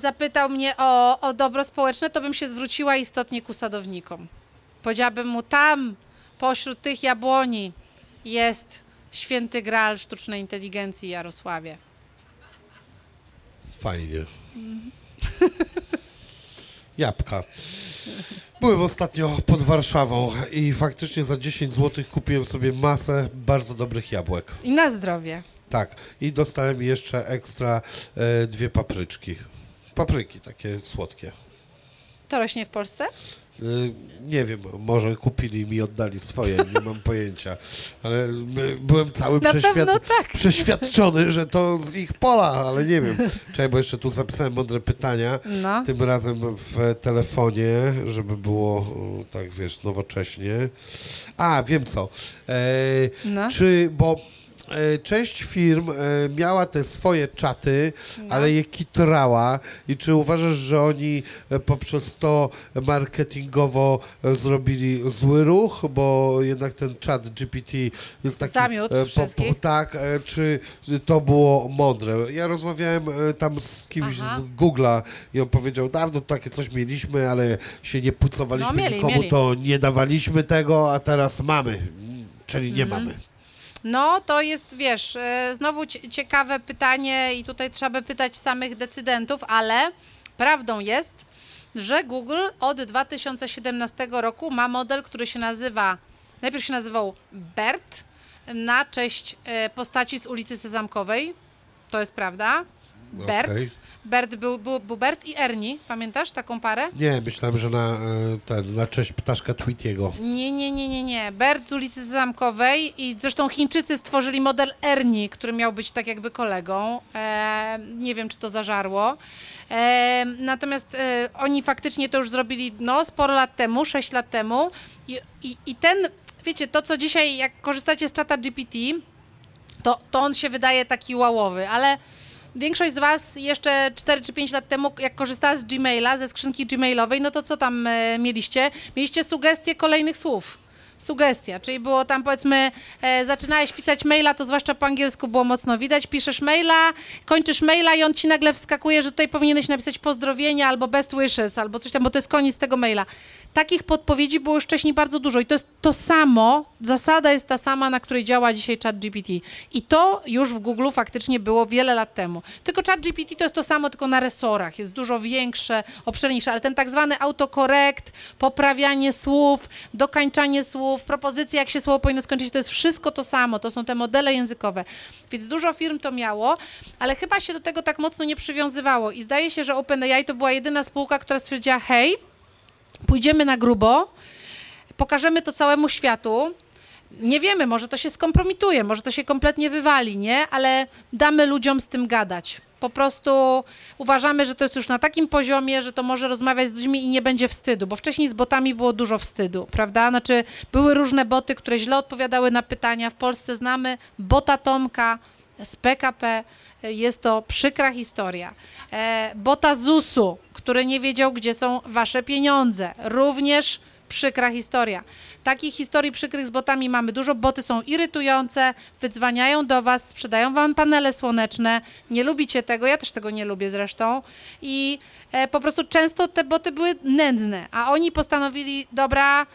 zapytał mnie o, o dobro społeczne, to bym się zwróciła istotnie ku sadownikom. Powiedziałabym mu, tam pośród tych jabłoni jest święty graal sztucznej inteligencji Jarosławie. Fajnie. (laughs) Jabłka. Byłem ostatnio pod Warszawą i faktycznie za 10 zł kupiłem sobie masę bardzo dobrych jabłek. I na zdrowie. Tak. I dostałem jeszcze ekstra e, dwie papryczki. Papryki takie słodkie. To rośnie w Polsce? Y, Nie wiem, może kupili mi oddali swoje, nie mam (laughs) pojęcia, ale y, byłem cały przeświad... tak. przeświadczony, że to z ich pola, ale nie wiem. Czekaj, bo jeszcze tu zapisałem mądre pytania, No. tym razem w telefonie, żeby było y, tak, wiesz, nowocześnie. A, wiem co. E, No. Czy, bo część firm e, miała te swoje czaty, No. ale je kitrała i czy uważasz, że oni e, poprzez to marketingowo e, zrobili zły ruch, bo jednak ten czat GPT jest taki... Zamiótł e, wszystkich. tak, e, czy to było mądre? Ja rozmawiałem e, tam z kimś Aha. z Google'a i on powiedział, dawno takie coś mieliśmy, ale się nie pucowaliśmy No, mieli, nikomu, mieli. to nie dawaliśmy tego, a teraz mamy, czyli nie Mhm. mamy. No, to jest, wiesz, e, znowu cie- ciekawe pytanie i tutaj trzeba by pytać samych decydentów, ale prawdą jest, że Google od 2017 roku ma model, który się nazywa, najpierw się nazywał BERT, na cześć e, postaci z ulicy Sezamkowej. To jest prawda. BERT. Okej. BERT był, był, był BERT i Ernie, pamiętasz taką parę? Nie, myślałem, że na, e, ten, na cześć ptaszka Tweetiego. Nie, nie, nie, nie, nie. Bert z ulicy Zamkowej i zresztą Chińczycy stworzyli model Ernie, który miał być tak jakby kolegą. E, nie wiem, czy to zażarło. E, natomiast e, oni faktycznie to już zrobili no, sporo lat temu, 6 lat temu. I, i, I ten, wiecie, to co dzisiaj, jak korzystacie z czata GPT, to, to on się wydaje taki łałowy, ale większość z Was jeszcze 4 czy 5 lat temu, jak korzystała z Gmaila, ze skrzynki Gmailowej, no to co tam e, mieliście? Mieliście sugestie kolejnych słów. Sugestia, czyli było tam powiedzmy, e, zaczynałeś pisać maila, to zwłaszcza po angielsku było mocno widać, piszesz maila, kończysz maila i on ci nagle wskakuje, że tutaj powinieneś napisać pozdrowienia albo best wishes, albo coś tam, bo to jest koniec tego maila. Takich podpowiedzi było już wcześniej bardzo dużo i to jest to samo, zasada jest ta sama, na której działa dzisiaj ChatGPT. I to już w Google faktycznie było wiele lat temu. Tylko ChatGPT to jest to samo, tylko na resorach. Jest dużo większe, obszerniejsze, ale ten tak zwany autokorekt, poprawianie słów, dokańczanie słów, propozycje, jak się słowo powinno skończyć, to jest wszystko to samo. To są te modele językowe. Więc dużo firm to miało, ale chyba się do tego tak mocno nie przywiązywało. I zdaje się, że OpenAI to była jedyna spółka, która stwierdziła, hej, pójdziemy na grubo, pokażemy to całemu światu. Nie wiemy, może to się skompromituje, może to się kompletnie wywali, nie? Ale damy ludziom z tym gadać. Po prostu uważamy, że to jest już na takim poziomie, że to może rozmawiać z ludźmi i nie będzie wstydu, bo wcześniej z botami było dużo wstydu, prawda? Znaczy, były różne boty, które źle odpowiadały na pytania. W Polsce znamy bota Tomka z PKP. Jest to przykra historia. E, bota ZUS-u, który nie wiedział, gdzie są wasze pieniądze. Również przykra historia. Takich historii przykrych z botami mamy dużo. Boty są irytujące, wydzwaniają do was, sprzedają wam panele słoneczne. Nie lubicie tego, ja też tego nie lubię zresztą. I po prostu często te boty były nędzne, a oni postanowili, dobra,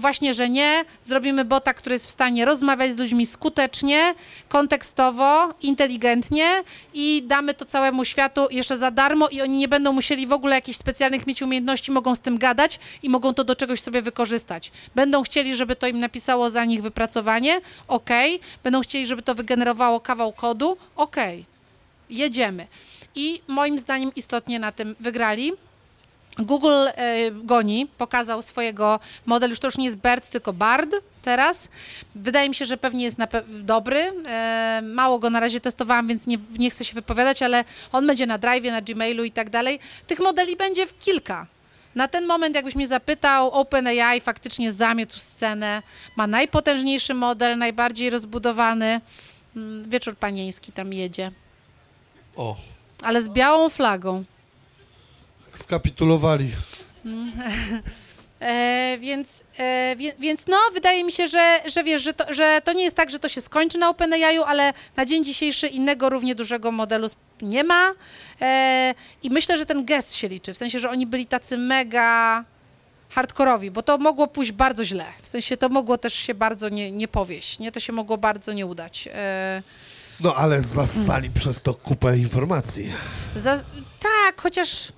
właśnie, że nie, zrobimy bota, który jest w stanie rozmawiać z ludźmi skutecznie, kontekstowo, inteligentnie i damy to całemu światu jeszcze za darmo i oni nie będą musieli w ogóle jakichś specjalnych mieć umiejętności, mogą z tym gadać i mogą to do czegoś sobie wykorzystać. Będą chcieli, żeby to im napisało za nich wypracowanie, ok. Będą chcieli, żeby to wygenerowało kawał kodu, ok. Jedziemy. I moim zdaniem istotnie na tym wygrali. Google e, goni, pokazał swojego model, już to już nie jest BERT, tylko BARD teraz. Wydaje mi się, że pewnie jest nape- dobry. E, mało go na razie testowałam, więc nie, nie chcę się wypowiadać, ale on będzie na Drive, na Gmailu i tak dalej. Tych modeli będzie w kilka. Na ten moment, jakbyś mnie zapytał, OpenAI faktycznie zamiótł scenę. Ma najpotężniejszy model, najbardziej rozbudowany. Mm, Wieczór panieński tam jedzie, O, ale z białą flagą. skapitulowali. (laughs) E, więc, e, wie, więc no, wydaje mi się, że, że wiesz, że to, że to nie jest tak, że to się skończy na OpenAI, ale na dzień dzisiejszy innego równie dużego modelu nie ma. E, I myślę, że ten gest się liczy, w sensie, że oni byli tacy mega hardkorowi, bo to mogło pójść bardzo źle. W sensie to mogło też się bardzo nie, nie powieść, nie? To się mogło bardzo nie udać. No ale zassali przez to kupę informacji. Za, tak, chociaż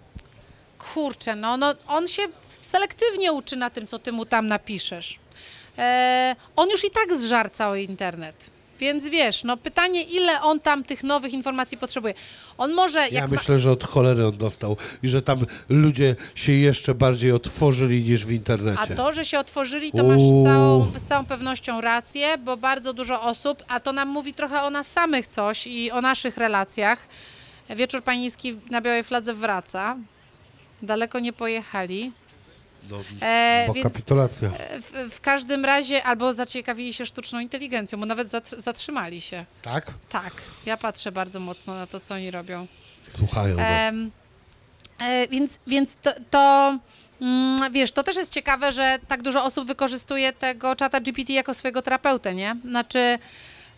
kurczę, no, no on się selektywnie uczy na tym, co ty mu tam napiszesz. E, on już i tak zżar cały internet. Więc wiesz, no pytanie, ile on tam tych nowych informacji potrzebuje. On może, Ja ma, myślę, że od cholery on dostał i że tam ludzie się jeszcze bardziej otworzyli niż w a internecie. to, że się otworzyli, to masz całą, z całą pewnością rację, bo bardzo dużo osób, a to nam mówi trochę o nas samych coś i o naszych relacjach. Wieczór panieński na Białej Fladze wraca. Daleko nie pojechali. No, E, bo więc kapitulacja. w, w każdym razie albo zaciekawili się sztuczną inteligencją, bo nawet zatr- zatrzymali się. Tak? Tak, ja patrzę bardzo mocno na to, co oni robią. Słuchają. Em, e, więc więc to, to mm, wiesz, to też jest ciekawe, że tak dużo osób wykorzystuje tego czata GPT jako swojego terapeutę, nie? Znaczy,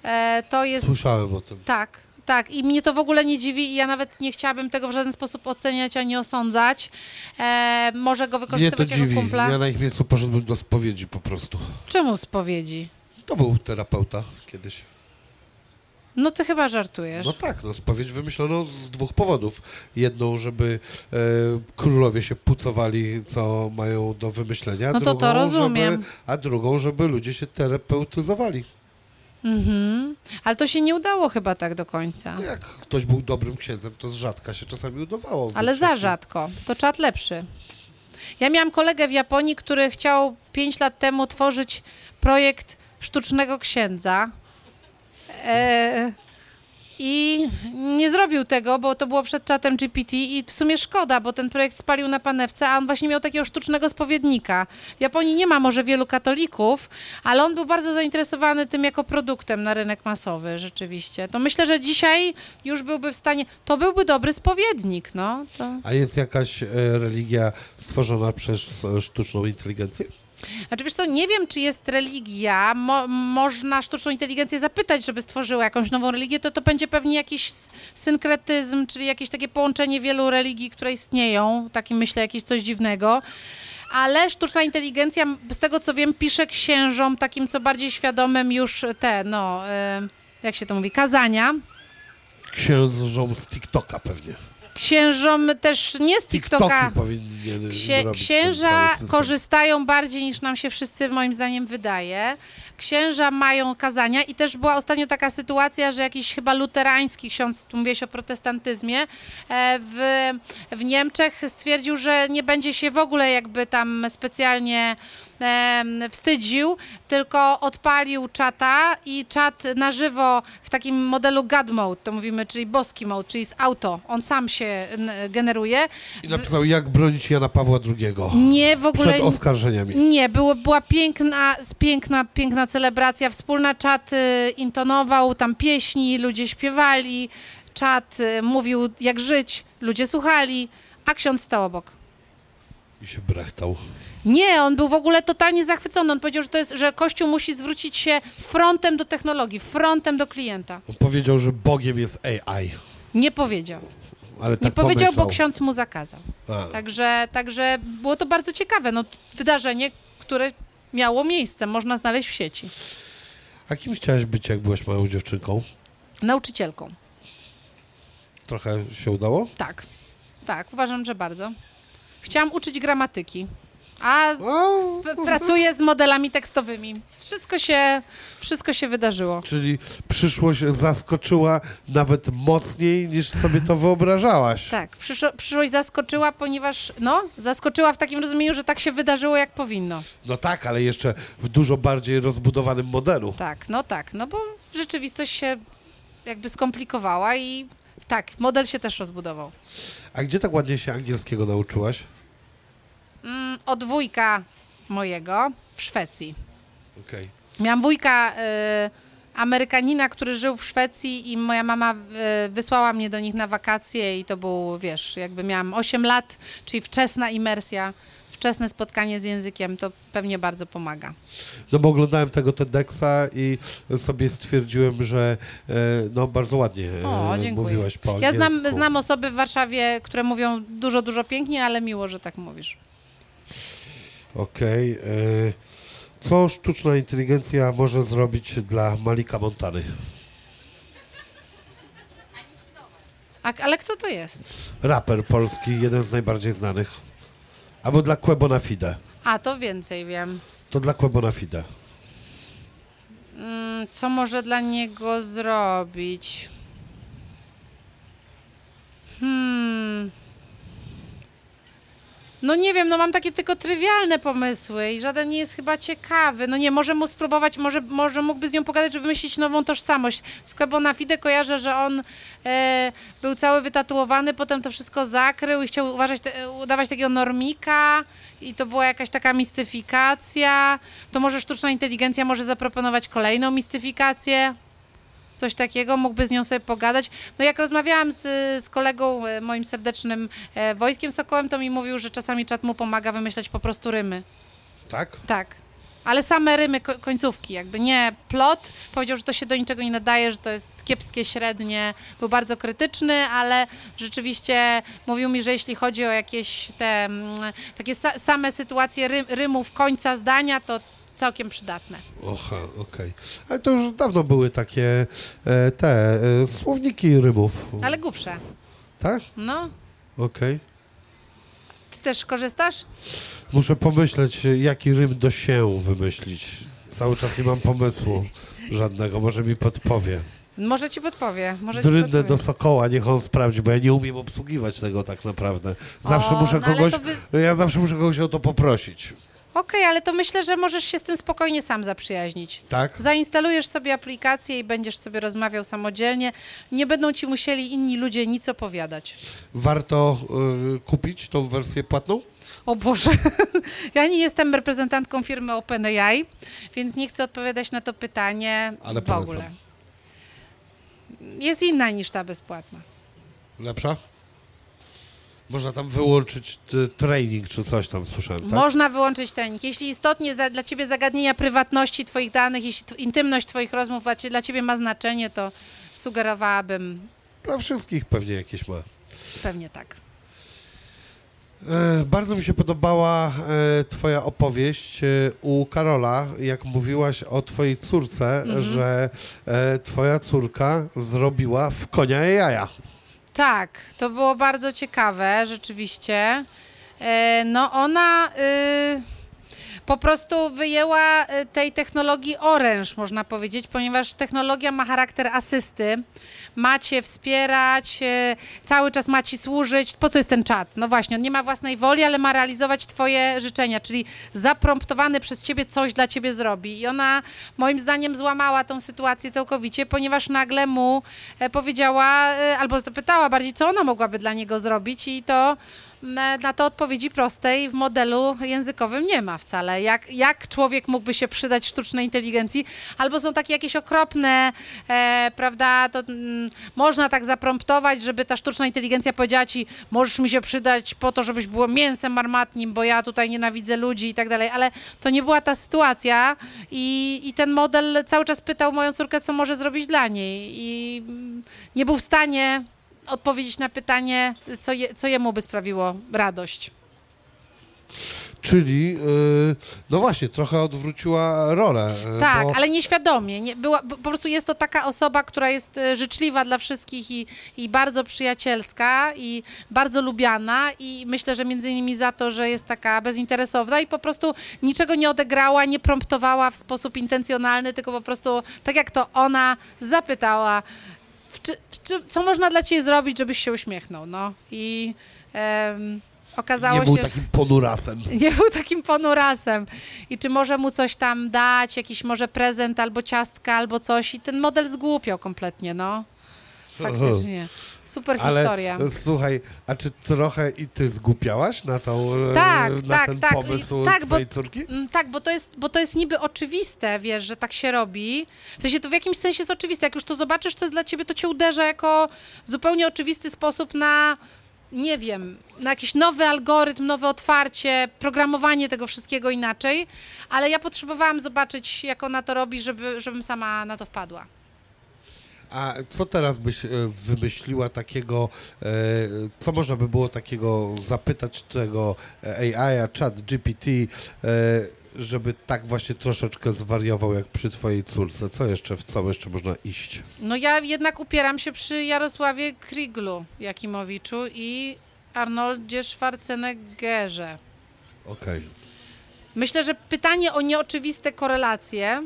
e, to jest... Słyszałem o tym. Tak, tak. I mnie to w ogóle nie dziwi i ja nawet nie chciałabym tego w żaden sposób oceniać ani osądzać. E, może go Mnie to wykorzystywać jako dziwi. kumpla. Ja na ich miejscu poszedłbym do spowiedzi po prostu. Czemu spowiedzi? To był terapeuta kiedyś. No ty chyba żartujesz. No tak, no spowiedź wymyślono z dwóch powodów. Jedną, żeby e, królowie się pucowali, co mają do wymyślenia. No to to drugą, rozumiem. Żeby, a drugą, żeby ludzie się terapeutyzowali. Mhm. Ale to się nie udało chyba tak do końca. No jak ktoś był dobrym księdzem, to z rzadka się czasami udawało. Ale za rzadko. To czat lepszy. Ja miałam kolegę w Japonii, który chciał 5 lat temu tworzyć projekt sztucznego księdza. E, I nie zrobił tego, bo to było przed czatem GPT i w sumie szkoda, bo ten projekt spalił na panewce, a on właśnie miał takiego sztucznego spowiednika. W Japonii nie ma może wielu katolików, ale on był bardzo zainteresowany tym jako produktem na rynek masowy, rzeczywiście. To myślę, że dzisiaj już byłby w stanie, to byłby dobry spowiednik, no. To... A jest jakaś e, religia stworzona przez e, sztuczną inteligencję? Znaczy wiesz co, nie wiem, czy jest religia, Mo, można sztuczną inteligencję zapytać, żeby stworzyła jakąś nową religię, to to będzie pewnie jakiś synkretyzm, czyli jakieś takie połączenie wielu religii, które istnieją, taki myślę, jakieś coś dziwnego. Ale sztuczna inteligencja, z tego co wiem, pisze księżom takim co bardziej świadomym już te, no, e, jak się to mówi, kazania. Księżą z TikToka pewnie. Księżom też nie z TikToka. Księ, robić księża korzystają bardziej niż nam się wszyscy moim zdaniem wydaje. Księża mają kazania i też była ostatnio taka sytuacja, że jakiś chyba luterański ksiądz, tu mówiłeś o protestantyzmie, e, w, w Niemczech stwierdził, że nie będzie się w ogóle jakby tam specjalnie wstydził, tylko odpalił czata i czat na żywo w takim modelu God mode, to mówimy, czyli boski mode, czyli z auto. On sam się generuje. I napisał, jak bronić Jana Pawła II Nie, w ogóle przed oskarżeniami. nie, było, była piękna, piękna, piękna celebracja. Wspólna czat y, intonował tam pieśni, ludzie śpiewali, czat y, mówił jak żyć, ludzie słuchali, a ksiądz stał obok. I się brechtał. Nie, on był w ogóle totalnie zachwycony. On powiedział, że, to jest, że Kościół musi zwrócić się frontem do technologii, frontem do klienta. On powiedział, że Bogiem jest AI. Nie powiedział. Ale tak Nie powiedział, pomyślał. bo ksiądz mu zakazał. A, Także, także było to bardzo ciekawe. No, wydarzenie, które miało miejsce, można znaleźć w sieci. a kim chciałaś być, jak byłaś małą dziewczynką? Nauczycielką. Trochę się udało? Tak. Tak, uważam, że bardzo. Chciałam uczyć gramatyki, a pracuję z modelami tekstowymi. Wszystko się, wszystko się wydarzyło. czyli przyszłość zaskoczyła nawet mocniej, niż sobie to wyobrażałaś. Tak, przyszło, przyszłość zaskoczyła, ponieważ, no, zaskoczyła w takim rozumieniu, że tak się wydarzyło, jak powinno. No tak, ale jeszcze w dużo bardziej rozbudowanym modelu. Tak, no tak, no bo rzeczywistość się jakby skomplikowała i tak, model się też rozbudował. A gdzie tak ładnie się angielskiego nauczyłaś? Mm, od wujka mojego w Szwecji. Okej. Miałam wujka y, Amerykanina, który żył w Szwecji i moja mama y, wysłała mnie do nich na wakacje i to był, wiesz, jakby miałam 8 lat, czyli wczesna imersja, wczesne spotkanie z językiem, to pewnie bardzo pomaga. No bo oglądałem tego TEDxa i sobie stwierdziłem, że e, no bardzo ładnie e, O, dziękuję. mówiłaś po Ja znam, angielsku. znam osoby w Warszawie, które mówią dużo, dużo piękniej, ale miło, że tak mówisz. Okej. e, Co sztuczna inteligencja może zrobić dla Malika Montany? A, ale kto to jest? Raper polski, jeden z najbardziej znanych. Albo dla Quebona Fide. A, to więcej wiem. To dla Quebona Fide. Mm, Co może dla niego zrobić? Hmm. No nie wiem, no mam takie tylko trywialne pomysły i żaden nie jest chyba ciekawy. No nie, może mu spróbować, może, może mógłby z nią pogadać, żeby wymyślić nową tożsamość. Z Quebona Fide kojarzę, że on e, był cały wytatuowany, potem to wszystko zakrył i chciał uważać, te, udawać takiego normika i to była jakaś taka mistyfikacja. To może sztuczna inteligencja może zaproponować kolejną mistyfikację? Coś takiego, mógłby z nią sobie pogadać. No jak rozmawiałam z, z kolegą e, moim serdecznym e, Wojtkiem Sokołem, to mi mówił, że czasami czat mu pomaga wymyślać po prostu rymy. Tak? Tak. Ale same rymy, ko- końcówki, jakby nie plot. Powiedział, że to się do niczego nie nadaje, że to jest kiepskie, średnie. Był bardzo krytyczny, ale rzeczywiście mówił mi, że jeśli chodzi o jakieś te mm, takie sa- same sytuacje ry- rymów końca zdania, to całkiem przydatne. Oha, okej. Ale to już dawno były takie e, te e, słowniki rymów. Ale głupsze. Tak? No, Okej. ty też korzystasz? Muszę pomyśleć, jaki rym do się wymyślić. Cały czas nie mam pomysłu żadnego, może mi podpowie. Może ci podpowie. Może ci Drynę podpowie. do Sokoła, niech on sprawdzi, bo ja nie umiem obsługiwać tego tak naprawdę. Zawsze O, muszę no kogoś, wy- ja zawsze muszę kogoś o to poprosić. Okej, ale to myślę, że możesz się z tym spokojnie sam zaprzyjaźnić. Tak? Zainstalujesz sobie aplikację i będziesz sobie rozmawiał samodzielnie. Nie będą ci musieli inni ludzie nic opowiadać. Warto y, kupić tą wersję płatną? O Boże, (laughs) ja nie jestem reprezentantką firmy OpenAI, więc nie chcę odpowiadać na to pytanie Ale w polecam. ogóle. Jest inna niż ta bezpłatna. Lepsza? Można tam wyłączyć y, training czy coś tam, słyszałem, tak? Można wyłączyć trening. Jeśli istotnie za, dla ciebie zagadnienia prywatności twoich danych, jeśli intymność twoich rozmów dla, cie- dla ciebie ma znaczenie, to sugerowałabym Dla wszystkich pewnie jakieś ma. pewnie tak. E, bardzo mi się podobała e, twoja opowieść e, u Karola, jak mówiłaś o twojej córce, Mhm. że e, twoja córka zrobiła w konia jaja. Tak, to było bardzo ciekawe, rzeczywiście. E, No ona y, po prostu wyjęła y, tej technologii oręż, można powiedzieć, ponieważ technologia ma charakter asysty. Macie wspierać, e, cały czas ma ci służyć. Po co jest ten czat? No właśnie, on nie ma własnej woli, ale ma realizować twoje życzenia, czyli zapromptowany przez ciebie coś dla ciebie zrobi. I ona moim zdaniem złamała tą sytuację całkowicie, ponieważ nagle mu e, powiedziała, e, albo zapytała bardziej, co ona mogłaby dla niego zrobić i to na to odpowiedzi prostej w modelu językowym nie ma wcale. Jak, jak człowiek mógłby się przydać sztucznej inteligencji? Albo są takie jakieś okropne, e, prawda, to mm, można tak zapromptować, żeby ta sztuczna inteligencja powiedziała ci, możesz mi się przydać po to, żebyś było mięsem armatnim, bo ja tutaj nienawidzę ludzi i tak dalej, ale to nie była ta sytuacja i, i ten model cały czas pytał moją córkę, co może zrobić dla niej i mm, nie był w stanie odpowiedzieć na pytanie, co, je, co jemu by sprawiło radość. Czyli, y, no właśnie, trochę odwróciła rolę. y, Tak, bo... ale nieświadomie. Nie, była, po prostu jest to taka osoba, która jest e, życzliwa dla wszystkich i, i bardzo przyjacielska i bardzo lubiana i myślę, że między innymi za to, że jest taka bezinteresowna i po prostu niczego nie odegrała, nie promptowała w sposób intencjonalny, tylko po prostu tak jak to ona zapytała, czy, czy, co można dla ciebie zrobić, żebyś się uśmiechnął, no i em, okazało Nie był się, takim ponurasem. (laughs) nie był takim ponurasem. I czy może mu coś tam dać, jakiś może prezent albo ciastka, albo coś. I ten model zgłupiał kompletnie, no. (laughs) Faktycznie. Super Ale historia. e, słuchaj, a czy trochę i ty zgłupiałaś na, tą, e, Tak, na tak, ten tak. pomysł I- tak, bo- twojej córki? Mm, Tak, bo to, jest, bo to jest niby oczywiste, wiesz, że tak się robi. W sensie to w jakimś sensie jest oczywiste. Jak już to zobaczysz, to jest dla ciebie, to cię uderza jako zupełnie oczywisty sposób na, nie wiem, na jakiś nowy algorytm, nowe otwarcie, programowanie tego wszystkiego inaczej. Ale ja potrzebowałam zobaczyć, jak ona to robi, żeby, żebym sama na to wpadła. A co teraz byś e, wymyśliła takiego, e, co można by było takiego zapytać tego AI, a chat GPT, e, żeby tak właśnie troszeczkę zwariował jak przy twojej córce? Co jeszcze, w co jeszcze można iść? No ja jednak upieram się przy Jarosławie Kriglu Jakimowiczu i Arnoldzie Schwarzeneggerze. Okej. Myślę, że pytanie o nieoczywiste korelacje.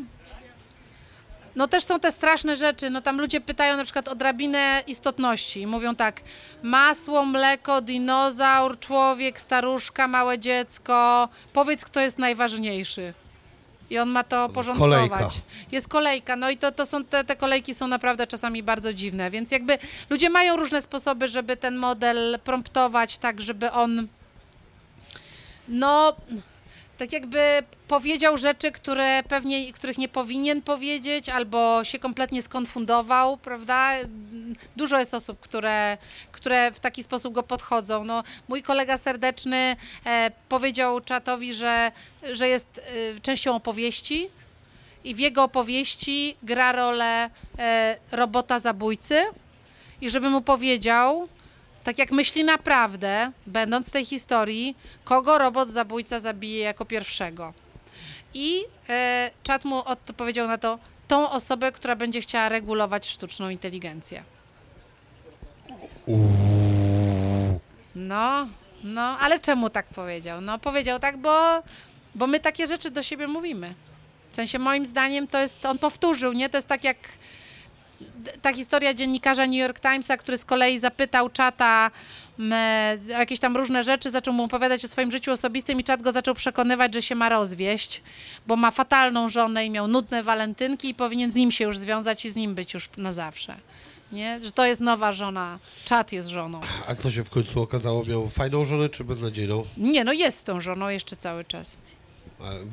No też są te straszne rzeczy. No tam ludzie pytają na przykład o drabinę istotności i mówią tak: masło, mleko, dinozaur, człowiek, staruszka, małe dziecko. Powiedz, kto jest najważniejszy. I on ma to porządkować. Kolejka. Jest kolejka, no i to, to są te, te kolejki są naprawdę czasami bardzo dziwne, więc jakby ludzie mają różne sposoby, żeby ten model promptować tak, żeby on no tak jakby powiedział rzeczy, które pewnie, których nie powinien powiedzieć, albo się kompletnie skonfundował, prawda? Dużo jest osób, które, które w taki sposób go podchodzą. No, mój kolega serdeczny e, powiedział czatowi, że, że jest e, częścią opowieści i w jego opowieści gra rolę e, robota zabójcy i żeby mu powiedział, tak jak myśli naprawdę, będąc w tej historii, kogo robot zabójca zabije jako pierwszego. I e, czat mu odpowiedział na to, tą osobę, która będzie chciała regulować sztuczną inteligencję. No, no, ale czemu tak powiedział? No, powiedział tak, bo, bo my takie rzeczy do siebie mówimy. W sensie, moim zdaniem, to jest, on powtórzył, nie? To jest tak jak ta historia dziennikarza New York Timesa, który z kolei zapytał czata o jakieś tam różne rzeczy, zaczął mu opowiadać o swoim życiu osobistym i czat go zaczął przekonywać, że się ma rozwieść, bo ma fatalną żonę i miał nudne walentynki i powinien z nim się już związać i z nim być już na zawsze. Nie? Że to jest nowa żona, czat jest żoną. A co się w końcu okazało? Miał fajną żonę czy beznadziejną? Nie, no jest z tą żoną jeszcze cały czas.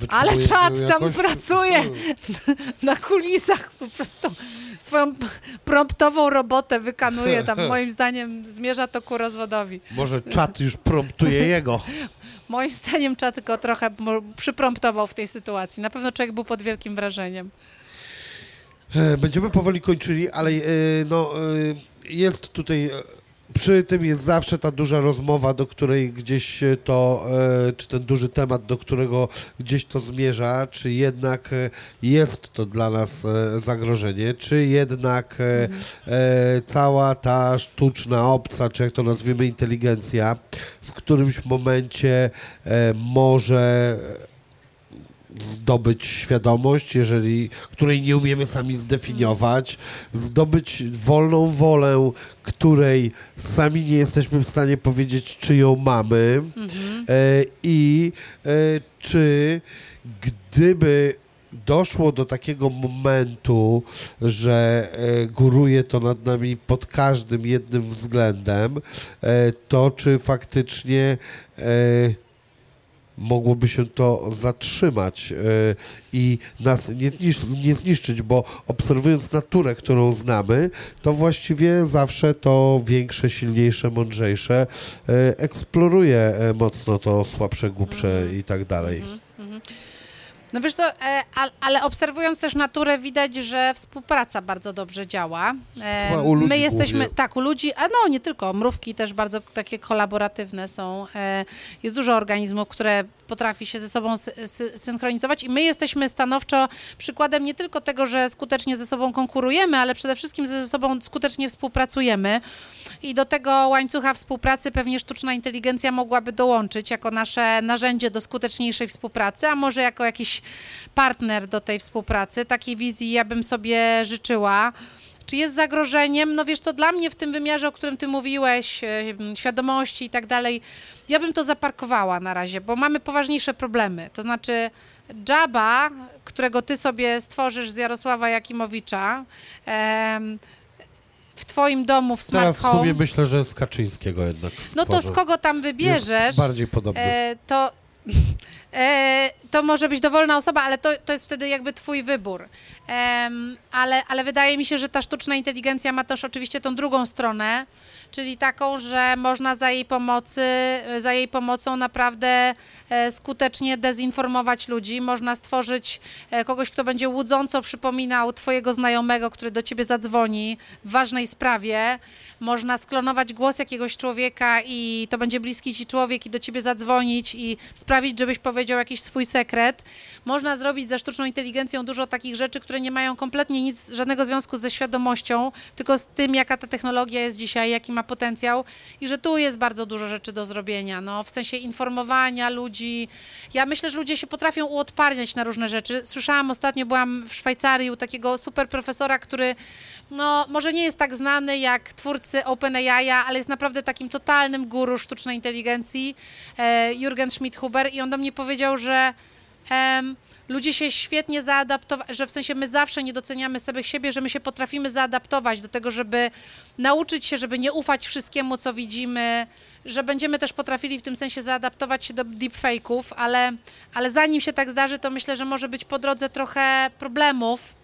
Ale czat tam jakoś? pracuje (laughs) na kulisach, po prostu swoją promptową robotę wykanuje tam. (laughs) Moim zdaniem zmierza to ku rozwodowi. Może czat już promptuje jego. (laughs) Moim zdaniem czat tylko trochę przypromptował w tej sytuacji. Na pewno człowiek był pod wielkim wrażeniem. E, Będziemy powoli kończyli, ale e, no, e, jest tutaj, przy tym jest zawsze ta duża rozmowa, do której gdzieś to, e, czy ten duży temat, do którego gdzieś to zmierza, czy jednak e, jest to dla nas e, zagrożenie, czy jednak cała ta sztuczna, obca, czy jak to nazwiemy, inteligencja w którymś momencie może zdobyć świadomość, jeżeli, której nie umiemy sami zdefiniować, zdobyć wolną wolę, której sami nie jesteśmy w stanie powiedzieć, czy ją mamy Mhm. e, i e, czy gdyby doszło do takiego momentu, że e, góruje to nad nami pod każdym jednym względem, e, to czy faktycznie e, mogłoby się to zatrzymać e, i nas nie, nie zniszczyć, bo obserwując naturę, którą znamy, to właściwie zawsze to większe, silniejsze, mądrzejsze e, eksploruje e, mocno to słabsze, głupsze i tak dalej. No wiesz co, e, al- ale obserwując też naturę widać, że współpraca bardzo dobrze działa. E, Chyba u ludzi My jesteśmy, głównie. tak, u ludzi, a no nie tylko, mrówki też bardzo takie kolaboratywne są. E, Jest dużo organizmów, które potrafi się ze sobą sy- sy- synchronizować i my jesteśmy stanowczo przykładem nie tylko tego, że skutecznie ze sobą konkurujemy, ale przede wszystkim ze sobą skutecznie współpracujemy. I do tego łańcucha współpracy pewnie sztuczna inteligencja mogłaby dołączyć jako nasze narzędzie do skuteczniejszej współpracy, a może jako jakiś partner do tej współpracy. Takiej wizji ja bym sobie życzyła. Czy jest zagrożeniem? No wiesz co, dla mnie w tym wymiarze, o którym ty mówiłeś, e, świadomości i tak dalej, ja bym to zaparkowała na razie, bo mamy poważniejsze problemy. To znaczy Jabba, którego ty sobie stworzysz z Jarosława Jakimowicza, em, w twoim domu w Smart Teraz w Home, sumie myślę, że z Kaczyńskiego jednak no to z kogo tam Jest wybierzesz, bardziej podobny. e, to, to może być dowolna osoba, ale to, to jest wtedy jakby twój wybór. Ale, ale wydaje mi się, że ta sztuczna inteligencja ma też oczywiście tą drugą stronę, czyli taką, że można za jej pomocy, za jej pomocą naprawdę e, skutecznie dezinformować ludzi. Można stworzyć e, kogoś, kto będzie łudząco przypominał twojego znajomego, który do ciebie zadzwoni w ważnej sprawie. Można sklonować głos jakiegoś człowieka i to będzie bliski ci człowiek i do ciebie zadzwonić i sprawić, żebyś powiedział jakiś swój sekret. Można zrobić ze sztuczną inteligencją dużo takich rzeczy, które nie mają kompletnie nic, żadnego związku ze świadomością, tylko z tym, jaka ta technologia jest dzisiaj, jaki ma potencjał i że tu jest bardzo dużo rzeczy do zrobienia, no, w sensie informowania ludzi. Ja myślę, że ludzie się potrafią uodparniać na różne rzeczy. Słyszałam ostatnio, byłam w Szwajcarii u takiego super profesora, który no, może nie jest tak znany jak twórcy OpenAI, ale jest naprawdę takim totalnym guru sztucznej inteligencji, e, Jürgen Schmidt-Huber i on do mnie powiedział, że em, ludzie się świetnie zaadaptowali, że w sensie my zawsze nie doceniamy sobie siebie, że my się potrafimy zaadaptować do tego, żeby nauczyć się, żeby nie ufać wszystkiemu, co widzimy, że będziemy też potrafili w tym sensie zaadaptować się do deepfake'ów, ale, ale zanim się tak zdarzy, to myślę, że może być po drodze trochę problemów.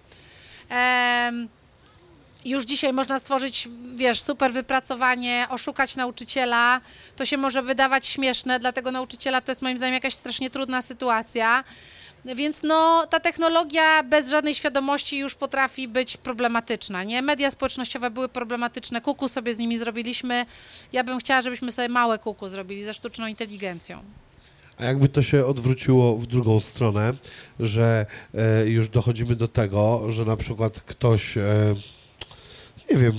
Em, już dzisiaj można stworzyć, wiesz, super wypracowanie, oszukać nauczyciela. To się może wydawać śmieszne, dla tego nauczyciela to jest moim zdaniem jakaś strasznie trudna sytuacja. Więc no, ta technologia bez żadnej świadomości już potrafi być problematyczna, nie? Media społecznościowe były problematyczne, kuku sobie z nimi zrobiliśmy. Ja bym chciała, żebyśmy sobie małe kuku zrobili ze sztuczną inteligencją. A jakby to się odwróciło w drugą stronę, że e, już dochodzimy do tego, że na przykład ktoś, e, nie wiem,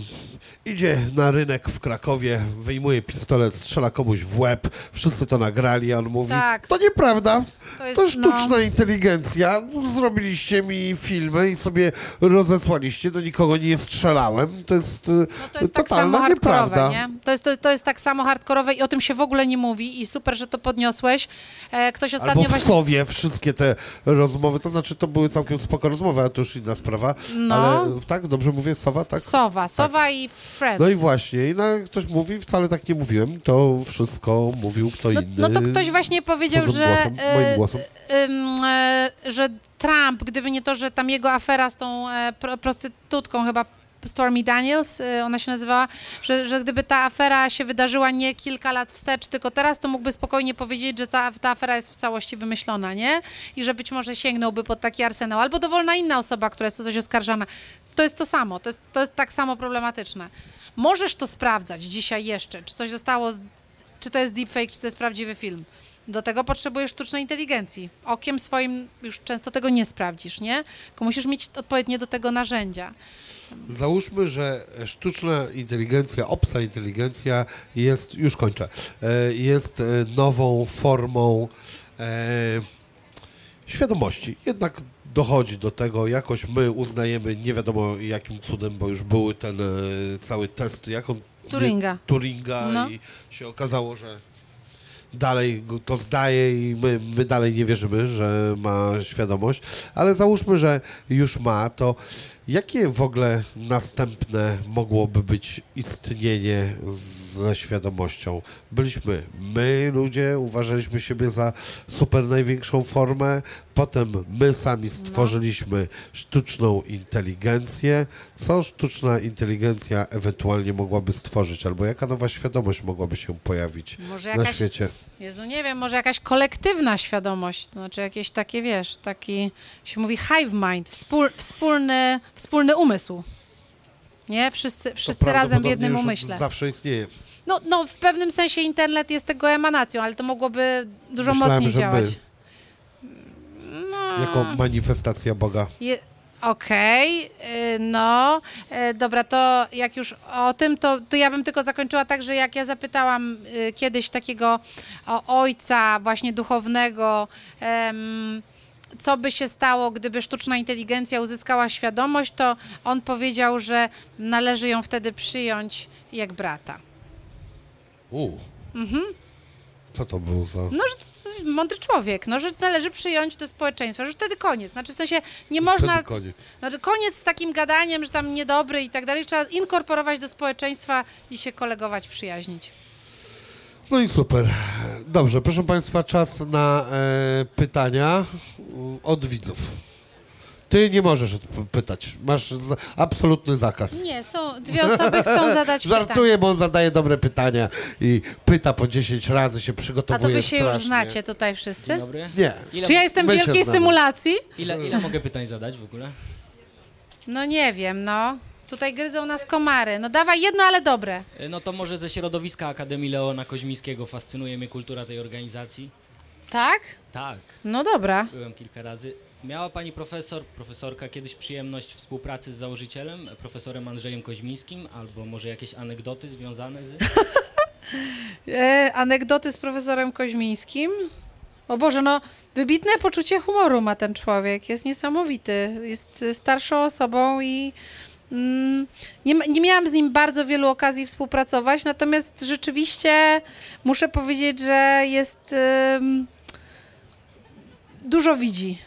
idzie na rynek w Krakowie, wyjmuje pistolet, strzela komuś w łeb, wszyscy to nagrali, a on mówi, Tak. to nieprawda, To jest, to sztuczna no, inteligencja, zrobiliście mi filmy i sobie rozesłaliście, do nikogo nie strzelałem, to jest, No to jest tak samo totalna hardkorowe, nieprawda. nie? To jest, to, to jest tak samo hardkorowe i o tym się w ogóle nie mówi i super, że to podniosłeś. E, ktoś ostatnio Albo w właśnie... Sowie wszystkie te rozmowy, to znaczy to były całkiem spoko rozmowy, a to już inna sprawa, No. ale tak, dobrze mówię, Sowa, tak? Sowa, Sowa i Friends. No i właśnie, i no, ktoś mówi, wcale tak nie mówiłem, to wszystko mówił kto No, inny. no to ktoś właśnie powiedział, że, głosem, moim e, głosem. ym, e, że Trump, gdyby nie to, że tam jego afera z tą e, pro, prostytutką chyba Stormy Daniels, e, ona się nazywała, że, że gdyby ta afera się wydarzyła nie kilka lat wstecz, tylko teraz, to mógłby spokojnie powiedzieć, że ta, ta afera jest w całości wymyślona, nie? I że być może sięgnąłby pod taki arsenał. Albo dowolna inna osoba, która jest o coś oskarżana. To jest to samo, to jest, to jest tak samo problematyczne. Możesz to sprawdzać dzisiaj jeszcze, czy coś zostało, czy to jest deepfake, czy to jest prawdziwy film. Do tego potrzebujesz sztucznej inteligencji. Okiem swoim już często tego nie sprawdzisz, nie? Tylko musisz mieć odpowiednie do tego narzędzia. Załóżmy, że sztuczna inteligencja, obca inteligencja jest, już kończę, e, jest e, nową formą e, świadomości. Jednak dochodzi do tego, jakoś my uznajemy, nie wiadomo jakim cudem, bo już były ten cały test, jak on... Turinga. Nie, Turinga No. i się okazało, że dalej to zdaje i my, my dalej nie wierzymy, że ma świadomość, ale załóżmy, że już ma, to jakie w ogóle następne mogłoby być istnienie ze świadomością? Byliśmy my, ludzie, uważaliśmy siebie za super największą formę, potem my sami stworzyliśmy sztuczną inteligencję. Co sztuczna inteligencja ewentualnie mogłaby stworzyć, albo jaka nowa świadomość mogłaby się pojawić Może na jakaś, świecie? Jezu, nie wiem, może jakaś kolektywna świadomość, to znaczy jakieś takie, wiesz, taki, się mówi hive mind, wspól, wspólny, wspólny umysł. Nie? Wszyscy, wszyscy razem w jednym umyśle. Zawsze istnieje. No, no, w pewnym sensie internet jest tego emanacją, ale to mogłoby dużo Myślałem, mocniej działać. my. Jako manifestacja Boga. Je, Okej, y, no, y, dobra, to jak już o tym, to, to ja bym tylko zakończyła tak, że jak ja zapytałam y, kiedyś takiego ojca właśnie duchownego, em, co by się stało, gdyby sztuczna inteligencja uzyskała świadomość, to on powiedział, że należy ją wtedy przyjąć jak brata. U. Co to był za... No, że mądry człowiek, no, że należy przyjąć do społeczeństwa, że wtedy koniec. Znaczy w sensie nie można... Wtedy koniec. Znaczy koniec z takim gadaniem, że tam niedobry i tak dalej. Trzeba inkorporować do społeczeństwa i się kolegować, przyjaźnić. No i super. Dobrze, proszę Państwa, czas na e, pytania mm, od widzów. Ty nie możesz pytać. Masz za, absolutny zakaz. Nie, są dwie osoby chcą zadać (laughs) pytanie. Żartuję, bo on zadaje dobre pytania i pyta po 10 razy, się A przygotowuje to wy się już strasznie. znacie tutaj wszyscy? Dzień dobry. Nie. Ile, Czy ja jestem w wielkiej symulacji? ile, ile mogę pytań zadać w ogóle? No nie wiem, no. Tutaj gryzą nas komary. No dawaj jedno, ale dobre. E, No to może ze środowiska Akademii Leona Koźmińskiego fascynuje mnie kultura tej organizacji. Tak? Tak, No dobra. byłem kilka razy. Miała pani profesor, profesorka kiedyś przyjemność współpracy z założycielem, profesorem Andrzejem Koźmińskim, albo może jakieś anegdoty związane z... (laughs) E, anegdoty z profesorem Koźmińskim. O Boże, no wybitne poczucie humoru ma ten człowiek. Jest niesamowity. Jest e, starszą osobą i nie, ma- nie miałam z nim bardzo wielu okazji współpracować, natomiast rzeczywiście muszę powiedzieć, że jest dużo widzi.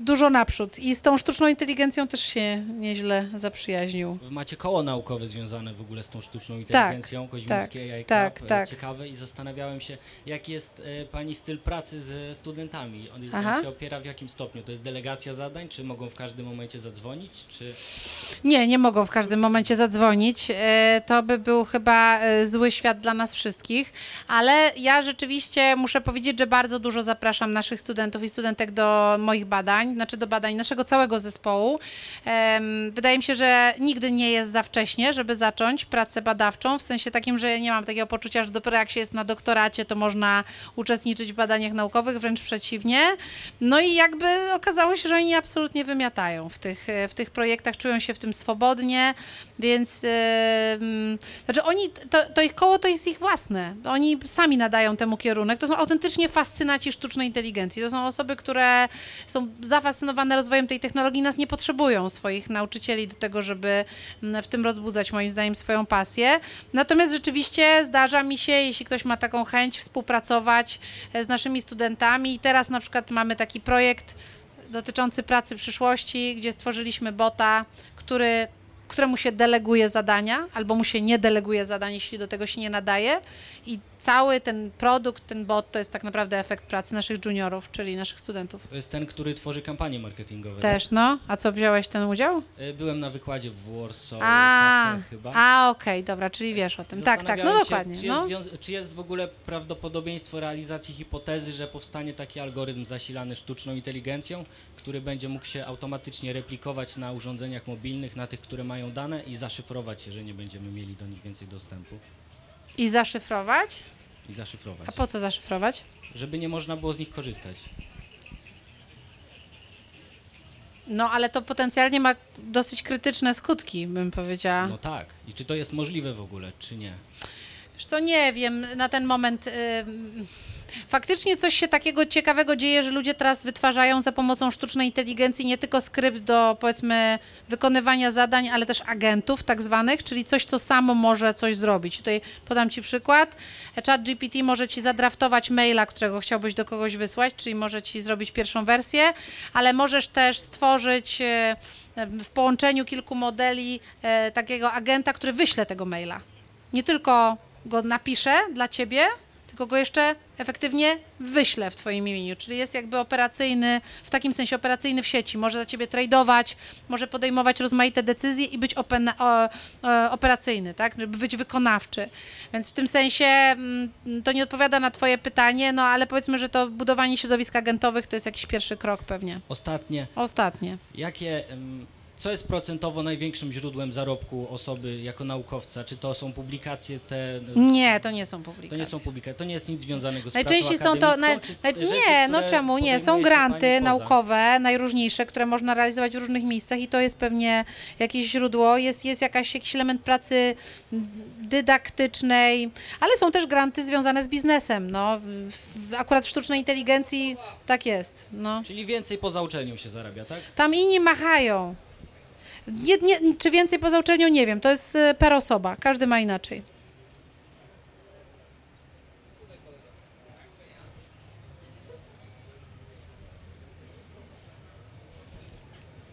Dużo naprzód. I z tą sztuczną inteligencją też się nieźle zaprzyjaźnił. Macie koło naukowe związane w ogóle z tą sztuczną inteligencją Koźmińskiej, tak, ICAP, tak, e, tak. ciekawe i zastanawiałem się, jaki jest e, pani styl pracy ze studentami. On, Aha. on się opiera w jakim stopniu? To jest delegacja zadań, czy mogą w każdym momencie zadzwonić, czy... Nie, nie mogą w każdym momencie zadzwonić. E, To by był chyba e, zły świat dla nas wszystkich, ale ja rzeczywiście muszę powiedzieć, że bardzo dużo zapraszam naszych studentów i studentek do moich badań, znaczy do badań naszego całego zespołu. Wydaje mi się, że nigdy nie jest za wcześnie, żeby zacząć pracę badawczą, w sensie takim, że nie mam takiego poczucia, że dopiero jak się jest na doktoracie, to można uczestniczyć w badaniach naukowych, wręcz przeciwnie. No i jakby okazało się, że oni absolutnie wymiatają w tych, w tych projektach, czują się w tym swobodnie, więc mm, znaczy oni, to, to ich koło to jest ich własne. Oni sami nadają temu kierunek. To są autentycznie fascynaci sztucznej inteligencji. To są osoby, które są zafascynowane rozwojem tej technologii, nas nie potrzebują swoich nauczycieli do tego, żeby mm, w tym rozbudzać moim zdaniem swoją pasję. Natomiast rzeczywiście zdarza mi się, jeśli ktoś ma taką chęć współpracować e, z naszymi studentami. I teraz na przykład mamy taki projekt dotyczący pracy przyszłości, gdzie stworzyliśmy bota, który, któremu się deleguje zadania, albo mu się nie deleguje zadań, jeśli do tego się nie nadaje. I cały ten produkt, ten bot, to jest tak naprawdę efekt pracy naszych juniorów, czyli naszych studentów. To jest ten, który tworzy kampanie marketingowe. Też, no. A co, wziąłeś ten udział? tak? E, Byłem na wykładzie w Warsaw A, chyba. a okej, dobra, czyli wiesz o tym. Tak, tak, no Zastanawiałem się, dokładnie. Czy, No. jest, czy jest w ogóle prawdopodobieństwo realizacji hipotezy, że powstanie taki algorytm zasilany sztuczną inteligencją, który będzie mógł się automatycznie replikować na urządzeniach mobilnych, na tych, które mają dane i zaszyfrować, jeżeli nie będziemy mieli do nich więcej dostępu I zaszyfrować? i zaszyfrować, A po co zaszyfrować? żeby nie można było z nich korzystać. No, ale to potencjalnie ma dosyć krytyczne skutki, bym powiedziała. No tak. I czy to jest możliwe w ogóle, czy nie? Wiesz co, nie wiem, na ten moment... Faktycznie coś się takiego ciekawego dzieje, że ludzie teraz wytwarzają za pomocą sztucznej inteligencji nie tylko skrypt do powiedzmy wykonywania zadań, ale też agentów tak zwanych, czyli coś, co samo może coś zrobić. Tutaj podam Ci przykład. Chat GPT może Ci zadraftować maila, którego chciałbyś do kogoś wysłać, czyli może Ci zrobić pierwszą wersję, ale możesz też stworzyć e, w połączeniu kilku modeli e, takiego agenta, który wyśle tego maila. Nie tylko go napisze dla Ciebie, tylko go jeszcze efektywnie wyślę w Twoim imieniu, czyli jest jakby operacyjny, w takim sensie operacyjny w sieci, może za Ciebie tradować, może podejmować rozmaite decyzje i być opena, o, o, operacyjny, tak, żeby być wykonawczy. Więc w tym sensie mm, to nie odpowiada na Twoje pytanie, no ale powiedzmy, że to budowanie środowisk agentowych to jest jakiś pierwszy krok pewnie. Ostatnie, Ostatnie. jakie, co jest procentowo największym źródłem zarobku osoby jako naukowca? Czy to są publikacje te... Nie, to nie są To publikacje. nie są publikacje, to nie jest nic związanego z Najczęściej są to. Naj, czy rzeczy, nie, no czemu nie? Są granty naukowe, najróżniejsze, które można realizować w różnych miejscach i to jest pewnie jakieś źródło. Jest, jest jakaś, jakiś element pracy dydaktycznej, ale są też granty związane z biznesem. No. Akurat w sztucznej inteligencji tak jest. No. Czyli więcej poza uczelnią się zarabia, tak? Tam inni machają. Nie, nie, czy więcej poza uczelnią, nie wiem. To jest e, per osoba. Każdy ma inaczej.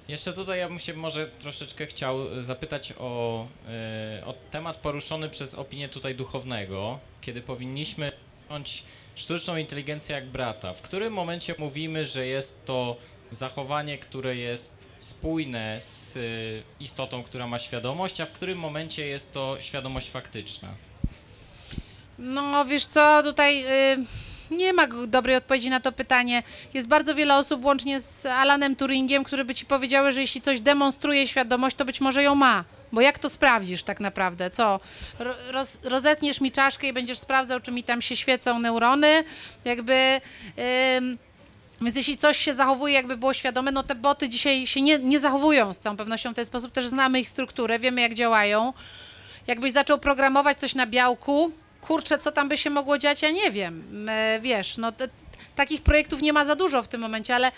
Jeszcze tutaj ja bym się może troszeczkę chciał e, zapytać o, e, o temat poruszony przez opinię tutaj duchownego, kiedy powinniśmy wziąć sztuczną inteligencję jak brata. W którym momencie mówimy, że jest to zachowanie, które jest spójne z e, istotą, która ma świadomość, a w którym momencie jest to świadomość faktyczna? No, wiesz co, tutaj y, nie ma dobrej odpowiedzi na to pytanie. Jest bardzo wiele osób, łącznie z Alanem Turingiem, które by ci powiedziały, że jeśli coś demonstruje świadomość, to być może ją ma. Bo jak to sprawdzisz tak naprawdę? Co? Ro, roz, rozetniesz mi czaszkę i będziesz sprawdzał, czy mi tam się świecą neurony? Jakby... ym, więc jeśli coś się zachowuje, jakby było świadome, no te boty dzisiaj się nie, nie zachowują z całą pewnością w ten sposób. Też znamy ich strukturę, wiemy jak działają. Jakbyś zaczął programować coś na białku, kurczę, co tam by się mogło dziać, ja nie wiem. E, Wiesz, no te, takich projektów nie ma za dużo w tym momencie, ale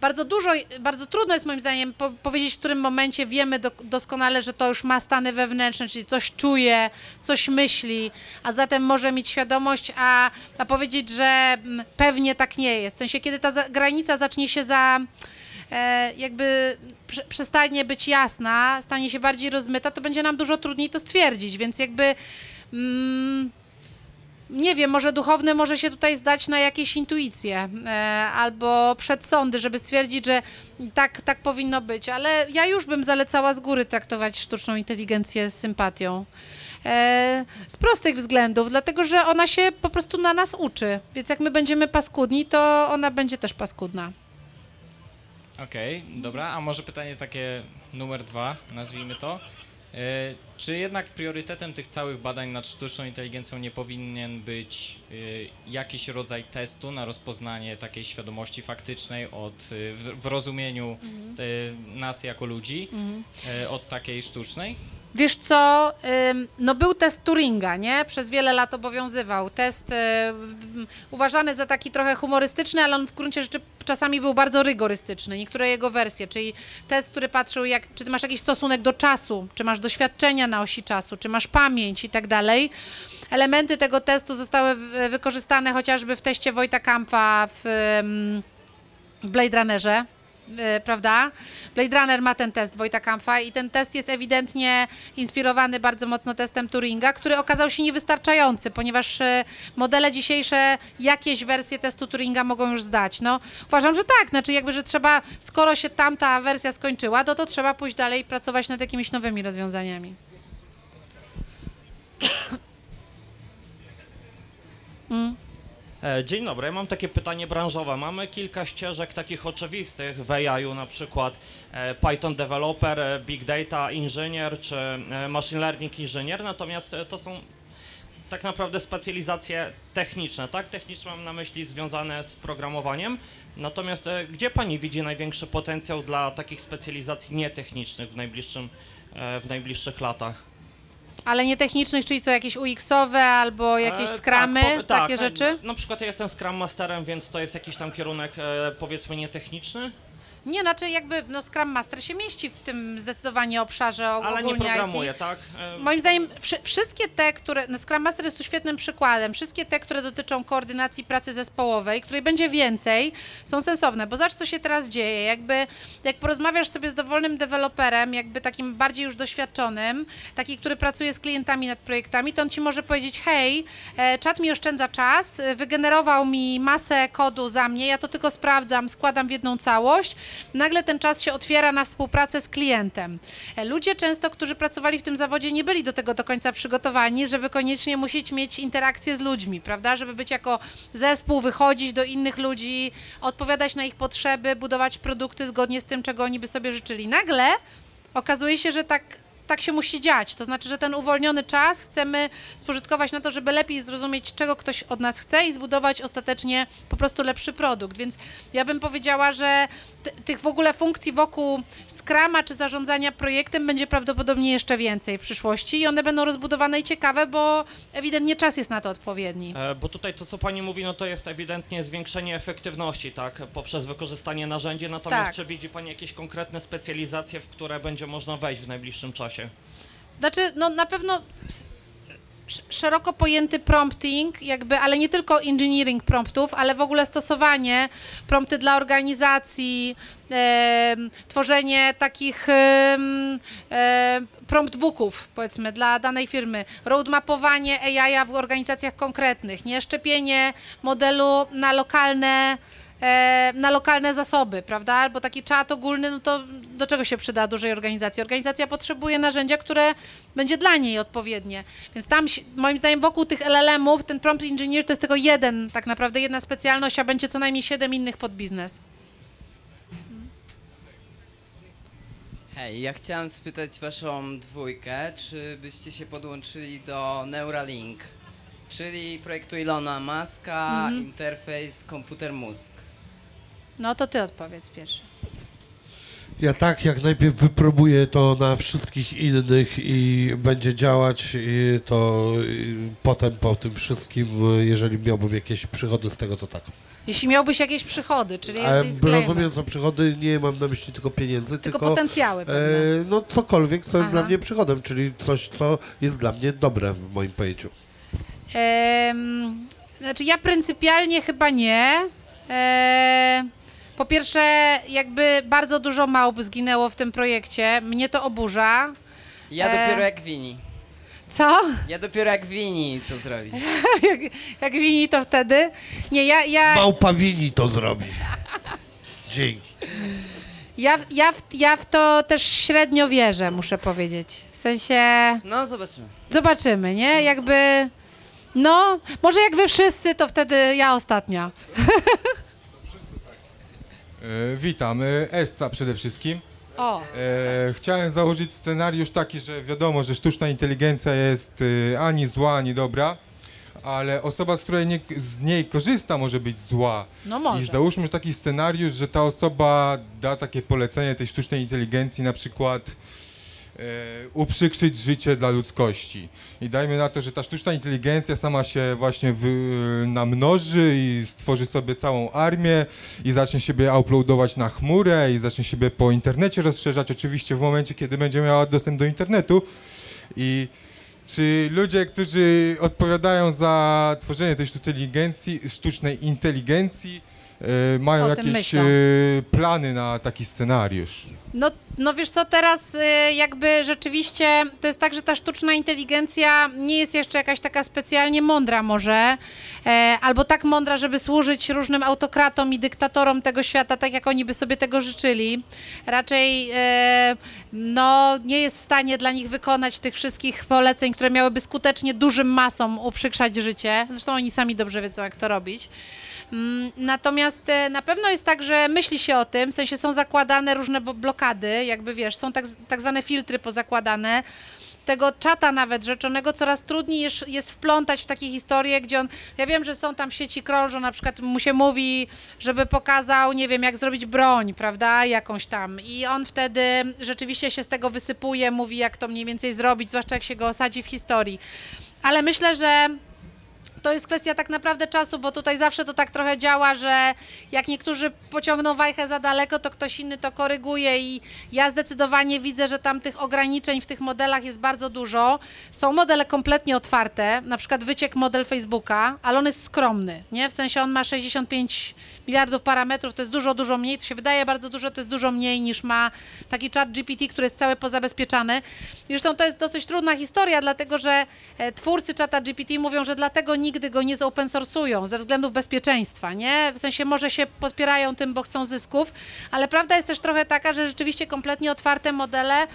bardzo dużo, bardzo trudno jest moim zdaniem po, powiedzieć, w którym momencie wiemy do, doskonale, że to już ma stany wewnętrzne, czyli coś czuje, coś myśli, a zatem może mieć świadomość, a, a powiedzieć, że mm, pewnie tak nie jest. W sensie, kiedy ta za, granica zacznie się za e, jakby prze, przestanie być jasna, stanie się bardziej rozmyta, to będzie nam dużo trudniej to stwierdzić, więc jakby mm, nie wiem, może duchowny może się tutaj zdać na jakieś intuicje e, albo przedsądy, żeby stwierdzić, że tak, tak powinno być, ale ja już bym zalecała z góry traktować sztuczną inteligencję z sympatią. E, z prostych względów, dlatego że ona się po prostu na nas uczy, więc jak my będziemy paskudni, to ona będzie też paskudna. Okej, dobra, a może pytanie takie numer dwa, nazwijmy to. E, Czy jednak priorytetem tych całych badań nad sztuczną inteligencją nie powinien być e, jakiś rodzaj testu na rozpoznanie takiej świadomości faktycznej od, e, w, w rozumieniu e, nas jako ludzi, e, od takiej sztucznej? Wiesz co, no był test Turinga, nie? Przez wiele lat obowiązywał. Test uważany za taki trochę humorystyczny, ale on w gruncie rzeczy czasami był bardzo rygorystyczny. Niektóre jego wersje, czyli test, który patrzył, jak, czy masz jakiś stosunek do czasu, czy masz doświadczenia na osi czasu, czy masz pamięć i tak dalej. Elementy tego testu zostały wykorzystane chociażby w teście Wojta Kampa w, w Blade Runnerze, prawda? Blade Runner ma ten test Wojta Kampfa i ten test jest ewidentnie inspirowany bardzo mocno testem Turinga, który okazał się niewystarczający, ponieważ y, modele dzisiejsze jakieś wersje testu Turinga mogą już zdać. No, uważam, że tak, znaczy jakby, że trzeba, skoro się tamta wersja skończyła, to to trzeba pójść dalej i pracować nad jakimiś nowymi rozwiązaniami. E, Dzień dobry, ja mam takie pytanie branżowe. Mamy kilka ścieżek takich oczywistych w AI, na przykład e, Python developer, e, Big Data inżynier czy e, Machine Learning inżynier, natomiast e, to są tak naprawdę specjalizacje techniczne, tak? Techniczne mam na myśli związane z programowaniem. Natomiast e, gdzie Pani widzi największy potencjał dla takich specjalizacji nietechnicznych w, najbliższym, e, w najbliższych latach? Ale nie technicznych, czyli co, jakieś UX-owe albo jakieś E, skramy, tak, tak, takie rzeczy? Na, przykład ja jestem Scrum Masterem, więc to jest jakiś tam kierunek e, powiedzmy nietechniczny, Nie, znaczy jakby no Scrum Master się mieści w tym zdecydowanie obszarze og- ale nie ogólnie programuję, IT. tak? Moim zdaniem wszy- wszystkie te, które, no Scrum Master jest tu świetnym przykładem, wszystkie te, które dotyczą koordynacji pracy zespołowej, której będzie więcej, są sensowne, bo zobacz, co się teraz dzieje, jakby jak porozmawiasz sobie z dowolnym deweloperem, jakby takim bardziej już doświadczonym, taki, który pracuje z klientami nad projektami, to on ci może powiedzieć, hej, e, czat mi oszczędza czas, wygenerował mi masę kodu za mnie, ja to tylko sprawdzam, składam w jedną całość, nagle ten czas się otwiera na współpracę z klientem. E, Ludzie często, którzy pracowali w tym zawodzie, nie byli do tego do końca przygotowani, żeby koniecznie musieć mieć interakcję z ludźmi, prawda? Żeby być jako zespół, wychodzić do innych ludzi, odpowiadać na ich potrzeby, budować produkty zgodnie z tym, czego oni by sobie życzyli. Nagle okazuje się, że tak. Tak się musi dziać. To znaczy, że ten uwolniony czas chcemy spożytkować na to, żeby lepiej zrozumieć, czego ktoś od nas chce i zbudować ostatecznie po prostu lepszy produkt. Więc ja bym powiedziała, że ty- tych w ogóle funkcji wokół Scrama czy zarządzania projektem będzie prawdopodobnie jeszcze więcej w przyszłości i one będą rozbudowane i ciekawe, bo ewidentnie czas jest na to odpowiedni. E, Bo tutaj to, co pani mówi, no to jest ewidentnie zwiększenie efektywności, tak, poprzez wykorzystanie narzędzi, natomiast Tak. czy widzi pani jakieś konkretne specjalizacje, w które będzie można wejść w najbliższym czasie? Znaczy, no na pewno sz- szeroko pojęty prompting, jakby, ale nie tylko engineering promptów, ale w ogóle stosowanie prompty dla organizacji, em, tworzenie takich em, prompt booków, powiedzmy, dla danej firmy, roadmapowanie AI w organizacjach konkretnych, nie szczepienie modelu na lokalne e, na lokalne zasoby, prawda? Albo taki czat ogólny, no to do czego się przyda dużej organizacji? Organizacja potrzebuje narzędzia, które będzie dla niej odpowiednie. Więc tam, moim zdaniem, wokół tych LLM-ów ten prompt engineer to jest tylko jeden, tak naprawdę jedna specjalność, a będzie co najmniej siedem innych pod biznes. Hej, ja chciałem spytać waszą dwójkę, czy byście się podłączyli do Neuralink, czyli projektu Ilona Maska, interfejs komputer-mózg. No to ty odpowiedz pierwszy. Ja tak, jak najpierw wypróbuję to na wszystkich innych i będzie działać, i to i potem po tym wszystkim, jeżeli miałbym jakieś przychody z tego, to tak. Jeśli miałbyś jakieś przychody, czyli jest Ale disclaimer, rozumiem, co przychody, nie mam na myśli tylko pieniędzy, tylko tylko, potencjały pewne. e, no cokolwiek, co jest Aha. dla mnie przychodem, czyli coś, co jest dla mnie dobre w moim pojęciu. Em, znaczy ja pryncypialnie chyba nie. E, po pierwsze, jakby bardzo dużo małp zginęło w tym projekcie. Mnie to oburza. Ja E. dopiero jak Wini. Co? Ja dopiero jak Wini to zrobi. (laughs) jak, jak wini to wtedy? Nie, ja, ja, Małpa wini to zrobi. Dzięki. ja, ja, w, ja w to też średnio wierzę, muszę powiedzieć. W sensie, No, zobaczymy. zobaczymy, nie? Jakby, no, może jak wy wszyscy, to wtedy ja ostatnia. (laughs) E, witam, e, Essa przede wszystkim. O, E, chciałem założyć scenariusz taki, że wiadomo, że sztuczna inteligencja jest e, ani zła, ani dobra, ale osoba, z której nie, z niej korzysta, może być zła. no I może. załóżmy taki scenariusz, że ta osoba da takie polecenie tej sztucznej inteligencji, na przykład uprzykrzyć życie dla ludzkości. I dajmy na to, że ta sztuczna inteligencja sama się właśnie wy, namnoży i stworzy sobie całą armię i zacznie siebie uploadować na chmurę i zacznie siebie po internecie rozszerzać, oczywiście w momencie, kiedy będzie miała dostęp do internetu. I czy ludzie, którzy odpowiadają za tworzenie tej sztucznej inteligencji, sztucznej inteligencji e, mają jakieś myślą. e, plany na taki scenariusz? No, no wiesz co, teraz y, jakby rzeczywiście to jest tak, że ta sztuczna inteligencja nie jest jeszcze jakaś taka specjalnie mądra może, e, albo tak mądra, żeby służyć różnym autokratom i dyktatorom tego świata, tak jak oni by sobie tego życzyli. Raczej e, no, nie jest w stanie dla nich wykonać tych wszystkich poleceń, które miałyby skutecznie dużym masom uprzykrzać życie. Zresztą oni sami dobrze wiedzą, jak to robić. Mm, Natomiast e, na pewno jest tak, że myśli się o tym, w sensie są zakładane różne blokady, jakby wiesz, są tak, tak zwane filtry pozakładane. tego czata nawet rzeczonego coraz trudniej jest, jest wplątać w takie historie, gdzie on, ja wiem, że są tam sieci krążą, na przykład mu się mówi, żeby pokazał, nie wiem, jak zrobić broń, prawda, jakąś tam i on wtedy rzeczywiście się z tego wysypuje, mówi, jak to mniej więcej zrobić, zwłaszcza jak się go osadzi w historii. Ale myślę, że to jest kwestia tak naprawdę czasu, bo tutaj zawsze to tak trochę działa, że jak niektórzy pociągną wajchę za daleko, to ktoś inny to koryguje i ja zdecydowanie widzę, że tam tych ograniczeń w tych modelach jest bardzo dużo. Są modele kompletnie otwarte, na przykład wyciek model Facebooka, ale on jest skromny, nie? W sensie on ma 65 miliardów parametrów, to jest dużo, dużo mniej, to się wydaje bardzo dużo, to jest dużo mniej niż ma taki chat GPT, który jest cały pozabezpieczany. Zresztą to jest dosyć trudna historia, dlatego że e, twórcy czata GPT mówią, że dlatego nigdy go nie zopen sourcują ze względów bezpieczeństwa, nie? W sensie może się podpierają tym, bo chcą zysków, ale prawda jest też trochę taka, że rzeczywiście kompletnie otwarte modele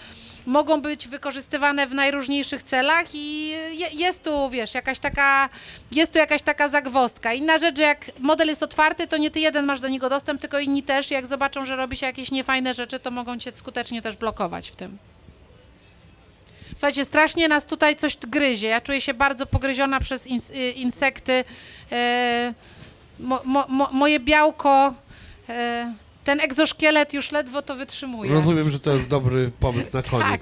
mogą być wykorzystywane w najróżniejszych celach i je, jest tu, wiesz, jakaś taka, jest tu jakaś taka zagwostka. Inna rzecz, jak model jest otwarty, to nie ty jeden masz do niego dostęp, tylko inni też. Jak zobaczą, że robi się jakieś niefajne rzeczy, to mogą cię skutecznie też blokować w tym. Słuchajcie, strasznie nas tutaj coś gryzie. Ja czuję się bardzo pogryziona przez ins, y, insekty. E, mo, mo, moje białko, e, ten egzoszkielet już ledwo to wytrzymuje. Rozumiem, że to jest dobry pomysł na koniec. Tak,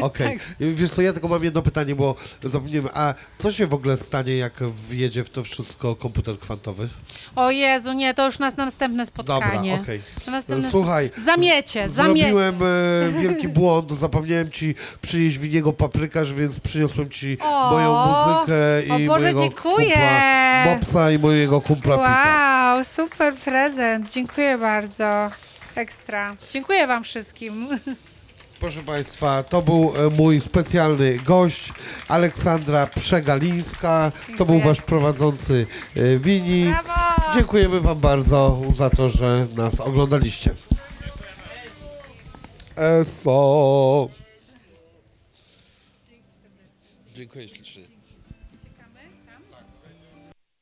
Okej. Wiesz co, ja tylko mam jedno pytanie, bo zapomniałem. A co się w ogóle stanie, jak wjedzie w to wszystko komputer kwantowy? O Jezu, nie, to już nas na następne spotkanie. Dobra, okej. Na następne... Słuchaj, Zamiecie, zamiecie. Zrobiłem e, wielki błąd, zapomniałem ci przynieść winiego paprykarz, więc przyniosłem ci O, moją muzykę i o Boże, mojego dziękuję. kumpla Mopsa i mojego kumpla Pita. Wow, super prezent. Dziękuję bardzo. Ekstra. Dziękuję wam wszystkim. (laughs) Proszę Państwa, to był e, mój specjalny gość, Aleksandra Przegalińska. To był Wasz prowadzący e, Wini. Brawo! Dziękujemy Wam bardzo za to, że nas oglądaliście. ESO. Dziękuję ślicznie.